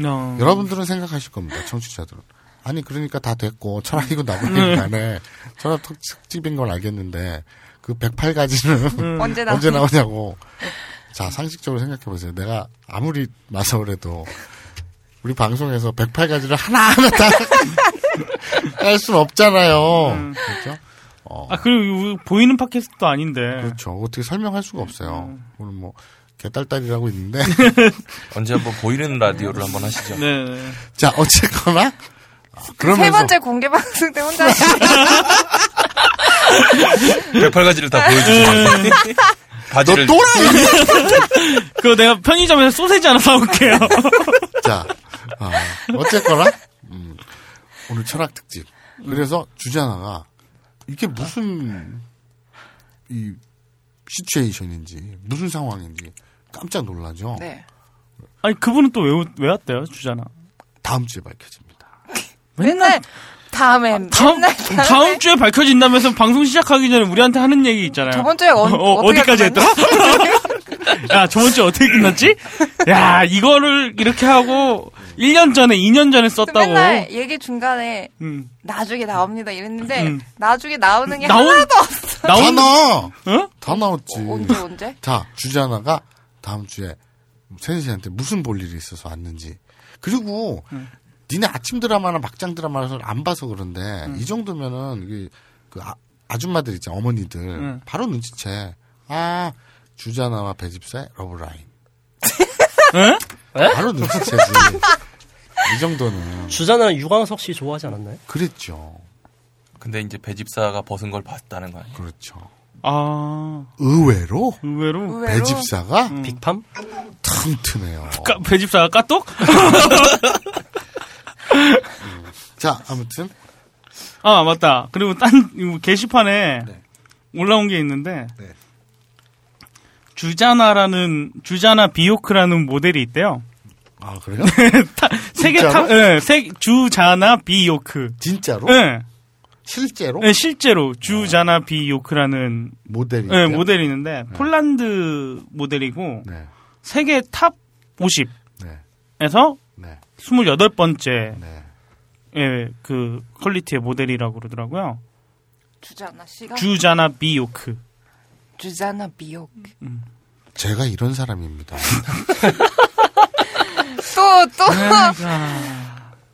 어. 여러분들은 생각하실 겁니다. 청취자들은. 아니 그러니까 다 됐고 철학이고 간에 철학 특- 특집인 걸 알겠는데 그 108가지는 음. 언제 나오냐. 언제 나오냐고. 자 상식적으로 생각해 보세요. 내가 아무리 마서울 해도 우리 방송에서 108가지를 하나하나 다 할 수는 없잖아요. 그렇죠? 아 그리고 보이는 팟캐스트도 아닌데. 그렇죠. 어떻게 설명할 수가 없어요. 오늘 뭐 개딸딸이라고 있는데. 언제 한번 보이는 라디오를 한번 하시죠. 네. 자 어쨌거나 어, 세 그러면서 번째 공개 방송 때 혼자 하시는 108가지를 다 보여주시면 바지를 너 또라이! 그거 내가 편의점에서 소세지 하나 사올게요. 자 어, 어쨌거나 음, 오늘 철학 특집. 그래서 주제 하나가 이게 무슨 이 시츄에이션인지 무슨 상황인지 깜짝 놀라죠. 네. 아니 그분은 또 왜 왜 왔대요 주잖아. 다음 주에 밝혀집니다. 맨날 다음에 다음 맨날 다음에 다음 주에 밝혀진다면서 방송 시작하기 전에 우리한테 하는 얘기 있잖아요. 저번 주에 언- 어, 어떻게 어디까지 했더라? 야 저번 주에 어떻게 끝났지? 야 이거를 이렇게 하고 1년 전에 2년 전에 썼다고. 맨날 얘기 중간에 음. 나중에 나옵니다 이랬는데 음. 나중에 나오는 게 나온- 하나도 없어. 다 나와. 어? 다 나왔지. 언제 언제? 자, 주제 하나가 다음 주에 세진 씨한테 무슨 볼 일이 있어서 왔는지. 그리고 니네 아침 드라마나 막장 드라마를 안 봐서 그런데 이 정도면은 그, 그 아, 아줌마들 있잖아 어머니들 응. 바로 눈치채. 아 주자나와 배집사의 러브라인. 응? 바로 눈치채지. 이 정도는 주자는 유광석 씨 좋아하지 않았나요? 그랬죠. 근데 이제 배집사가 벗은 걸 봤다는 거 아니에요? 그렇죠. 아 의외로 의외로? 배집사가 빅팜? 튼튼해요. 까, 배집사가 까똑? 자 아무튼 아 맞다. 그리고 딴 게시판에 올라온 게 있는데 네. 주자나라는 주자나 비요크라는 모델이 있대요. 아 그래요? 타- 세계 진짜로? top, 예, 세 주자나 비요크. 진짜로? 예, 실제로? 예, 실제로 주자나 비요크라는 모델이 예, 있대요? 모델이 있는데 폴란드 모델이고 네. 세계 top 50에서 네. 28번째 네. 예, 그 퀄리티의 모델이라고 그러더라고요. 주자나 씨가 주자나 비요크. 주자나 비옥. 제가 이런 사람입니다. 또 또. 그러니까.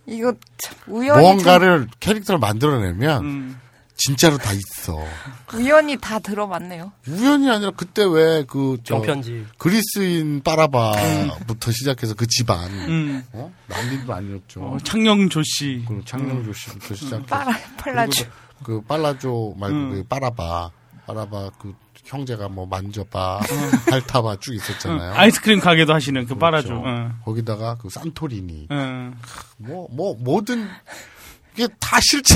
이거 참 우연히 무언가를 캐릭터를 만들어내면 음. 진짜로 다 있어. 참- 우연히 다 들어맞네요. 우연이 아니라 그때 왜 그 정편지. 그리스인 빠라바부터 시작해서 그 집안 음. 어? 난리도 아니었죠. 어, 창녕조 씨. 그리고 창녕조 씨부터 시작해서 빨라 빨라줘. 그리고 그 빨라조 말고 음. 그 빠라바 빠라바 그 형제가 뭐 만져봐 핥아봐 쭉 있었잖아요. 어, 아이스크림 가게도 하시는 그 그렇죠. 빨아줘. 어. 거기다가 그 산토리니 어. 뭐, 뭐, 모든, 이게 다 실제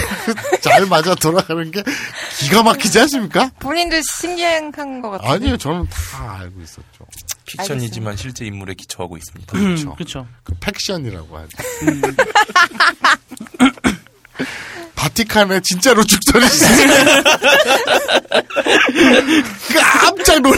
잘 맞아 돌아가는 게 기가 막히지 않습니까? 본인도 신기한 것 같아요. 아니요, 저는 다 알고 있었죠. 픽션이지만 실제 인물에 기초하고 있습니다. 그렇죠. 음, 그렇죠. 그 팩션이라고 하죠. 바티칸에 진짜로 있어요. 깜짝 놀라.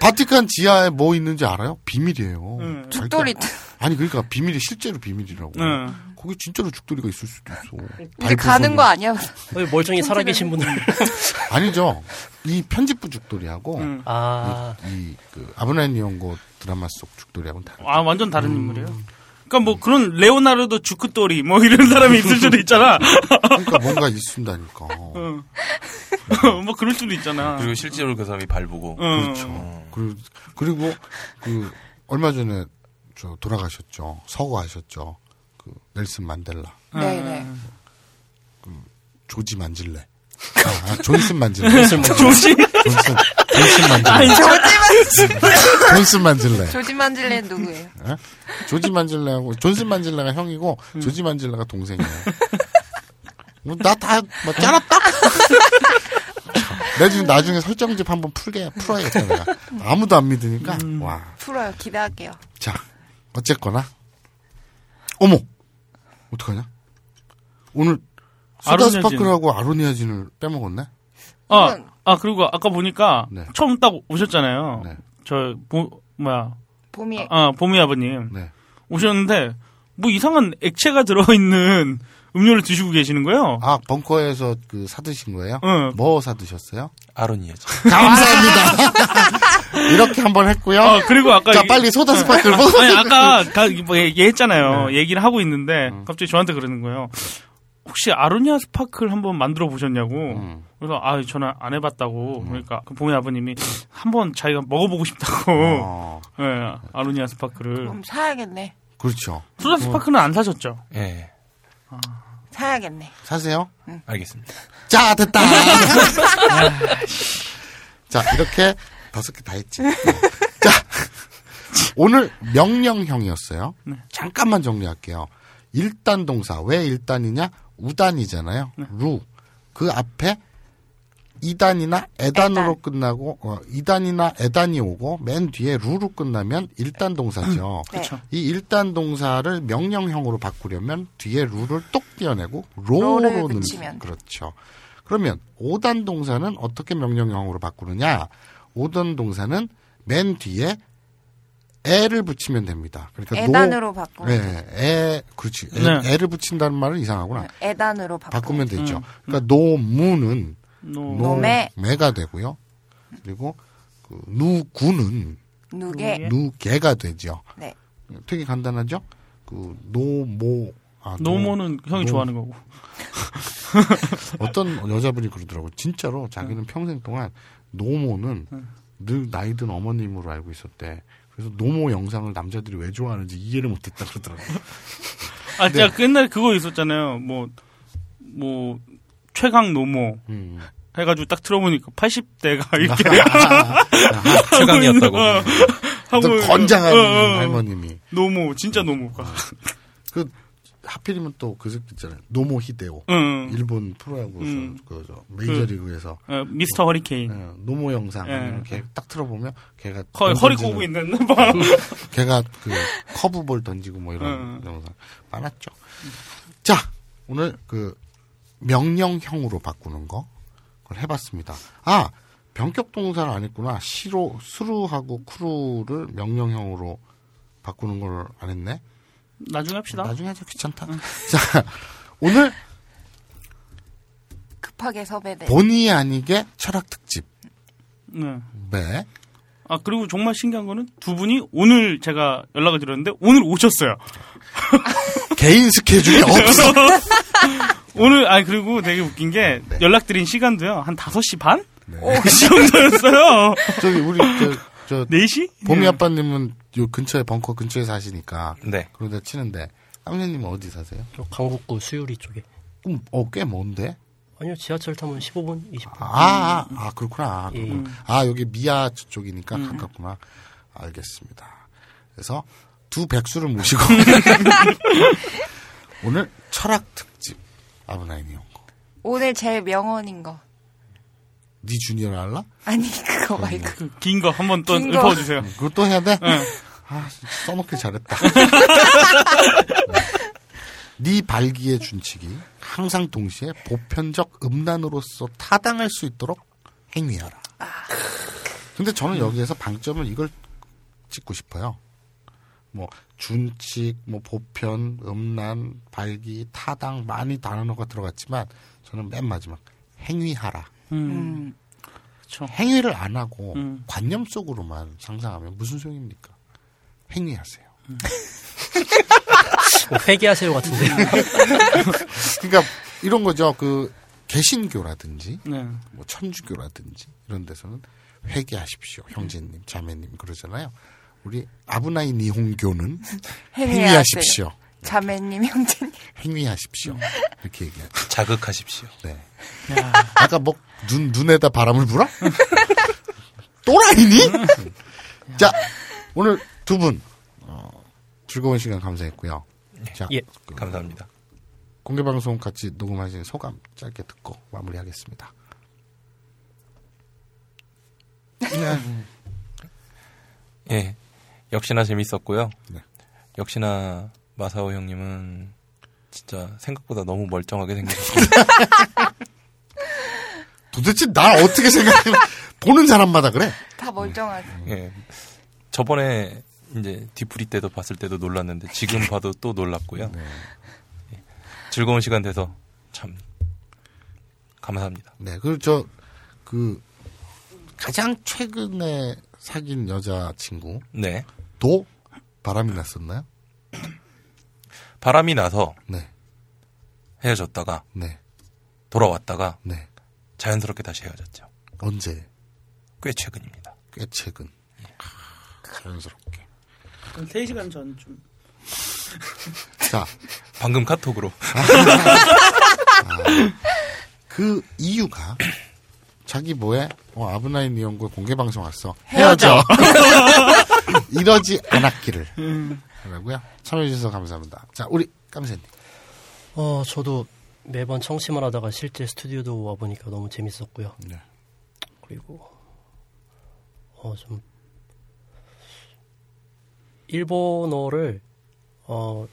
바티칸 지하에 뭐 있는지 알아요? 비밀이에요. 음. 죽돌이. 아니 그러니까 비밀이 실제로 비밀이라고. 응. 거기 진짜로 죽돌이가 있을 수도 있어. 이제 가는 거 아니야? 어, 멀쩡히 살아계신 분들. 아니죠. 이 편집부 죽돌이하고 음. 아, 이그 아브라인 이용고 드라마 속 죽돌이하고는 다르죠. 아 완전 다른 인물이에요. 그러니까 뭐 그런 레오나르도 주크돌이 뭐 이런 사람이 있을 수도 있잖아. 그러니까 뭔가 있습니다니까. 어. 뭐 그럴 수도 있잖아. 그리고 실제로 그 사람이 발보고. 어. 그렇죠. 그리고, 그리고 그 얼마 전에 저 돌아가셨죠. 서거하셨죠. 그 넬슨 만델라, 네네. 조지 만질레. 아, 존슨 만질레. 조지? 존슨. 존슨 만질래. 아니, 조지 만질래. 존슨 만질래. 조지 만질레는 누구예요? 어? 조지 만질레하고 존슨 만질레가 형이고 음. 조지 만질레가 동생이에요. 뭐 나다 뭐 짜랐다. 나중에 나중에 설정집 한번 풀게 풀어야겠다 내가. 아무도 안 믿으니까 음. 와. 풀어요. 기대할게요. 자 어쨌거나 어머 어떡하냐? 오늘 소다 아로니아진. 스파클하고 아로니아진을 빼먹었네. 아, 아 그리고 아까 보니까 네. 처음 딱 오셨잖아요. 저 보, 뭐야 봄이 아 봄이 아버님 네. 오셨는데 뭐 이상한 액체가 들어있는 음료를 드시고 계시는 거예요. 아 벙커에서 그 사드신 거예요? 응. 뭐 사드셨어요? 아로니아죠. 감사합니다. 이렇게 한번 했고요. 어, 그리고 아까 자 이- 빨리 소다 스파클 어. 먹어. 아니 아까 가, 뭐 얘기했잖아요. 네. 얘기를 하고 있는데 음. 갑자기 저한테 그러는 거예요. 혹시 아로니아 스파클 한번 만들어 보셨냐고. 음. 그래서 아 저는 안 해봤다고. 그러니까 그 봄이 아버님이 한번 자기가 먹어보고 싶다고. 어. 예, 아로니아 스파클을. 그럼 사야겠네. 그렇죠. 소다 스파클은 안 사셨죠? 예. 사야겠네. 사세요? 알겠습니다. 자 됐다. 자 이렇게 다섯 개 다 했지. 자 오늘 명령형이었어요. 잠깐만 정리할게요. 일단 동사 왜 일단이냐? 우단이잖아요. る. 그 앞에 い단이나 え단으로 끝나고 어, い단이나 え단이 오고 맨 뒤에 る로 끝나면 일단 동사죠. 네. 그쵸. 이 일단 동사를 명령형으로 바꾸려면 뒤에 る를 똑 떼어내고 ろ로. 넣는 그렇죠. 그러면 오단 동사는 어떻게 명령형으로 바꾸느냐? 오단 동사는 맨 뒤에 え를 붙이면 됩니다. 그러니까 え단으로 노, 바꾸면 네, え 그렇지. え, 네. え를 붙인다는 말은 이상하구나. え단으로 바꾸면, 바꾸면 되죠. 음. 그러니까 노무는 노- 노매. 노매가 되고요. 그리고 그 누구는 누게. 누개가 되죠. 네. 되게 간단하죠. 그 노모 아, 노- 노모는 형이 노- 좋아하는 거고. 어떤 여자분이 그러더라고. 진짜로 자기는 평생 동안 노모는 늘 나이 든 어머님으로 알고 있었대. 그래서 노모 영상을 남자들이 왜 좋아하는지 이해를 못했다 그러더라고. 아, 네. 진짜 옛날에 그거 있었잖아요. 뭐, 뭐, 최강 노모. 음. 해가지고 딱 들어보니까 80대가 이렇게. 최강이었다고. 어, 하고 어떤 건장한 어, 어. 할머님이. 노모, 진짜 노모가. 그 하필이면 또 그 새끼 있잖아요. 노모 히데오. 응. 일본 프로야구 음. 그 저 메이저리그에서 어, 미스터 허리케인. 예, 노모 영상 예. 이렇게 딱 틀어보면 걔가 허, 공 허리 꼬고 있는 방. 걔가 그 커브볼 던지고 뭐 이런 응. 영상 많았죠. 자 오늘 그 명령형으로 바꾸는 거 그걸 해봤습니다. 아 변격 동사를 안 했구나. 시로 수루하고 크루를 명령형으로 바꾸는 걸 안 했네. 나중에 합시다. 나중에 하자 귀찮다. 자 오늘 급하게 섭외돼. 본의 아니게 철학 특집. 네. 네. 아, 그리고 정말 신기한 거는 두 분이 오늘 제가 연락을 드렸는데 오늘 오셨어요. 개인 스케줄이 없어. 오늘, 아니, 그리고 되게 웃긴 게 네. 연락 드린 시간도요. 한 5시 반? 그 정도였어요. 저기 우리 저, 저 4시? 봄이 네. 아빠님은 요 근처에 벙커 근처에 사시니까 네. 그러다 치는데 쌍년님은 어디 사세요? 저 강북구 수유리 쪽에. 그럼 어꽤 먼데? 아니요, 지하철 타면 15분, 20분. 아, 아, 아, 그렇구나. 예. 그렇구나. 아 여기 미아 쪽이니까 음. 가깝구나. 알겠습니다. 그래서 두 백수를 모시고 오늘 철학 특집 아브나인이 온 거. 오늘 제일 명언인 거. 네 주니어를 알라? 아니 그거 말고. 그긴거 한번 또 긴 거. 읊어주세요. 그것도 해야 돼? 네. 아, 써놓길 잘했다. 네 발기의 준칙이 항상 동시에 보편적 음란으로서 타당할 수 있도록 행위하라. 근데 저는 여기에서 방점을 이걸 찍고 싶어요. 뭐 준칙, 뭐 보편, 음란, 발기, 타당 많이 단어가 들어갔지만 저는 맨 마지막 행위하라. 음. 그쵸. 행위를 안 하고 음. 관념 속으로만 상상하면 무슨 소용입니까? 행위하세요. 뭐 회개하세요 같은데. 그러니까 이런 거죠. 그 개신교라든지 네. 뭐 천주교라든지 이런 데서는 회개하십시오. 형제님, 자매님 그러잖아요. 우리 아브나이 니홍교는. 행위하십시오. 자매님 형제님. 행위하십시오. 이렇게 얘기하죠. 자극하십시오. 네. 아까 뭐 눈 눈에다 바람을 불어? 또라이니? 자, 오늘 두 분, 어, 즐거운 시간 감사했고요. 자, 예, 그 감사합니다. 공개 방송 같이 녹음하신 소감 짧게 듣고 마무리하겠습니다. 네. 예, 역시나 재밌었고요. 네. 역시나 마사오 형님은 진짜 생각보다 너무 멀쩡하게 생기셨고 도대체 나 어떻게 생각해? 보는 사람마다 그래. 다 멀쩡하지. 예. 저번에 이제 뒤풀이 때도 봤을 때도 놀랐는데 지금 봐도 또 놀랐고요. 예. 즐거운 시간 돼서 참 감사합니다. 네, 그리고 저, 그, 가장 최근에 사귄 여자 친구. 네. 도 바람이 났었나요? 바람이 나서 네. 헤어졌다가 네. 돌아왔다가 네. 자연스럽게 다시 헤어졌죠. 언제? 꽤 최근입니다. 꽤 최근. 자연스럽게. 한 3시간 전 좀. 자. 방금 카톡으로. 그 이유가 자기 뭐해? 어, 아브나인 이용구 공개 방송 왔어. 헤어져. 이러지 않았기를. 음. 라고요. 참여해주셔서 감사합니다. 자, 우리 깜새님. 어, 저도 매번 청취만 하다가 실제 스튜디오도 와보니까 너무 재밌었고요. 네. 그리고, 어, 좀, 일본어를, 어,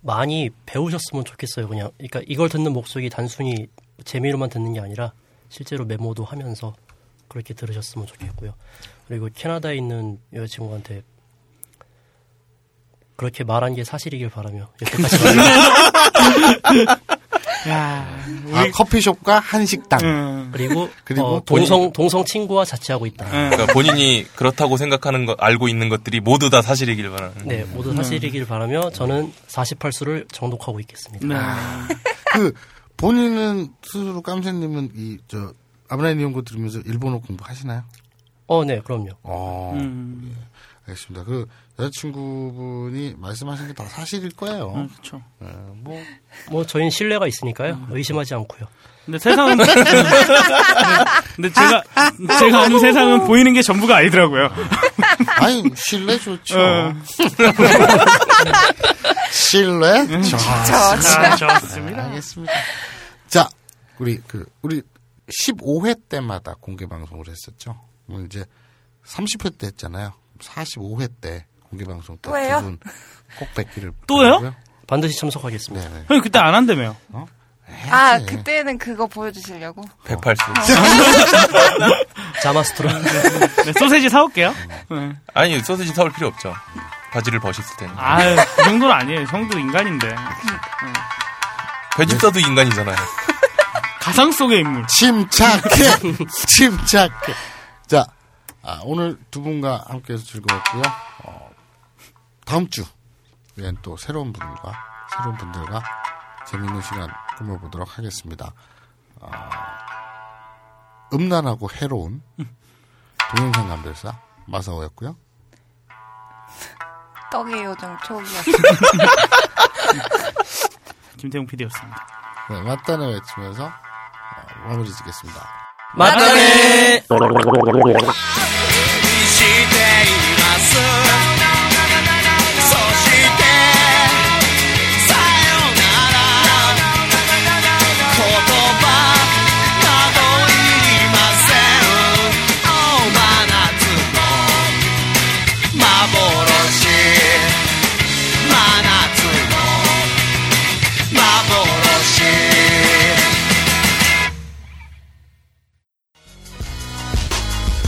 많이 배우셨으면 좋겠어요, 그냥. 그러니까 이걸 듣는 목적이 단순히 재미로만 듣는 게 아니라 실제로 메모도 하면서 그렇게 들으셨으면 좋겠고요. 그리고 캐나다에 있는 여자친구한테 그렇게 말한 게 사실이길 바라며 여태까지 야, 아, 커피숍과 한식당. 음. 그리고, 그리고 어, 동성 동성 친구와 자취하고 있다. 그러니까 본인이 그렇다고 생각하는 것, 알고 있는 것들이 모두 다 사실이길 바라는. 네, 모두 사실이길 바라며 저는 48수를 정독하고 있겠습니다. 네. 그, 본인은 스스로 깜새님은 이, 저, 아브라인 이용구 들으면서 일본어 공부하시나요? 어, 네, 그럼요. 어, 음. 예, 알겠습니다. 그, 여자친구분이 말씀하신 게 다 사실일 거예요. 음, 그렇죠. 예, 뭐, 뭐 저희는 신뢰가 있으니까요. 의심하지 않고요. 근데 세상은 근데 제가 제가 아는 세상은 보이는 게 전부가 아니더라고요. 아니, 신뢰 좋죠. 어. 신뢰? 음, 좋 좋- 좋습니다. 알겠습니다. 자, 우리 그 우리 15회 때마다 공개 방송을 했었죠. 오늘 이제 30회 때 했잖아요. 45회 때 공개 방송 또 해요? 때두분꼭 뵙기를 또요? 바라고요. 반드시 참석하겠습니다. 네네. 형님 그때 안 한다며요. 아, 그때는 그거 보여주시려고? 108수. 자마스트로. 네, 소세지 사올게요. 네. 아니, 소세지 사올 필요 없죠. 바지를 벗었을 때는. 아유, 그 정도는 아니에요. 형도 인간인데. 배집사도 인간이잖아요. 가상 속의 인물. 침착해! 침착해! 자, 아, 오늘 두 분과 함께해서 즐거웠고요. 어, 다음 주엔 또 새로운 분과, 새로운 분들과 재밌는 시간 꾸며보도록 하겠습니다. 아, 음란하고 해로운 동영상 감별사 마사오였고요. 떡의 요정 초기였어. 김태용 PD였습니다. 네, 맞다네 외치면서 어, 마무리 짓겠습니다. 맞다네!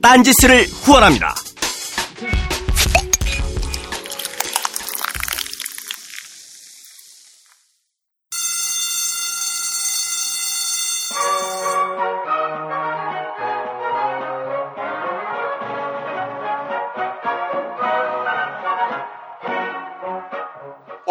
딴지스를 후원합니다.